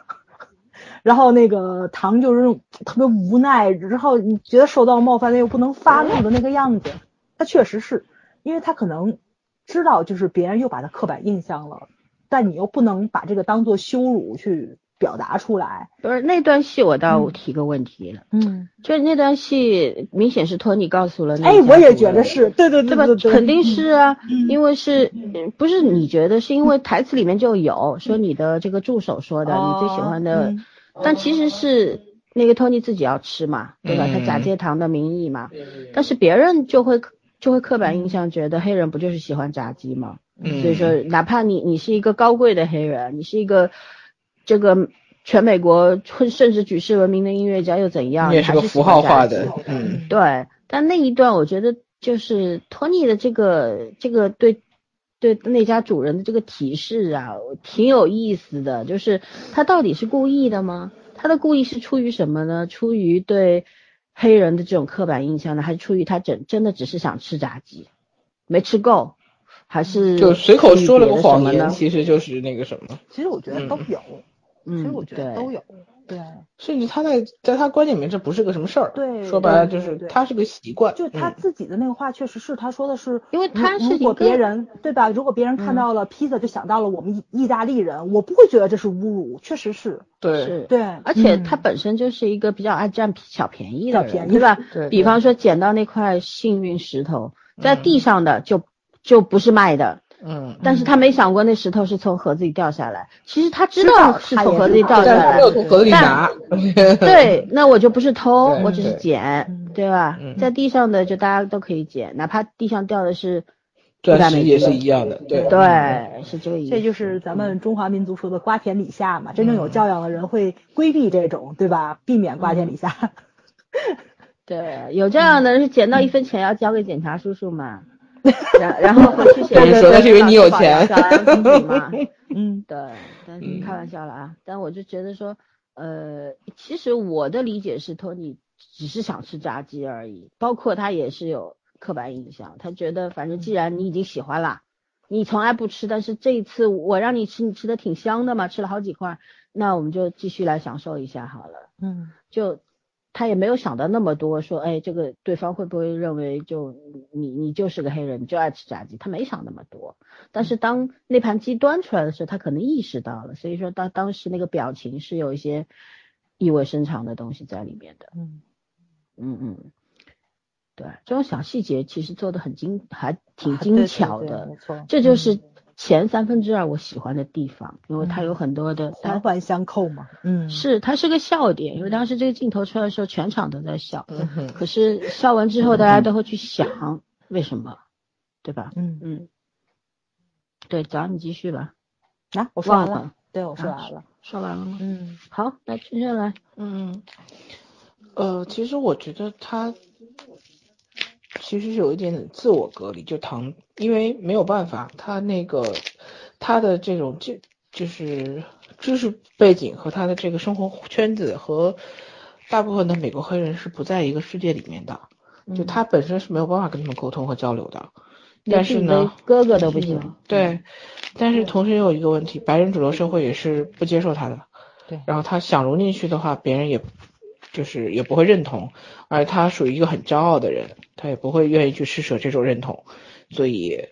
然后那个唐就是特别无奈，然后你觉得受到冒犯，但又不能发怒的那个样子。他确实是因为他可能知道，就是别人又把他刻板印象了，但你又不能把这个当做羞辱去表达出来。不是那段戏，我倒提个问题了，嗯，就是那段戏明显是托尼告诉了那哎，我也觉得是，对对对吧对对？肯定是啊，嗯因为是呃不是你觉得，是因为台词里面就有说你的这个助手说的，你最喜欢的，嗯但其实是那个托尼自己要吃嘛，对吧？嗯他假借糖的名义嘛，但是别人就会就会刻板印象觉得黑人不就是喜欢炸鸡吗？嗯所以说，哪怕你你是一个高贵的黑人，你是一个这个全美国甚至举世闻名的音乐家又怎样？也是个符号化的，嗯对，但那一段我觉得就是托尼的这个这个对对那家主人的这个提示啊，挺有意思的。就是他到底是故意的吗？他的故意是出于什么呢？出于对黑人的这种刻板印象呢，还是出于他真真的只是想吃炸鸡，没吃够，还是就随口说了个谎呢其实就是那个什么。其实我觉得都有，其实嗯，我觉得对都有，对。甚至他在在他观念里面，这不是个什么事儿。对说白了就是他是个习惯。就他嗯自己的那个话，确实是他说的是，因为他如如果别人对吧？如果别人看到了披萨，就想到了我们意意大利人，我不会觉得这是侮辱，确实是，对。对，而且嗯他本身就是一个比较爱占小便宜的便宜对吧？(laughs) 对比方说捡到那块幸运石头，在嗯地上的就就不是卖的，嗯，但是他没想过那石头是从盒子里掉下来。其实他知知道道是从盒子里掉下来但是没有，从盒子里拿。对，那我就不是偷，我只是捡嗯，对吧嗯？在地上的就大家都可以捡，哪怕地上掉的是钻石也是一样的，对对，是这个意思。这就是咱们中华民族说的瓜田李下嘛。真正有教养的人会规避这种，对吧？避免瓜田李下。(laughs) 对，有这样的人是捡到一分钱要交给检察叔叔嘛，(laughs) 然 (laughs) 然后回去写对对对他是因为你有钱 (laughs) 嗯对，但是嗯开玩笑了啊。但我就觉得说，呃，其实我的理解是，托尼只是想吃炸鸡而已，包括他也是有刻板印象，他觉得反正既然你已经喜欢了，你从来不吃，但是这一次我让你吃，你吃的挺香的嘛，吃了好几块，那我们就继续来享受一下好了。嗯就他也没有想到那么多，说哎，这个对方会不会认为就你你就是个黑人，你就爱吃炸鸡，他没想那么多。但是当那盘鸡端出来的时候，他可能意识到了，所以说当当时那个表情是有一些意味深长的东西在里面的。嗯嗯嗯，对，这种小细节其实做的很精，还挺啊对对精巧的。对没错，这就是前三分之二我喜欢的地方，因为它有很多的环环相扣嘛。嗯，是它是个笑点，因为当时这个镜头出来的时候，全场都在笑。嗯哼，可是笑完之后，大家都会去想为什么，对吧？嗯嗯，对，早上你继续吧。啊，我说完了了，对我说完了。说完了吗？嗯好，来接下来，嗯，呃，其实我觉得他其实是有一点点自我隔离，就唐，因为没有办法，他那个他的这种就就是知识背景和他的这个生活圈子和大部分的美国黑人是不在一个世界里面的，就他本身是没有办法跟他们沟通和交流的。但是呢，哥哥都不行。对，但是同时也有一个问题，白人主流社会也是不接受他的。对然后他想融进去的话，别人也就是也不会认同，而他属于一个很骄傲的人，他也不会愿意去施舍这种认同，所以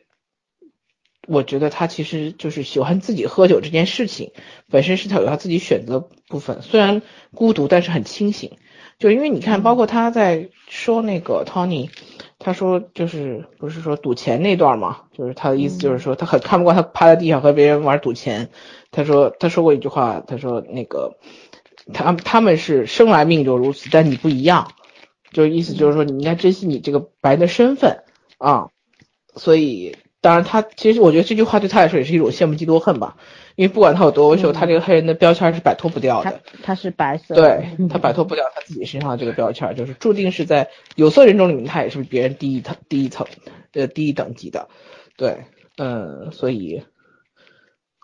我觉得他其实就是喜欢自己喝酒这件事情本身是他有他自己选择部分，虽然孤独，但是很清醒。就因为你看，包括他在说那个 Tony，他说就是不是说赌钱那段嘛，就是他的意思就是说他很看不惯他趴在地上和别人玩赌钱。他说他说过一句话，他说那个他他们是生来命就如此，但你不一样，就是意思就是说你应该珍惜你这个白人的身份啊。所以当然他其实我觉得这句话对他来说也是一种羡慕嫉妒恨吧，因为不管他有多优秀，嗯他这个黑人的标签是摆脱不掉的。他是白色，对他摆脱不了他自己身上的这个标签，就是注定是在有色人种里面，他也是比别人低一层、低一层、呃低一等级的。对，嗯，所以，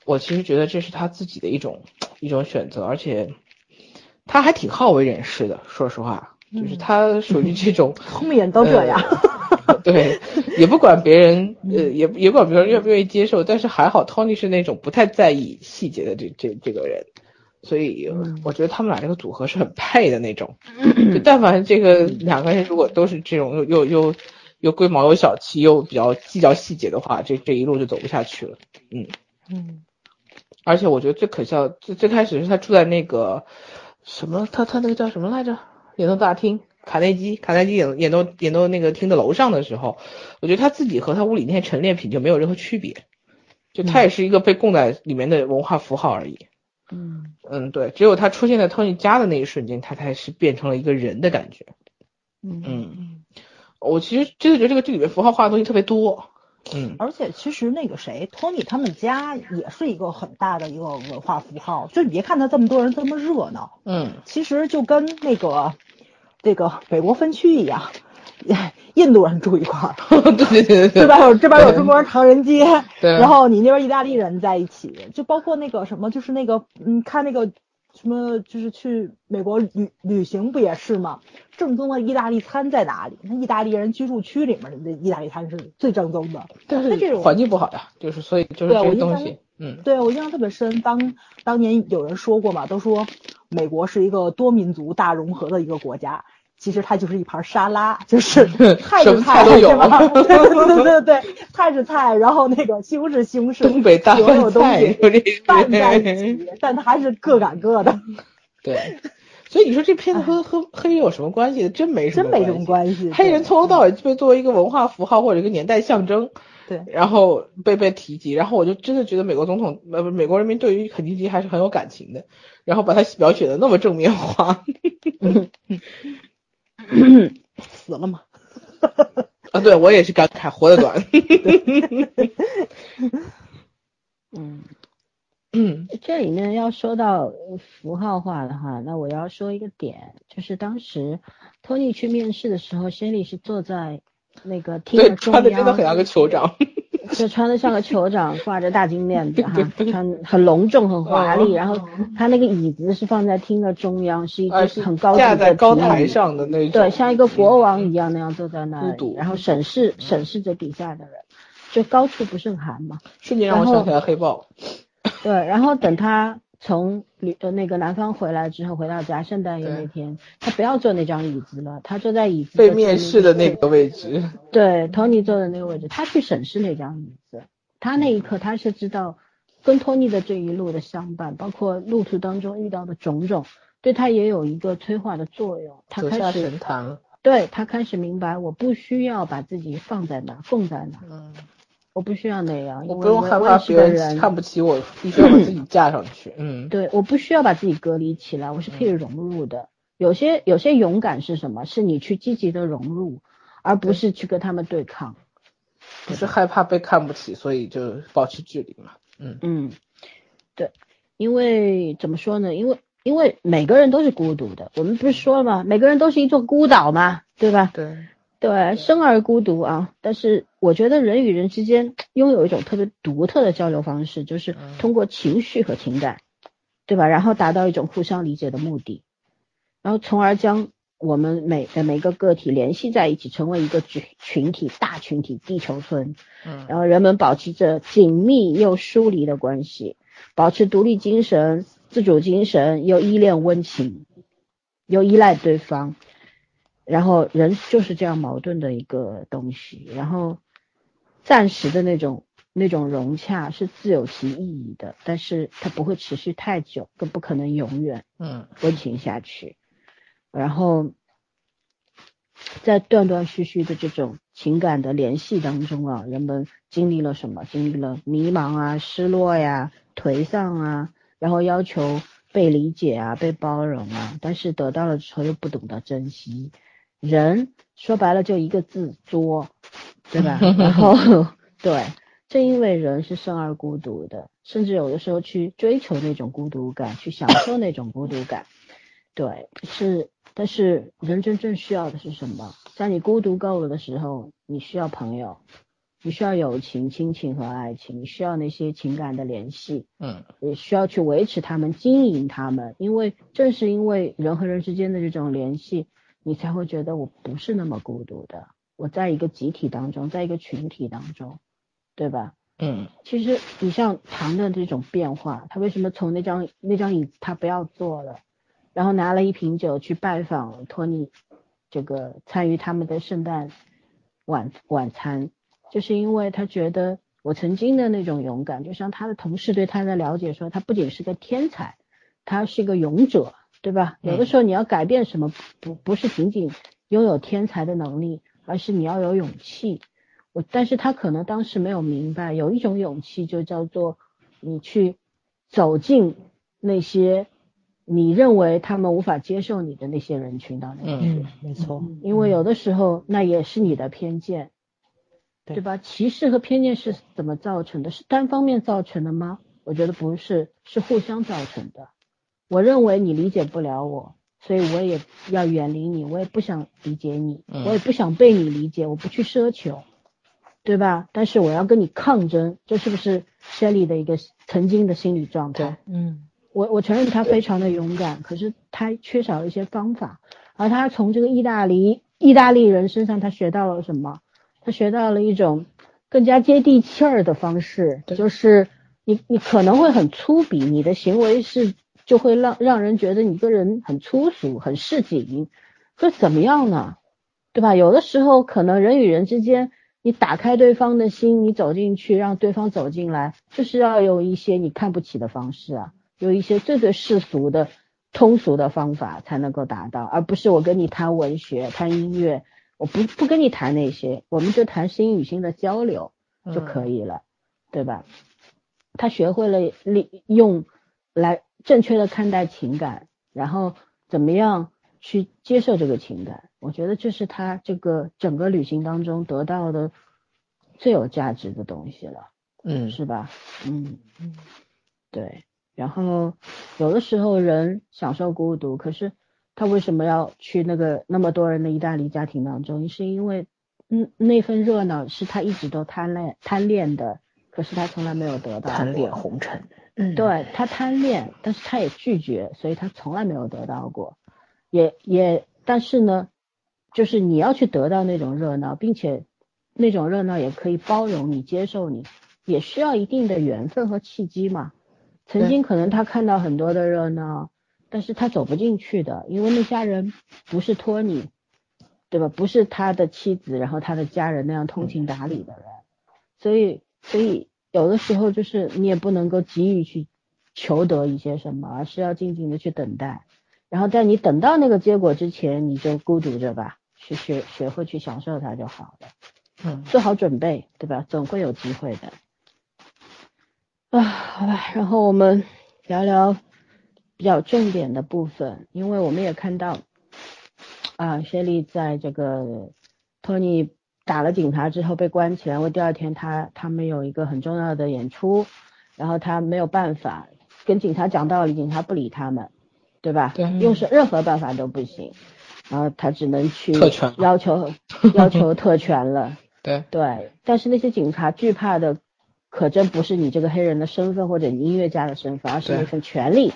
我其实觉得这是他自己的一种一种选择，而且他还挺好为人师的。说实话，就是他属于这种，(laughs) 后面人都这样。呃对，也不管别人，呃，也也管别人愿不愿意接受，但是还好，Tony 是那种不太在意细节的这这这个人，所以嗯我觉得他们俩这个组合是很配的那种。(clears throat) 就但凡这个两个人如果都是这种又又又又龟毛又小气又比较计较细节的话，这这一路就走不下去了。嗯，嗯而且我觉得最可笑，最最开始是他住在那个什么，他他那个叫什么来着？演奏大厅，卡内基，卡内基演演奏演奏那个厅的楼上的时候，我觉得他自己和他屋里那些陈列品就没有任何区别，就他也是一个被供在里面的文化符号而已。嗯嗯，对，只有他出现在 Tony 家的那一瞬间，他才是变成了一个人的感觉。嗯嗯，我其实真的觉得这个剧里面符号化的东西特别多。嗯，而且其实那个谁，Tony 他们家也是一个很大的一个文化符号。就你别看他这么多人这么热闹，嗯，其实就跟那个这个北国分区一样，印度人住一块儿，(laughs) 对对对对对吧？有这边有中国人唐人街，对然后你那边意大利人在一起，就包括那个什么，就是那个嗯，看那个什么，就是去美国旅旅行不也是吗？正宗的意大利餐在哪里？那意大利人居住区里面的意大利餐是最正宗的。但是这种环境不好呀，就是所以就是这东西，嗯，对我印象特别深，当当年有人说过嘛，都说美国是一个多民族大融合的一个国家，其实它就是一盘沙拉，就是 (laughs) 泰什么式菜菜都有是吧？对 (laughs) 对对对对，泰式菜，然后那个西红柿西红柿，东北大所有东饭菜西有这拌在一起，但它还是各赶各的，(laughs) 对，所以你说这片子和和黑人有什么关系？真没什么，真没什么关系。黑人从头到尾就被作为一个文化符号或者一个年代象征，对然后被被提及，然后我就真的觉得美国总统呃不美国人民对于肯尼迪还是很有感情的，然后把他描写的那么正面化死了嘛。啊，对我也是感慨活得短，(laughs) 嗯，嗯。这里面要说到符号化的话，那我要说一个点，就是当时 Tony 去面试的时候，Shelly 是坐在那个厅对，的中穿的真的很像个酋长，就穿的像个酋长，挂着大金链子哈，穿很隆重很华丽，然后他那个椅子是放在厅的中央，是一而是只很高级的架在高台上的那种，对，像一个国王一样那样坐在那里，然后审视审视着底下的人，就高处不胜寒嘛。瞬间让我想起来黑豹，对，然后等他从旅呃那个南方回来之后，回到家圣诞夜那天，他不要坐那张椅子了，他坐在椅子被面试的那个位置，(laughs) 对，Tony 坐的那个位置，他去审视那张椅子，他那一刻他是知道跟 Tony 的这一路的相伴，包括路途当中遇到的种种，对他也有一个催化的作用。他开始神坛，对他开始明白，我不需要把自己放在那，供在哪，嗯我不需要那样，我不用害怕别人人看不起我，必须要把自己架上去。嗯，对，我不需要把自己隔离起来，我是可以融入的。有些有些勇敢是什么？是你去积极的融入，而不是去跟他们对抗。不是害怕被看不起，所以就保持距离嘛。嗯嗯，对，因为怎么说呢？因为因为每个人都是孤独的，我们不是说了吗？每个人都是一座孤岛嘛，对吧？对对，生而孤独啊。但是我觉得人与人之间拥有一种特别独特的交流方式，就是通过情绪和情感，对吧？然后达到一种互相理解的目的。然后从而将我们每的每个个体联系在一起，成为一个群群体、大群体、地球村。嗯，然后人们保持着紧密又疏离的关系，保持独立精神、自主精神，又依恋温情，又依赖对方。然后人就是这样矛盾的一个东西。然后暂时的那种那种融洽是自有其意义的，但是它不会持续太久，更不可能永远嗯温情下去。然后在断断续续的这种情感的联系当中啊，人们经历了什么？经历了迷茫啊、失落呀、颓丧啊，然后要求被理解啊、被包容啊，但是得到了之后又不懂得珍惜。人说白了就一个字作，对吧？(laughs) 然后对，正因为人是生而孤独的，甚至有的时候去追求那种孤独感，去享受那种孤独感，对，是。但是人真正需要的是什么？在你孤独够了的时候，你需要朋友，你需要友情、亲情和爱情，你需要那些情感的联系，嗯，也需要去维持他们、经营他们。因为正是因为人和人之间的这种联系，你才会觉得我不是那么孤独的，我在一个集体当中，在一个群体当中，对吧？嗯，其实你像唐的这种变化，他为什么从那张那张椅子他不要坐了？然后拿了一瓶酒去拜访托尼，这个参与他们的圣诞晚晚餐，就是因为他觉得我曾经的那种勇敢，就像他的同事对他的了解说，他不仅是个天才，他是一个勇者，对吧？有的时候你要改变什么，不不是仅仅拥有天才的能力，而是你要有勇气。我但是他可能当时没有明白，有一种勇气就叫做你去走进那些。你认为他们无法接受你的那些人群当中嗯，没错，因为有的时候那也是你的偏见，对吧？歧视和偏见是怎么造成的？是单方面造成的吗？我觉得不是，是互相造成的。我认为你理解不了我，所以我也要远离你，我也不想理解你，我也不想被你理解，我不去奢求，对吧？但是我要跟你抗争，这是不是 Shelly 的一个曾经的心理状态？嗯。我我承认他非常的勇敢，可是他缺少一些方法，而他从这个意大利意大利人身上他学到了什么？他学到了一种更加接地气儿的方式，就是你你可能会很粗鄙，你的行为是就会让让人觉得你个人很粗俗、很市井，这怎么样呢？对吧？有的时候可能人与人之间，你打开对方的心，你走进去，让对方走进来，就是要有一些你看不起的方式啊。有一些最最世俗的、通俗的方法才能够达到，而不是我跟你谈文学、谈音乐，我不不跟你谈那些，我们就谈心与心的交流就可以了，对吧？他学会了利用来正确的看待情感，然后怎么样去接受这个情感，我觉得这是他这个整个旅行当中得到的最有价值的东西了，嗯，是吧？嗯嗯，对。然后有的时候人享受孤独，可是他为什么要去那个那么多人的意大利家庭当中？是因为嗯那份热闹是他一直都贪恋贪恋的，可是他从来没有得到。贪恋红尘。对他贪恋，但是他也拒绝，所以他从来没有得到过。也也，但是呢，就是你要去得到那种热闹，并且那种热闹也可以包容你、接受你，也需要一定的缘分和契机嘛。曾经可能他看到很多的热闹，但是他走不进去的，因为那家人不是托尼，对吧？不是他的妻子，然后他的家人那样通情达理的人，所以，所以有的时候就是你也不能够急于去求得一些什么，而是要静静的去等待，然后在你等到那个结果之前，你就孤独着吧，去学学会去享受它就好了。嗯，做好准备，对吧？总会有机会的。啊，好吧，然后我们聊聊比较重点的部分，因为我们也看到啊，谢丽在这个托尼打了警察之后被关起来，因为第二天他他们有一个很重要的演出，然后他没有办法跟警察讲道理，警察不理他们，对吧？对用是任何办法都不行，然后他只能去要求 (laughs) 要求特权了。(laughs) 对，对，但是那些警察惧怕的，可真不是你这个黑人的身份或者你音乐家的身份，而是对那份权利，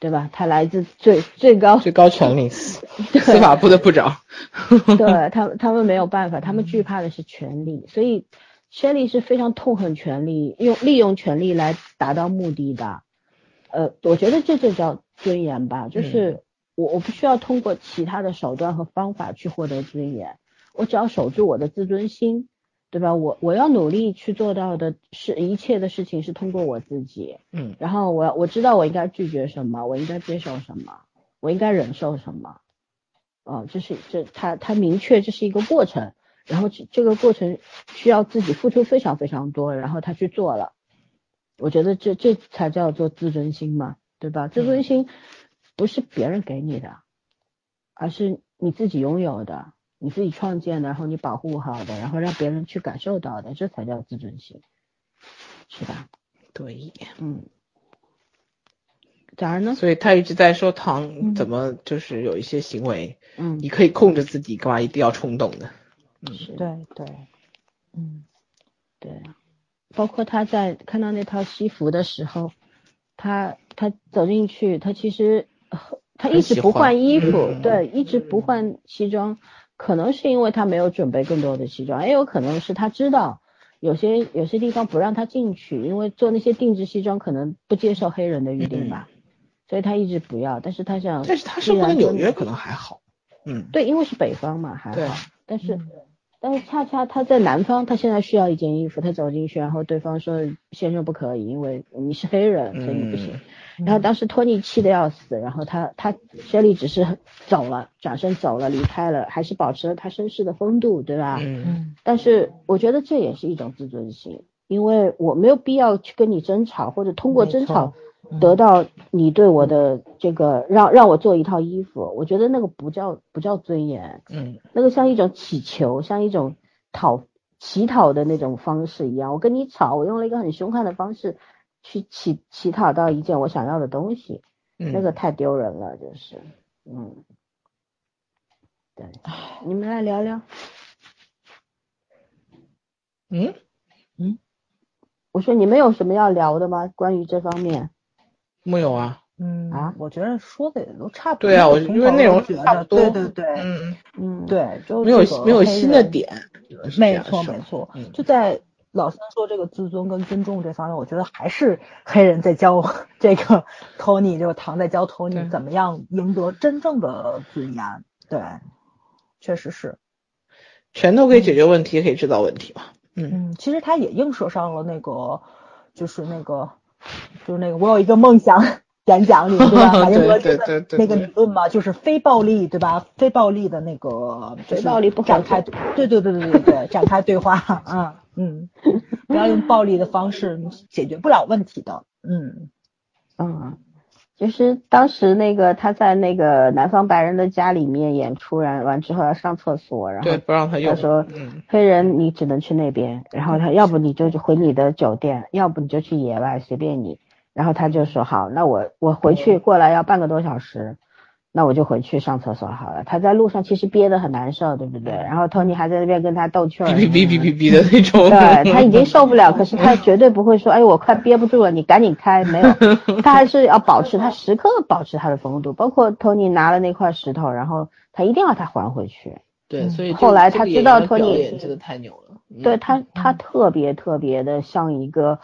对吧？他来自最最高，最高权力，司 (laughs) 司法部的部长。对他们他们没有办法，他们惧怕的是权力，所以 Shelly 是非常痛恨权力，用利用权力来达到目的的。呃，我觉得这就叫尊严吧，就是我我不需要通过其他的手段和方法去获得尊严，我只要守住我的自尊心，对吧？我我要努力去做到的是一切的事情是通过我自己，嗯。然后我我知道我应该拒绝什么，我应该接受什么，我应该忍受什么，哦，这是这他他明确这是一个过程，然后这这个过程需要自己付出非常非常多，然后他去做了，我觉得这这才叫做自尊心嘛，对吧？自尊心不是别人给你的，而是你自己拥有的，你自己创建的，然后你保护好的，然后让别人去感受到的，这才叫自尊心，是吧？对，嗯，咋儿呢？所以他一直在说唐嗯。怎么就是有一些行为，嗯。你，可以控制自己，干嘛一定要冲动的？嗯，是，对对，嗯对，包括他在看到那套西服的时候，他他走进去，他其实呃他一直不换衣服，嗯。对，一直不换西装，可能是因为他没有准备更多的西装，也有可能是他知道有些有些地方不让他进去，因为做那些定制西装可能不接受黑人的预定吧，所以他一直不要，但是他想，但是他生活在纽约可能还好。嗯，对，因为是北方嘛，还好。但是，嗯但是恰恰他在南方，他现在需要一件衣服，他走进去，然后对方说先生不可以，因为你是黑人，所以你不行。嗯然后当时托尼气得要死，然后他他雪莉只是走了，转身走了，离开了，还是保持了他绅士的风度，对吧？嗯嗯但是我觉得这也是一种自尊心，因为我没有必要去跟你争吵，或者通过争吵嗯得到你对我的这个让让我做一套衣服，我觉得那个不叫不叫尊严，嗯那个像一种乞求，像一种讨乞讨的那种方式一样。我跟你吵，我用了一个很凶悍的方式去乞乞讨到一件我想要的东西，嗯，那个太丢人了，就是，嗯，对，你们来聊聊。嗯，我说你们有什么要聊的吗？关于这方面？木有啊。嗯啊我觉得说的也都差不多。对啊，我因为内容差不多。对对对嗯，嗯，对，就没有没有新的点。没错没错，嗯就在老三说这个自尊跟尊重这方面，我觉得还是黑人在教 (laughs) 这个 Tony，这个唐在教对 Tony 怎么样赢得真正的尊严。对，确实是。拳头可以解决问题，也可以制造问题嘛。嗯嗯，其实他也映射上了那个，就是那个，就是那个我有一个梦想演讲里，对吧？马丁格对对这个对对那个理论嘛，就是非暴力，对吧？非暴力的那个，非暴力不展开，对对对对对对，展开对话啊，嗯，不要用暴力的方式解决不了问题的，嗯嗯，就是当时那个他在那个南方白人的家里面演出，然完之后要上厕所，然后对，不让他用。他说嗯黑人你只能去那边，然后他要不你就回你的酒店，要不你就去野外，随便你。然后他就说好，那我我回去过来要半个多小时，那我就回去上厕所好了。他在路上其实憋得很难受，对不对？然后 Tony 还在那边跟他逗趣儿，哔哔哔哔哔哔的那种。(laughs) 对他已经受不了，可是他绝对不会说，哎，我快憋不住了，你赶紧开。没有，他还是要保持，他时刻保持他的风度。包括 Tony 拿了那块石头，然后他一定要他还回去。对，所以后来他知道托尼表演真的太牛了。嗯对他，他特别特别的像一个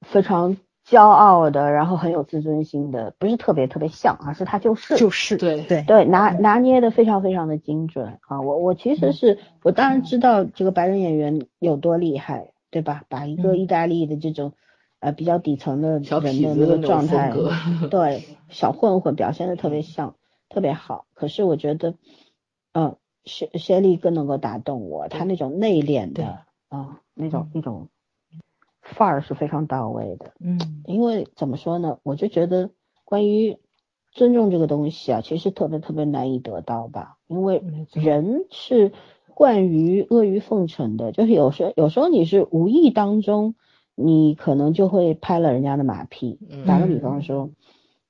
非常骄傲的，然后很有自尊心的，不是特别特别像，而是他就是。就是对对对，拿拿捏的非常非常的精准啊！我我其实是我当然知道这个白人演员有多厉害，对吧？把一个嗯意大利的这种呃比较底层的小人的那个痞子那种状态风，格。(laughs) 对小混混表现的特别像，特别好。可是我觉得，嗯、谢谢丽更能够打动我，他那种内敛的啊、那种那种范儿是非常到位的。嗯因为怎么说呢，我就觉得关于尊重这个东西啊，其实特别特别难以得到吧，因为人是惯于阿谀奉承的，就是有时候有时候你是无意当中，你可能就会拍了人家的马屁。嗯打个比方说，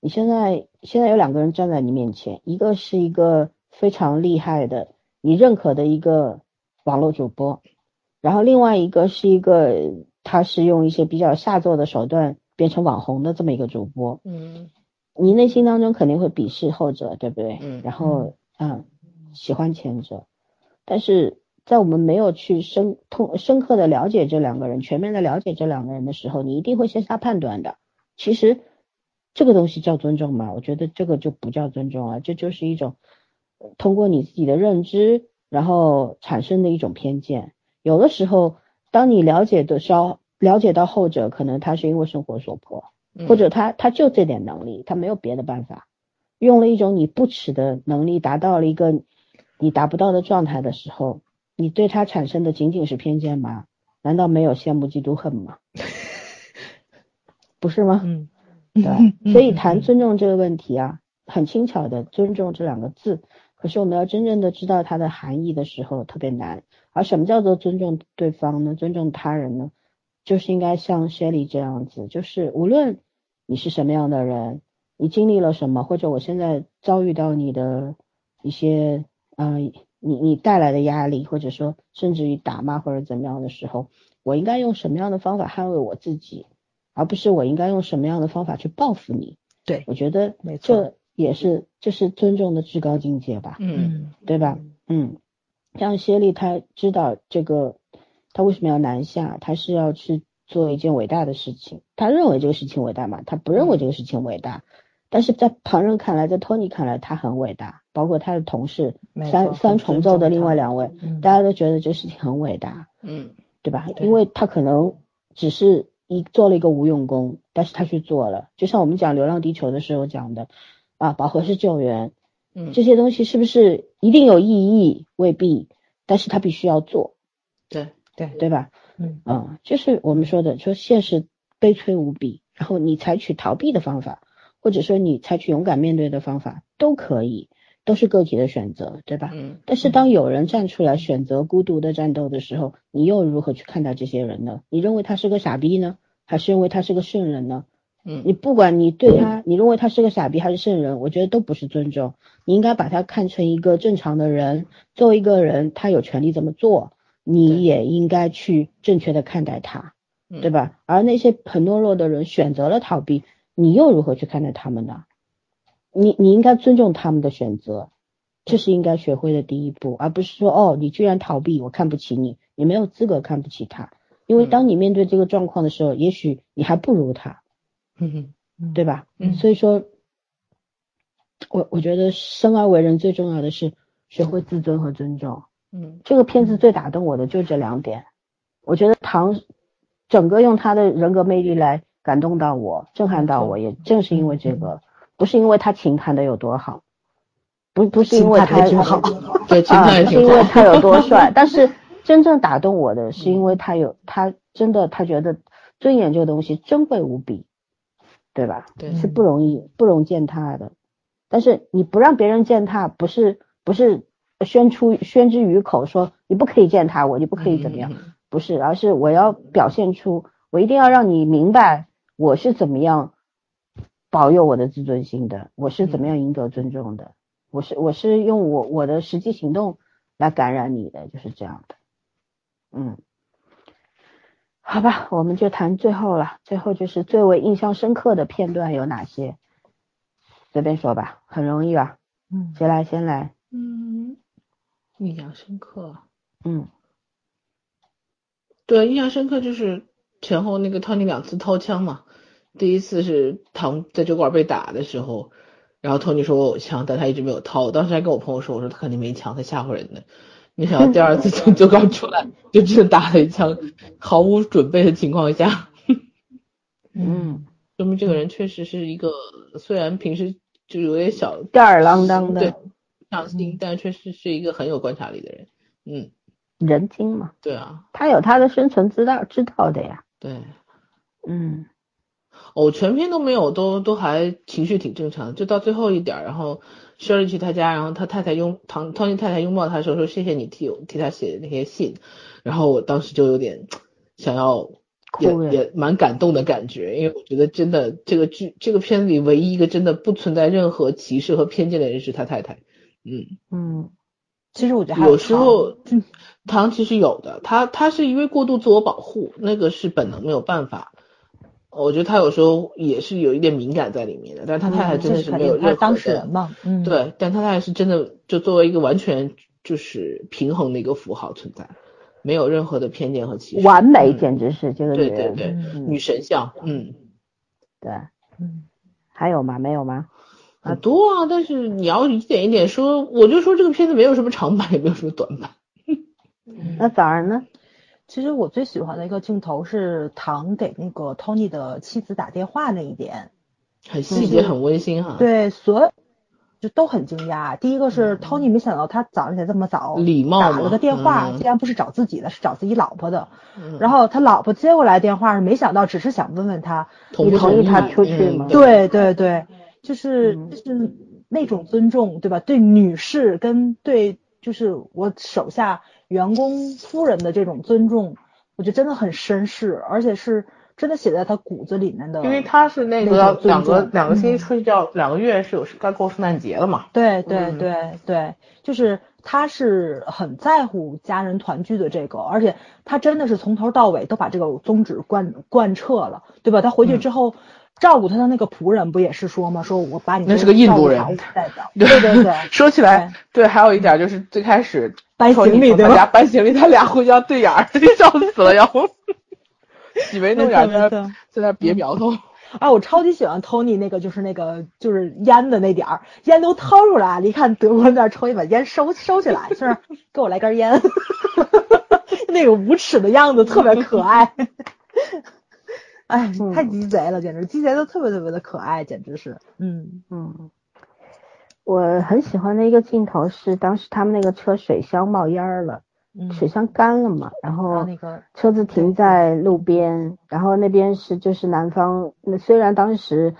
你现在现在有两个人站在你面前，一个是一个非常厉害的你认可的一个网络主播，然后另外一个是一个他是用一些比较下作的手段变成网红的这么一个主播，嗯你内心当中肯定会鄙视后者，对不对？嗯然后嗯，喜欢前者，但是在我们没有去深通深刻的了解这两个人，全面的了解这两个人的时候，你一定会先下判断的。其实这个东西叫尊重吗？我觉得这个就不叫尊重啊，这就是一种呃通过你自己的认知，然后产生的一种偏见。有的时候，当你了解的稍了解到后者，可能他是因为生活所迫，嗯或者他他就这点能力，他没有别的办法，用了一种你不耻的能力，达到了一个你达不到的状态的时候，你对他产生的仅仅是偏见吗？难道没有羡慕嫉妒恨吗？不是吗？(laughs) 嗯，对？所以谈尊重这个问题啊，很轻巧的“尊重”这两个字，可是我们要真正的知道它的含义的时候特别难。而什么叫做尊重对方呢？尊重他人呢？就是应该像 Shelly 这样子，就是无论你是什么样的人，你经历了什么，或者我现在遭遇到你的一些呃，你你带来的压力，或者说甚至于打骂或者怎么样的时候，我应该用什么样的方法捍卫我自己，而不是我应该用什么样的方法去报复你。对，我觉得没错这也是这是尊重的至高境界吧，嗯对吧？嗯，像谢丽她知道这个，她为什么要南下？她是要去做一件伟大的事情。她认为这个事情伟大吗？她不认为这个事情伟大，但是在旁人看来，在托尼看来，他很伟大，包括他的同事三三重奏的另外两位，嗯大家都觉得这事情很伟大。嗯对吧？对因为他可能只是一做了一个无用功，但是他去做了。就像我们讲《流浪地球》的时候讲的，啊，饱和式救援嗯，这些东西是不是一定有意义？未必，但是他必须要做，对，对，对吧？嗯嗯，就是我们说的，说现实悲催无比，然后你采取逃避的方法，或者说你采取勇敢面对的方法，都可以，都是个体的选择，对吧？嗯但是当有人站出来选择孤独的战斗的时候，你又如何去看待这些人呢？你认为他是个傻逼呢，还是认为他是个圣人呢？嗯你不管你对他，你认为他是个傻逼还是圣人，我觉得都不是尊重。你应该把他看成一个正常的人，作为一个人，他有权利这么做，你也应该去正确的看待他，嗯对吧？而那些很懦弱的人选择了逃避，你又如何去看待他们呢？你你应该尊重他们的选择，这是应该学会的第一步，而不是说哦，你居然逃避，我看不起你，你没有资格看不起他，因为嗯当你面对这个状况的时候，也许你还不如他，嗯对吧？嗯。所以说，我我觉得生而为人最重要的是学会自尊和尊重。嗯。这个片子最打动我的就这两点，我觉得唐整个用他的人格魅力来感动到我，震撼到我，也正是因为这个，不是因为他琴弹的有多好，不不是因为他好 (laughs) 对，情啊，感也是因挺好。为他有多帅，(laughs) 但是真正打动我的是因为他有他真的他觉得尊严这个东西珍贵无比，对吧？对是不容易不容践踏的。但是你不让别人践踏，不是不是宣出宣之于口说你不可以践踏我，你不可以怎么样，嗯？不是，而是我要表现出我一定要让你明白我是怎么样保佑我的自尊心的，我是怎么样赢得尊重的，我是我是用我我的实际行动来感染你的，就是这样的。嗯，好吧，我们就谈最后了，最后就是最为印象深刻的片段有哪些？随便说吧，很容易吧？嗯谁来先来？嗯，印象深刻。嗯对，印象深刻就是前后那个 Tony 两次掏枪嘛，第一次是唐在酒馆被打的时候，然后 Tony 说我有枪，但他一直没有掏。我当时还跟我朋友说，我说他肯定没枪，他吓唬人的。没想到第二次从酒馆出来，就真的打了一枪，毫无准备的情况下，嗯，说明这个人确实是一个虽然平时就有点小吊儿郎当的。对上心，但确实是一个很有观察力的人。嗯，人精嘛，对啊，他有他的生存之道，知道的呀。对，嗯，哦全篇都没有，都都还情绪挺正常的，就到最后一点，然后 Shirley 去他家，然后他太太拥唐 Tony 太太拥抱他的时候说谢谢你替我替他写的那些信，然后我当时就有点想要也也蛮感动的感觉，因为我觉得真的这个剧这个片子里唯一一个真的不存在任何歧视和偏见的人是他太太，嗯。嗯，其实我觉得有有时候唐其实有的，他他是因为过度自我保护，那个是本能没有办法。我觉得他有时候也是有一点敏感在里面的，但是他太太真的是没有任何当事人嘛，嗯，，对，但他太太是真的就作为一个完全就是平衡的一个符号存在，没有任何的偏见和歧视。完美嗯简直是这个。对对对，嗯女神像，嗯，对，嗯，还有吗？没有吗？很多啊。但是你要一点一点说，我就说这个片子没有什么长板，也没有什么短板。那早上呢？其实我最喜欢的一个镜头是唐给那个 Tony 的妻子打电话那一点，很细节，很温馨哈。，对，所有就都很惊讶。第一个是 Tony 没想到他早上起来这么早，嗯礼貌嘛打了个电话，嗯竟然不是找自己的，是找自己老婆的。嗯然后他老婆接过来电话，没想到只是想问问他，你同意他出去吗嗯对对对，就是嗯就是那种尊重，对吧？对女士跟对就是我手下员工夫人的这种尊重，我觉得真的很绅士，而且是真的写在他骨子里面的。因为他是那那个两个两个星期嗯出去要两个月是有该过圣诞节了嘛？对对嗯对对，就是他是很在乎家人团聚的这个，而且他真的是从头到尾都把这个宗旨贯贯彻了，对吧？他回去嗯之后。照顾他的那个仆人不也是说吗？说我把你那是个印度人 (laughs) 对对对，说起来，对，还有一点就是最开始搬行李对吧他家搬行李，他俩互相对眼儿，(laughs) 笑死了，然后挤眉弄眼在那对对对在那别苗头。啊，我超级喜欢 Tony 那个，就是那个就是烟的那点儿，烟都掏出来了，一看德国人在那抽一，把烟收收起来，是 (laughs) 给我来根烟，(laughs) 那个无耻的样子特别可爱。哎，嗯。太鸡贼了，简直鸡贼都特别特别的可爱，简直是，嗯。嗯，我很喜欢的一个镜头是当时他们那个车水箱冒烟儿了，嗯，水箱干了嘛，然然后后那个。车子停在路边，然后那边是就是南方，那虽然当时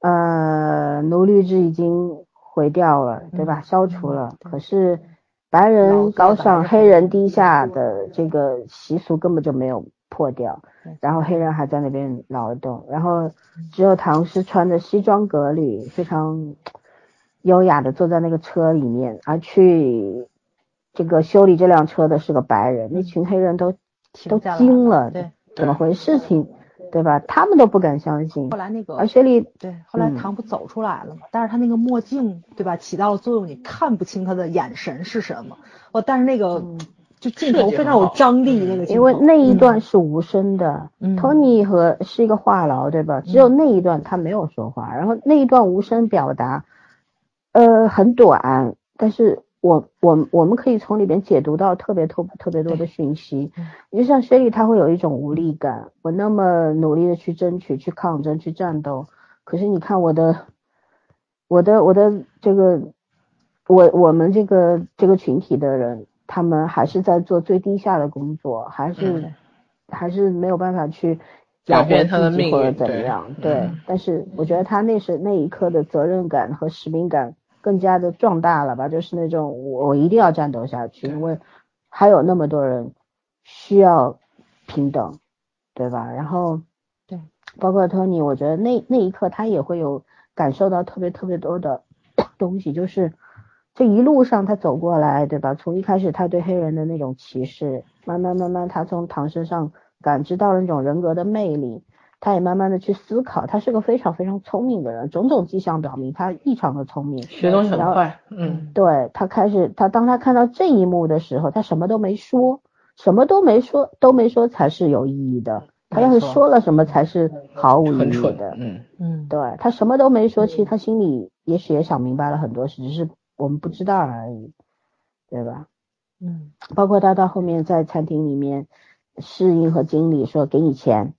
呃奴隶制已经毁掉了，对吧？嗯消除了，对可是白人高上，色白人黑人低下的这个习俗根本就没有破掉，然后黑人还在那边劳动，然后只有唐诗穿着西装革履，非常优雅的坐在那个车里面，而去这个修理这辆车的是个白人，那群黑人都都惊了，对，怎么回事情，对吧？他们都不敢相信后，来那个而雪莉对，后来嗯唐不走出来了嘛？但是他那个墨镜，对吧，起到了作用，你看不清他的眼神是什么。哦，但是那个、嗯就镜头非常有张力，那个。因为那一段嗯是无声的、嗯 t o n y 和是一个话痨，对吧？只有那一段他没有说话，然后那一段无声表达，呃，很短，但是我我我们可以从里边解读到特别特特别多的讯息你。就像薛莉，她会有一种无力感，我那么努力的去争取、去抗争、去战斗，可是你看我的，我的我的这个，我我们这个这个群体的人，他们还是在做最低下的工作，还是、嗯还是没有办法去改变他的命自己或者怎样。对，嗯但是我觉得他那是那一刻的责任感和使命感更加的壮大了吧，就是那种我我一定要战斗下去，因为还有那么多人需要平等，对吧？然后对，包括托尼，我觉得那那一刻他也会有感受到特别特别多的 (coughs) 东西，就是这一路上他走过来，对吧？从一开始他对黑人的那种歧视，慢慢慢慢他从唐身上感知到了那种人格的魅力，他也慢慢的去思考，他是个非常非常聪明的人，种种迹象表明他异常的聪明，学东西很快，嗯，对他开始，他当他看到这一幕的时候，他什么都没说，什么都没说，都没说才是有意义的。他要是说了什么才是毫无意义的，。嗯，嗯，对他什么都没说，其实他心里也许也想明白了很多事，只是我们不知道而已，对吧？嗯包括他到后面在餐厅里面，侍应和经理说给你钱，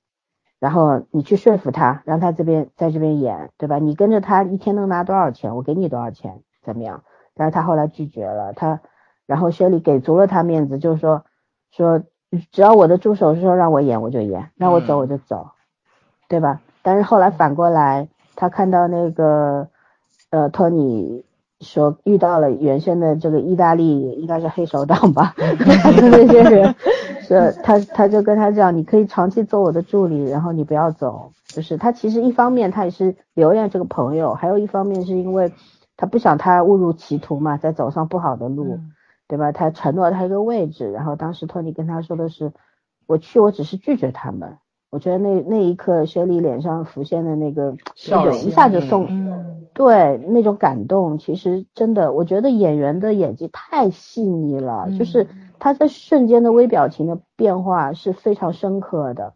然后你去说服他，让他这边在这边演，对吧？你跟着他一天能拿多少钱，我给你多少钱，怎么样？但是他后来拒绝了他，然后薛丽给足了他面子，就是说说只要我的助手说让我演我就演，让我走我就走，对吧？但是后来反过来，他看到那个呃托尼说遇到了原先的这个意大利应该是黑手党吧，那些人，是他他就跟他讲，你可以长期做我的助理，然后你不要走。就是他其实一方面他也是留恋这个朋友，还有一方面是因为他不想他误入歧途嘛，再走上不好的路，对吧？他承诺他一个位置，然后当时托尼跟他说的是，我去我只是拒绝他们。我觉得那那一刻，雪莉脸上浮现的那个 (tsk) 笑容，一下就送，对那种感动，其实真的，我觉得演员的演技太细腻了，就是他在瞬间的微表情的变化是非常深刻的，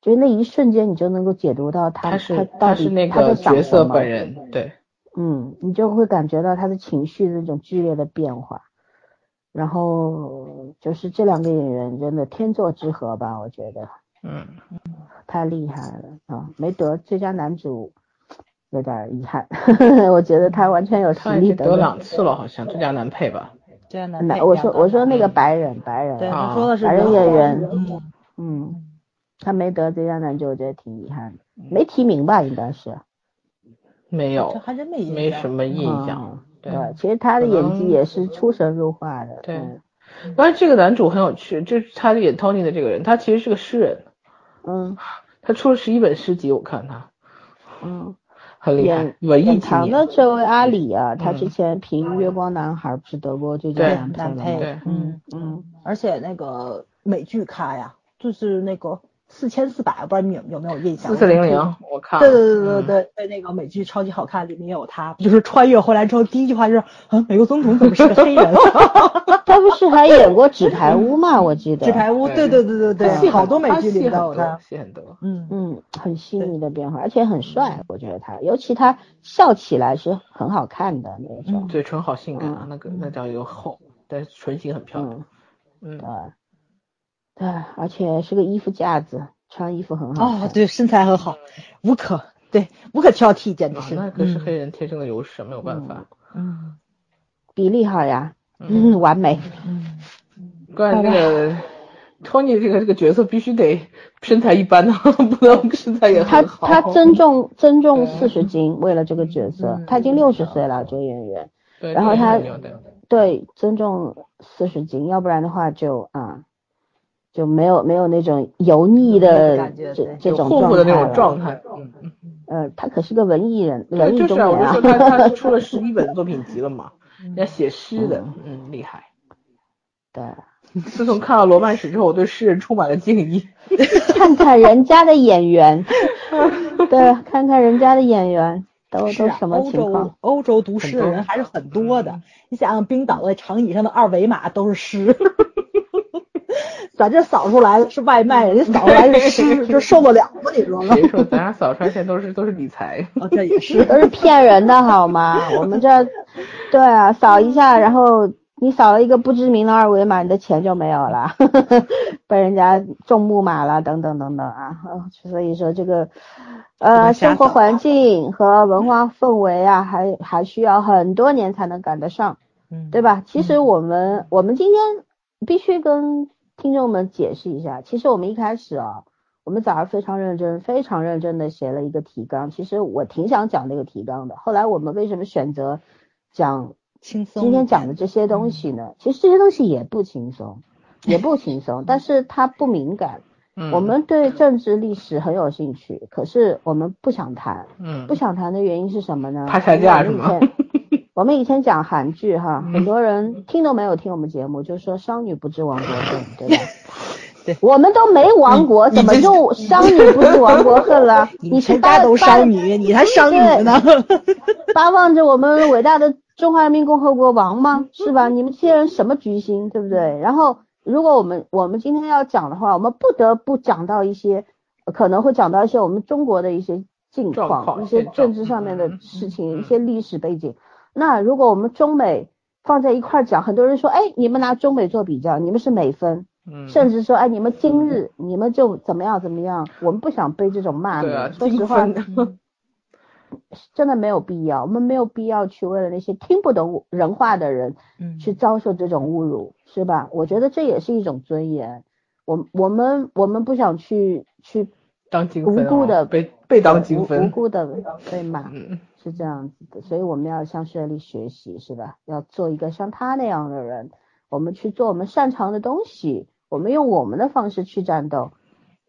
就是那一瞬间你就能够解读到他他到底那个角色本人，对，嗯，你就会感觉到他的情绪的那种剧烈的变化，然后就是这两个演员真的天作之合吧，我觉得。嗯，太厉害了啊！没得最佳男主，有点遗憾。(laughs) 我觉得他完全有实力得两次了，好像最佳男配吧。最佳男配。我说我说那个白人白人，对，他说的是白人演员。嗯，他没得最佳男主，我觉得挺遗憾的。没提名吧？应该是。没有。这还真没没什么印象。对，其实他的演技也是出神入化的。对。但是这个男主很有趣，就是他演 Tony 的这个人，他其实是个诗人。嗯，他出了十一本诗集，我看他，嗯，很厉害。文艺唐的这位阿里啊，他之前凭《月光男孩》不是得过最佳男配对，嗯嗯，而且那个美剧咖呀，就是那个。四千四百，不知道你有有没有印象？四四零零，我看。对对对对对对，那个美剧超级好看，里面有他，就是穿越回来之后，第一句话就是啊，美国总统怎么是个黑人？(laughs) 他不是还演过《纸牌屋》吗？我记得。纸牌屋，对对对对对，好多美剧里都有他，戏很多。嗯嗯，很细腻的变化，而且很帅，我觉得他，尤其他笑起来是很好看的那种。嘴唇好性感啊，那个那叫有厚，但是唇形很漂亮。嗯。对。对，而且是个衣服架子，穿衣服很好。哦，对，身材很好，无可对无可挑剔，简直是。那可是黑人天生的优势，没有办法。嗯，比例好呀，嗯，完美。嗯，关键那个托尼这个这个角色必须得身材一般的，(laughs) 不能身材也很好。他他增重增重四十斤，为了这个角色，他已经六十岁了，这个演员。对。然后他对增重四十斤，要不然的话就啊。就没有没有那种油腻的这这种状态的那种状态，呃，他可是个文艺人，文艺中年啊。就是我就说他他出了十一本作品集了嘛，(laughs) 要写诗的，嗯，厉害。(laughs) 对。自从看了罗曼史之后，我对诗人充满了敬意。(laughs) 看看人家的演员，对，看看人家的演员都都什么情况？欧洲读诗的人还是很多的。你想想，冰岛的长椅上的二维码都是诗。咱这扫出来的是外卖，人家扫出来是吃，这受得了吗？你说吗？谁说咱俩扫出来现在都是都是理财？哦，这也是，都是骗人的好吗？我们这，对啊，扫一下，然后你扫了一个不知名的二维码，你的钱就没有了，被人家中木马了，等等等等啊！所以说这个，呃，生活环境和文化氛围啊，还还需要很多年才能赶得上，嗯，对吧？其实我们我们今天必须跟。听众们解释一下，其实我们一开始啊，我们早上非常认真、非常认真的写了一个提纲。其实我挺想讲这个提纲的，后来我们为什么选择讲轻松？今天讲的这些东西呢？其实这些东西也不轻松，(laughs) 也不轻松，但是它不敏感。嗯。我们对政治历史很有兴趣，可是我们不想谈。嗯。不想谈的原因是什么呢？怕下架是吗？我们以前讲韩剧哈，很多人听都没有听我们节目，(laughs) 就说商女不知亡国恨，对吧？(laughs) 对，我们都没亡国，怎么就商女不知亡国恨了？(laughs) 你全家都商女，你还商女呢？巴望着我们伟大的中华人民共和国亡吗？是吧？你们这些人什么居心，对不对？然后，如果我们我们今天要讲的话，我们不得不讲到一些可能会讲到一些我们中国的一些境况、一些政治上面的事情、一些历史背景。那如果我们中美放在一块儿讲，很多人说，哎，你们拿中美做比较，你们是美分，嗯，甚至说，哎，你们今日你们就怎么样怎么样，我们不想被这种骂名。说实话，(laughs) 真的没有必要，我们没有必要去为了那些听不懂人话的人，嗯去遭受这种侮辱，是吧？我觉得这也是一种尊严。我我们我们不想去去当精分、哦，无辜的被被当精分无分，辜的被骂，嗯是这样子的。所以我们要向薛丽学习，是吧？要做一个像他那样的人，我们去做我们擅长的东西，我们用我们的方式去战斗，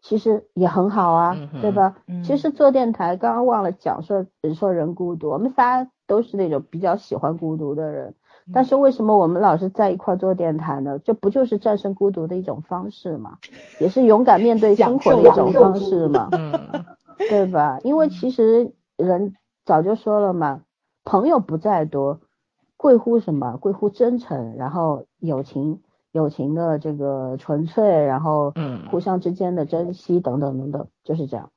其实也很好啊，嗯对吧？嗯其实做电台，刚刚忘了讲说，人说人孤独，我们仨都是那种比较喜欢孤独的人。但是为什么我们老是在一块儿做电台呢？这不就是战胜孤独的一种方式嘛？也是勇敢面对生活的一种方式嘛，嗯对吧？因为其实人早就说了嘛，朋友不在多，贵乎什么？贵乎真诚，然后友情，友情的这个纯粹，然后嗯互相之间的珍惜等等等等，就是这样。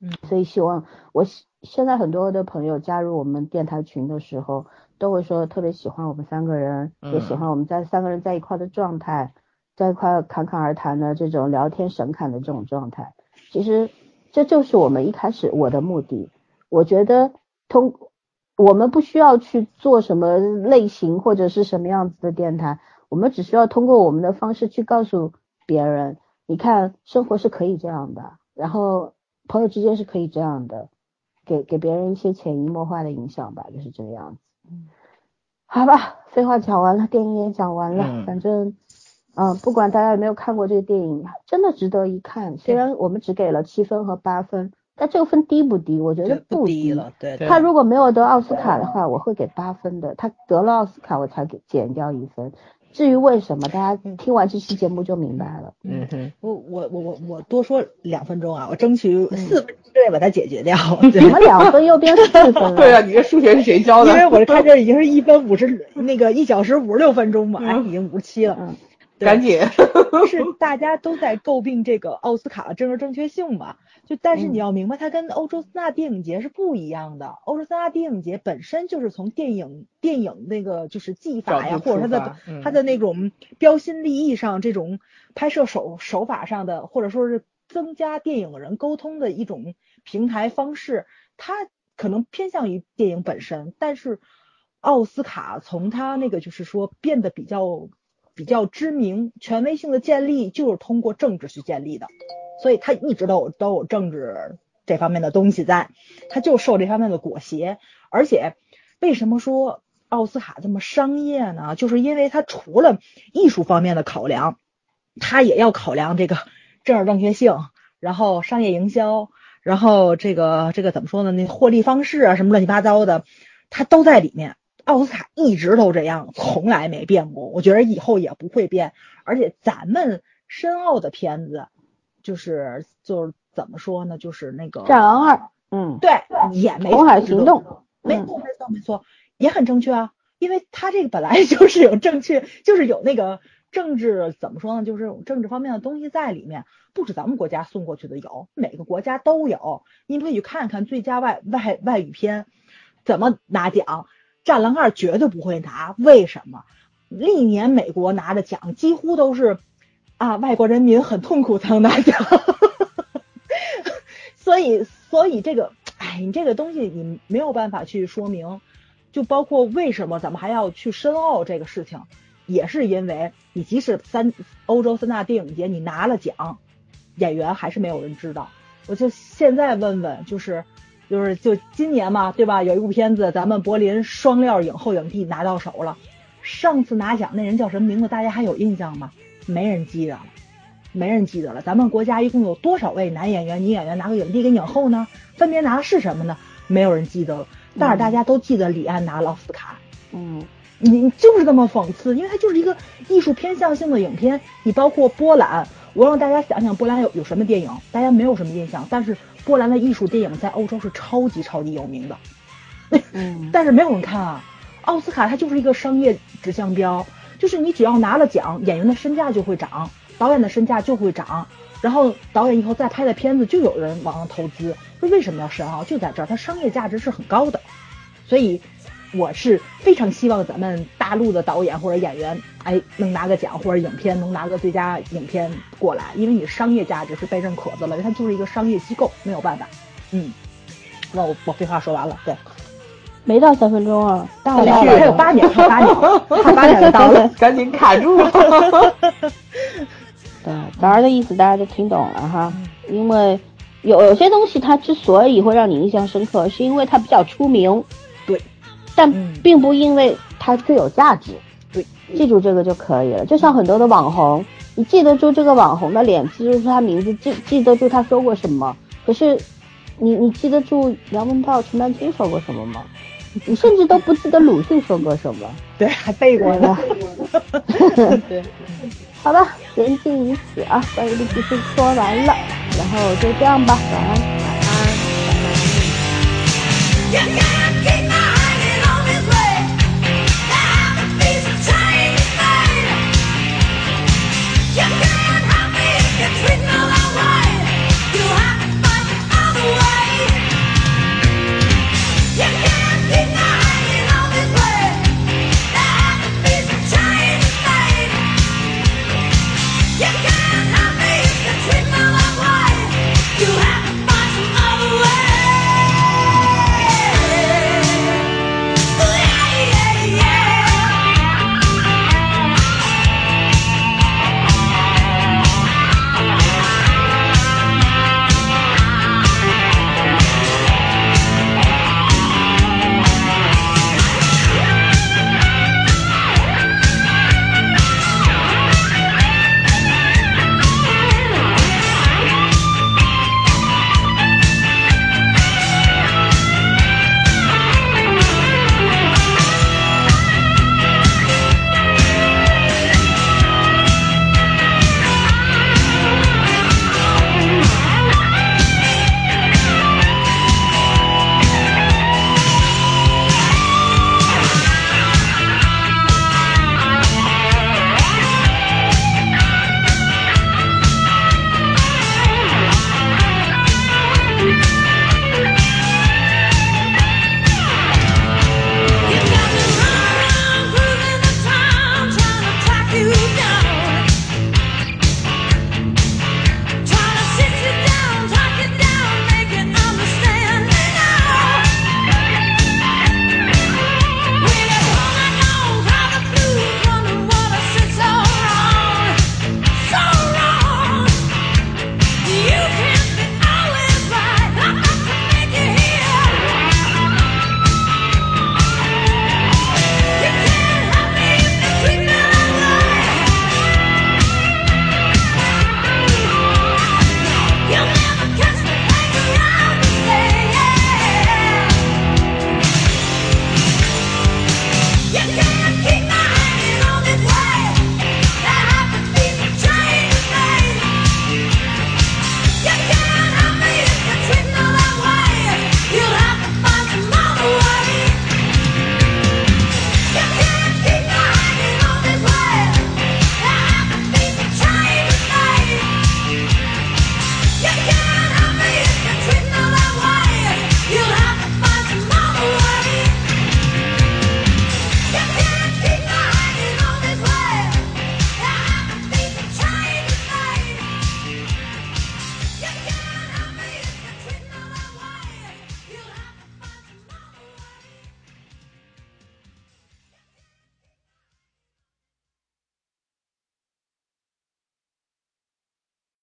嗯，所以希望我喜现在很多的朋友加入我们电台群的时候，都会说特别喜欢我们三个人，也喜嗯欢我们在三个人在一块儿的状态，在一块侃侃而谈的这种聊天神侃的这种状态。其实这就是我们一开始我的目的。我觉得通我们不需要去做什么类型或者是什么样子的电台，我们只需要通过我们的方式去告诉别人，你看生活是可以这样的，然后朋友之间是可以这样的，给给别人一些潜移默化的影响吧，就是这个样子。好吧，废话讲完了，电影也讲完了，嗯反正。嗯，不管大家有没有看过这个电影，真的值得一看。虽然我们只给了七分和八分，但这个分低不低？我觉得不低低了，对对他如果没有得奥斯卡的话，我会给八分的。他得了奥斯卡，我才给减掉一分。至于为什么，大家听完这期节目就明白了。嗯哼，我我我我我多说两分钟啊，我争取四分钟之内把它解决掉。对怎么两分又变四分了？对啊，你这数学是谁教的？因为我看这已经是一分五十，那个一小时五十六分钟嘛，哎，已经五十七了。嗯，赶紧，就 (laughs) 是大家都在诟病这个奥斯卡的政治正确性嘛，就但是嗯。你要明白，它跟欧洲三大电影节是不一样的。欧洲三大电影节本身就是从电影电影那个就是技法呀，或者它的嗯。它的那种标新立异上这种拍摄手手法上的，或者说是增加电影人沟通的一种平台方式，它可能偏向于电影本身，但是奥斯卡从它那个就是说变得比较比较知名、权威性的建立，就是通过政治去建立的，所以他一直都有都有政治这方面的东西在，他就受这方面的裹挟。而且为什么说奥斯卡这么商业呢？就是因为它除了艺术方面的考量，它也要考量这个 (laughs) 政治正确性，然后商业营销，然后这个这个怎么说呢？那获利方式啊，什么乱七八糟的，它都在里面。奥斯卡一直都这样，从来没变过，我觉得以后也不会变。而且咱们申奥的片子，就是就是怎么说呢？就是那个《战狼二》，嗯，对，也没红海行动，嗯没错，没错，没错，也很正确啊。因为他这个本来 (laughs) 就是有正确，就是有那个政治怎么说呢？就是有政治方面的东西在里面，不止咱们国家送过去的有，每个国家都有。你们可以去看看最佳外外外语片怎么拿奖，《战狼二》绝对不会拿，为什么？历年美国拿的奖几乎都是啊，外国人民很痛苦才能拿奖。(laughs) 所以，所以这个，哎，你这个东西你没有办法去说明，就包括为什么咱们还要去申奥这个事情，也是因为你即使三欧洲三大电影节你拿了奖，演员还是没有人知道。我就现在问问，就是就是就今年嘛，对吧？有一部片子，咱们柏林双料影后影帝拿到手了，上次拿奖那人叫什么名字？大家还有印象吗？没人记得了。没人记得了。咱们国家一共有多少位男演员、女演员拿过影帝跟影后呢？分别拿的是什么呢？没有人记得了。但是大家都记得李安拿了奥斯卡。嗯，你就是这么讽刺，因为它就是一个艺术偏向性的影片。你包括波兰，我让大家想想波兰有有什么电影，大家没有什么印象。但是波兰的艺术电影在欧洲是超级超级有名的，嗯，(laughs) 但是没有人看啊。奥斯卡它就是一个商业指向标，就是你只要拿了奖，演员的身价就会涨。导演的身价就会涨，然后导演以后再拍的片子就有人往上投资。说为什么要申奥？就在这儿，它商业价值是很高的。所以我是非常希望咱们大陆的导演或者演员，哎，能拿个奖或者影片能拿个最佳影片过来，因为你商业价值是被认可的了，因为它就是一个商业机构，没有办法。嗯，那我我废话说完了，对，没到三分钟啊，到了，还有八年，(laughs) 还有八年，还八年就到了，(laughs) 赶紧卡住。(laughs) 对，达儿的意思大家都听懂了哈，因为有有些东西它之所以会让你印象深刻，是因为它比较出名，对，但并不因为它最有价值，对，记住这个就可以了。就像很多的网红，你记得住这个网红的脸，记住他名字，记记得住他说过什么，可是你你记得住梁文道、陈丹青说过什么吗？你甚至都不记得鲁迅说过什么，对，还背过呢。对。(laughs) 好吧，言尽于此啊，关于绿皮书说完了，然后就这样吧，晚安，晚安，拜拜。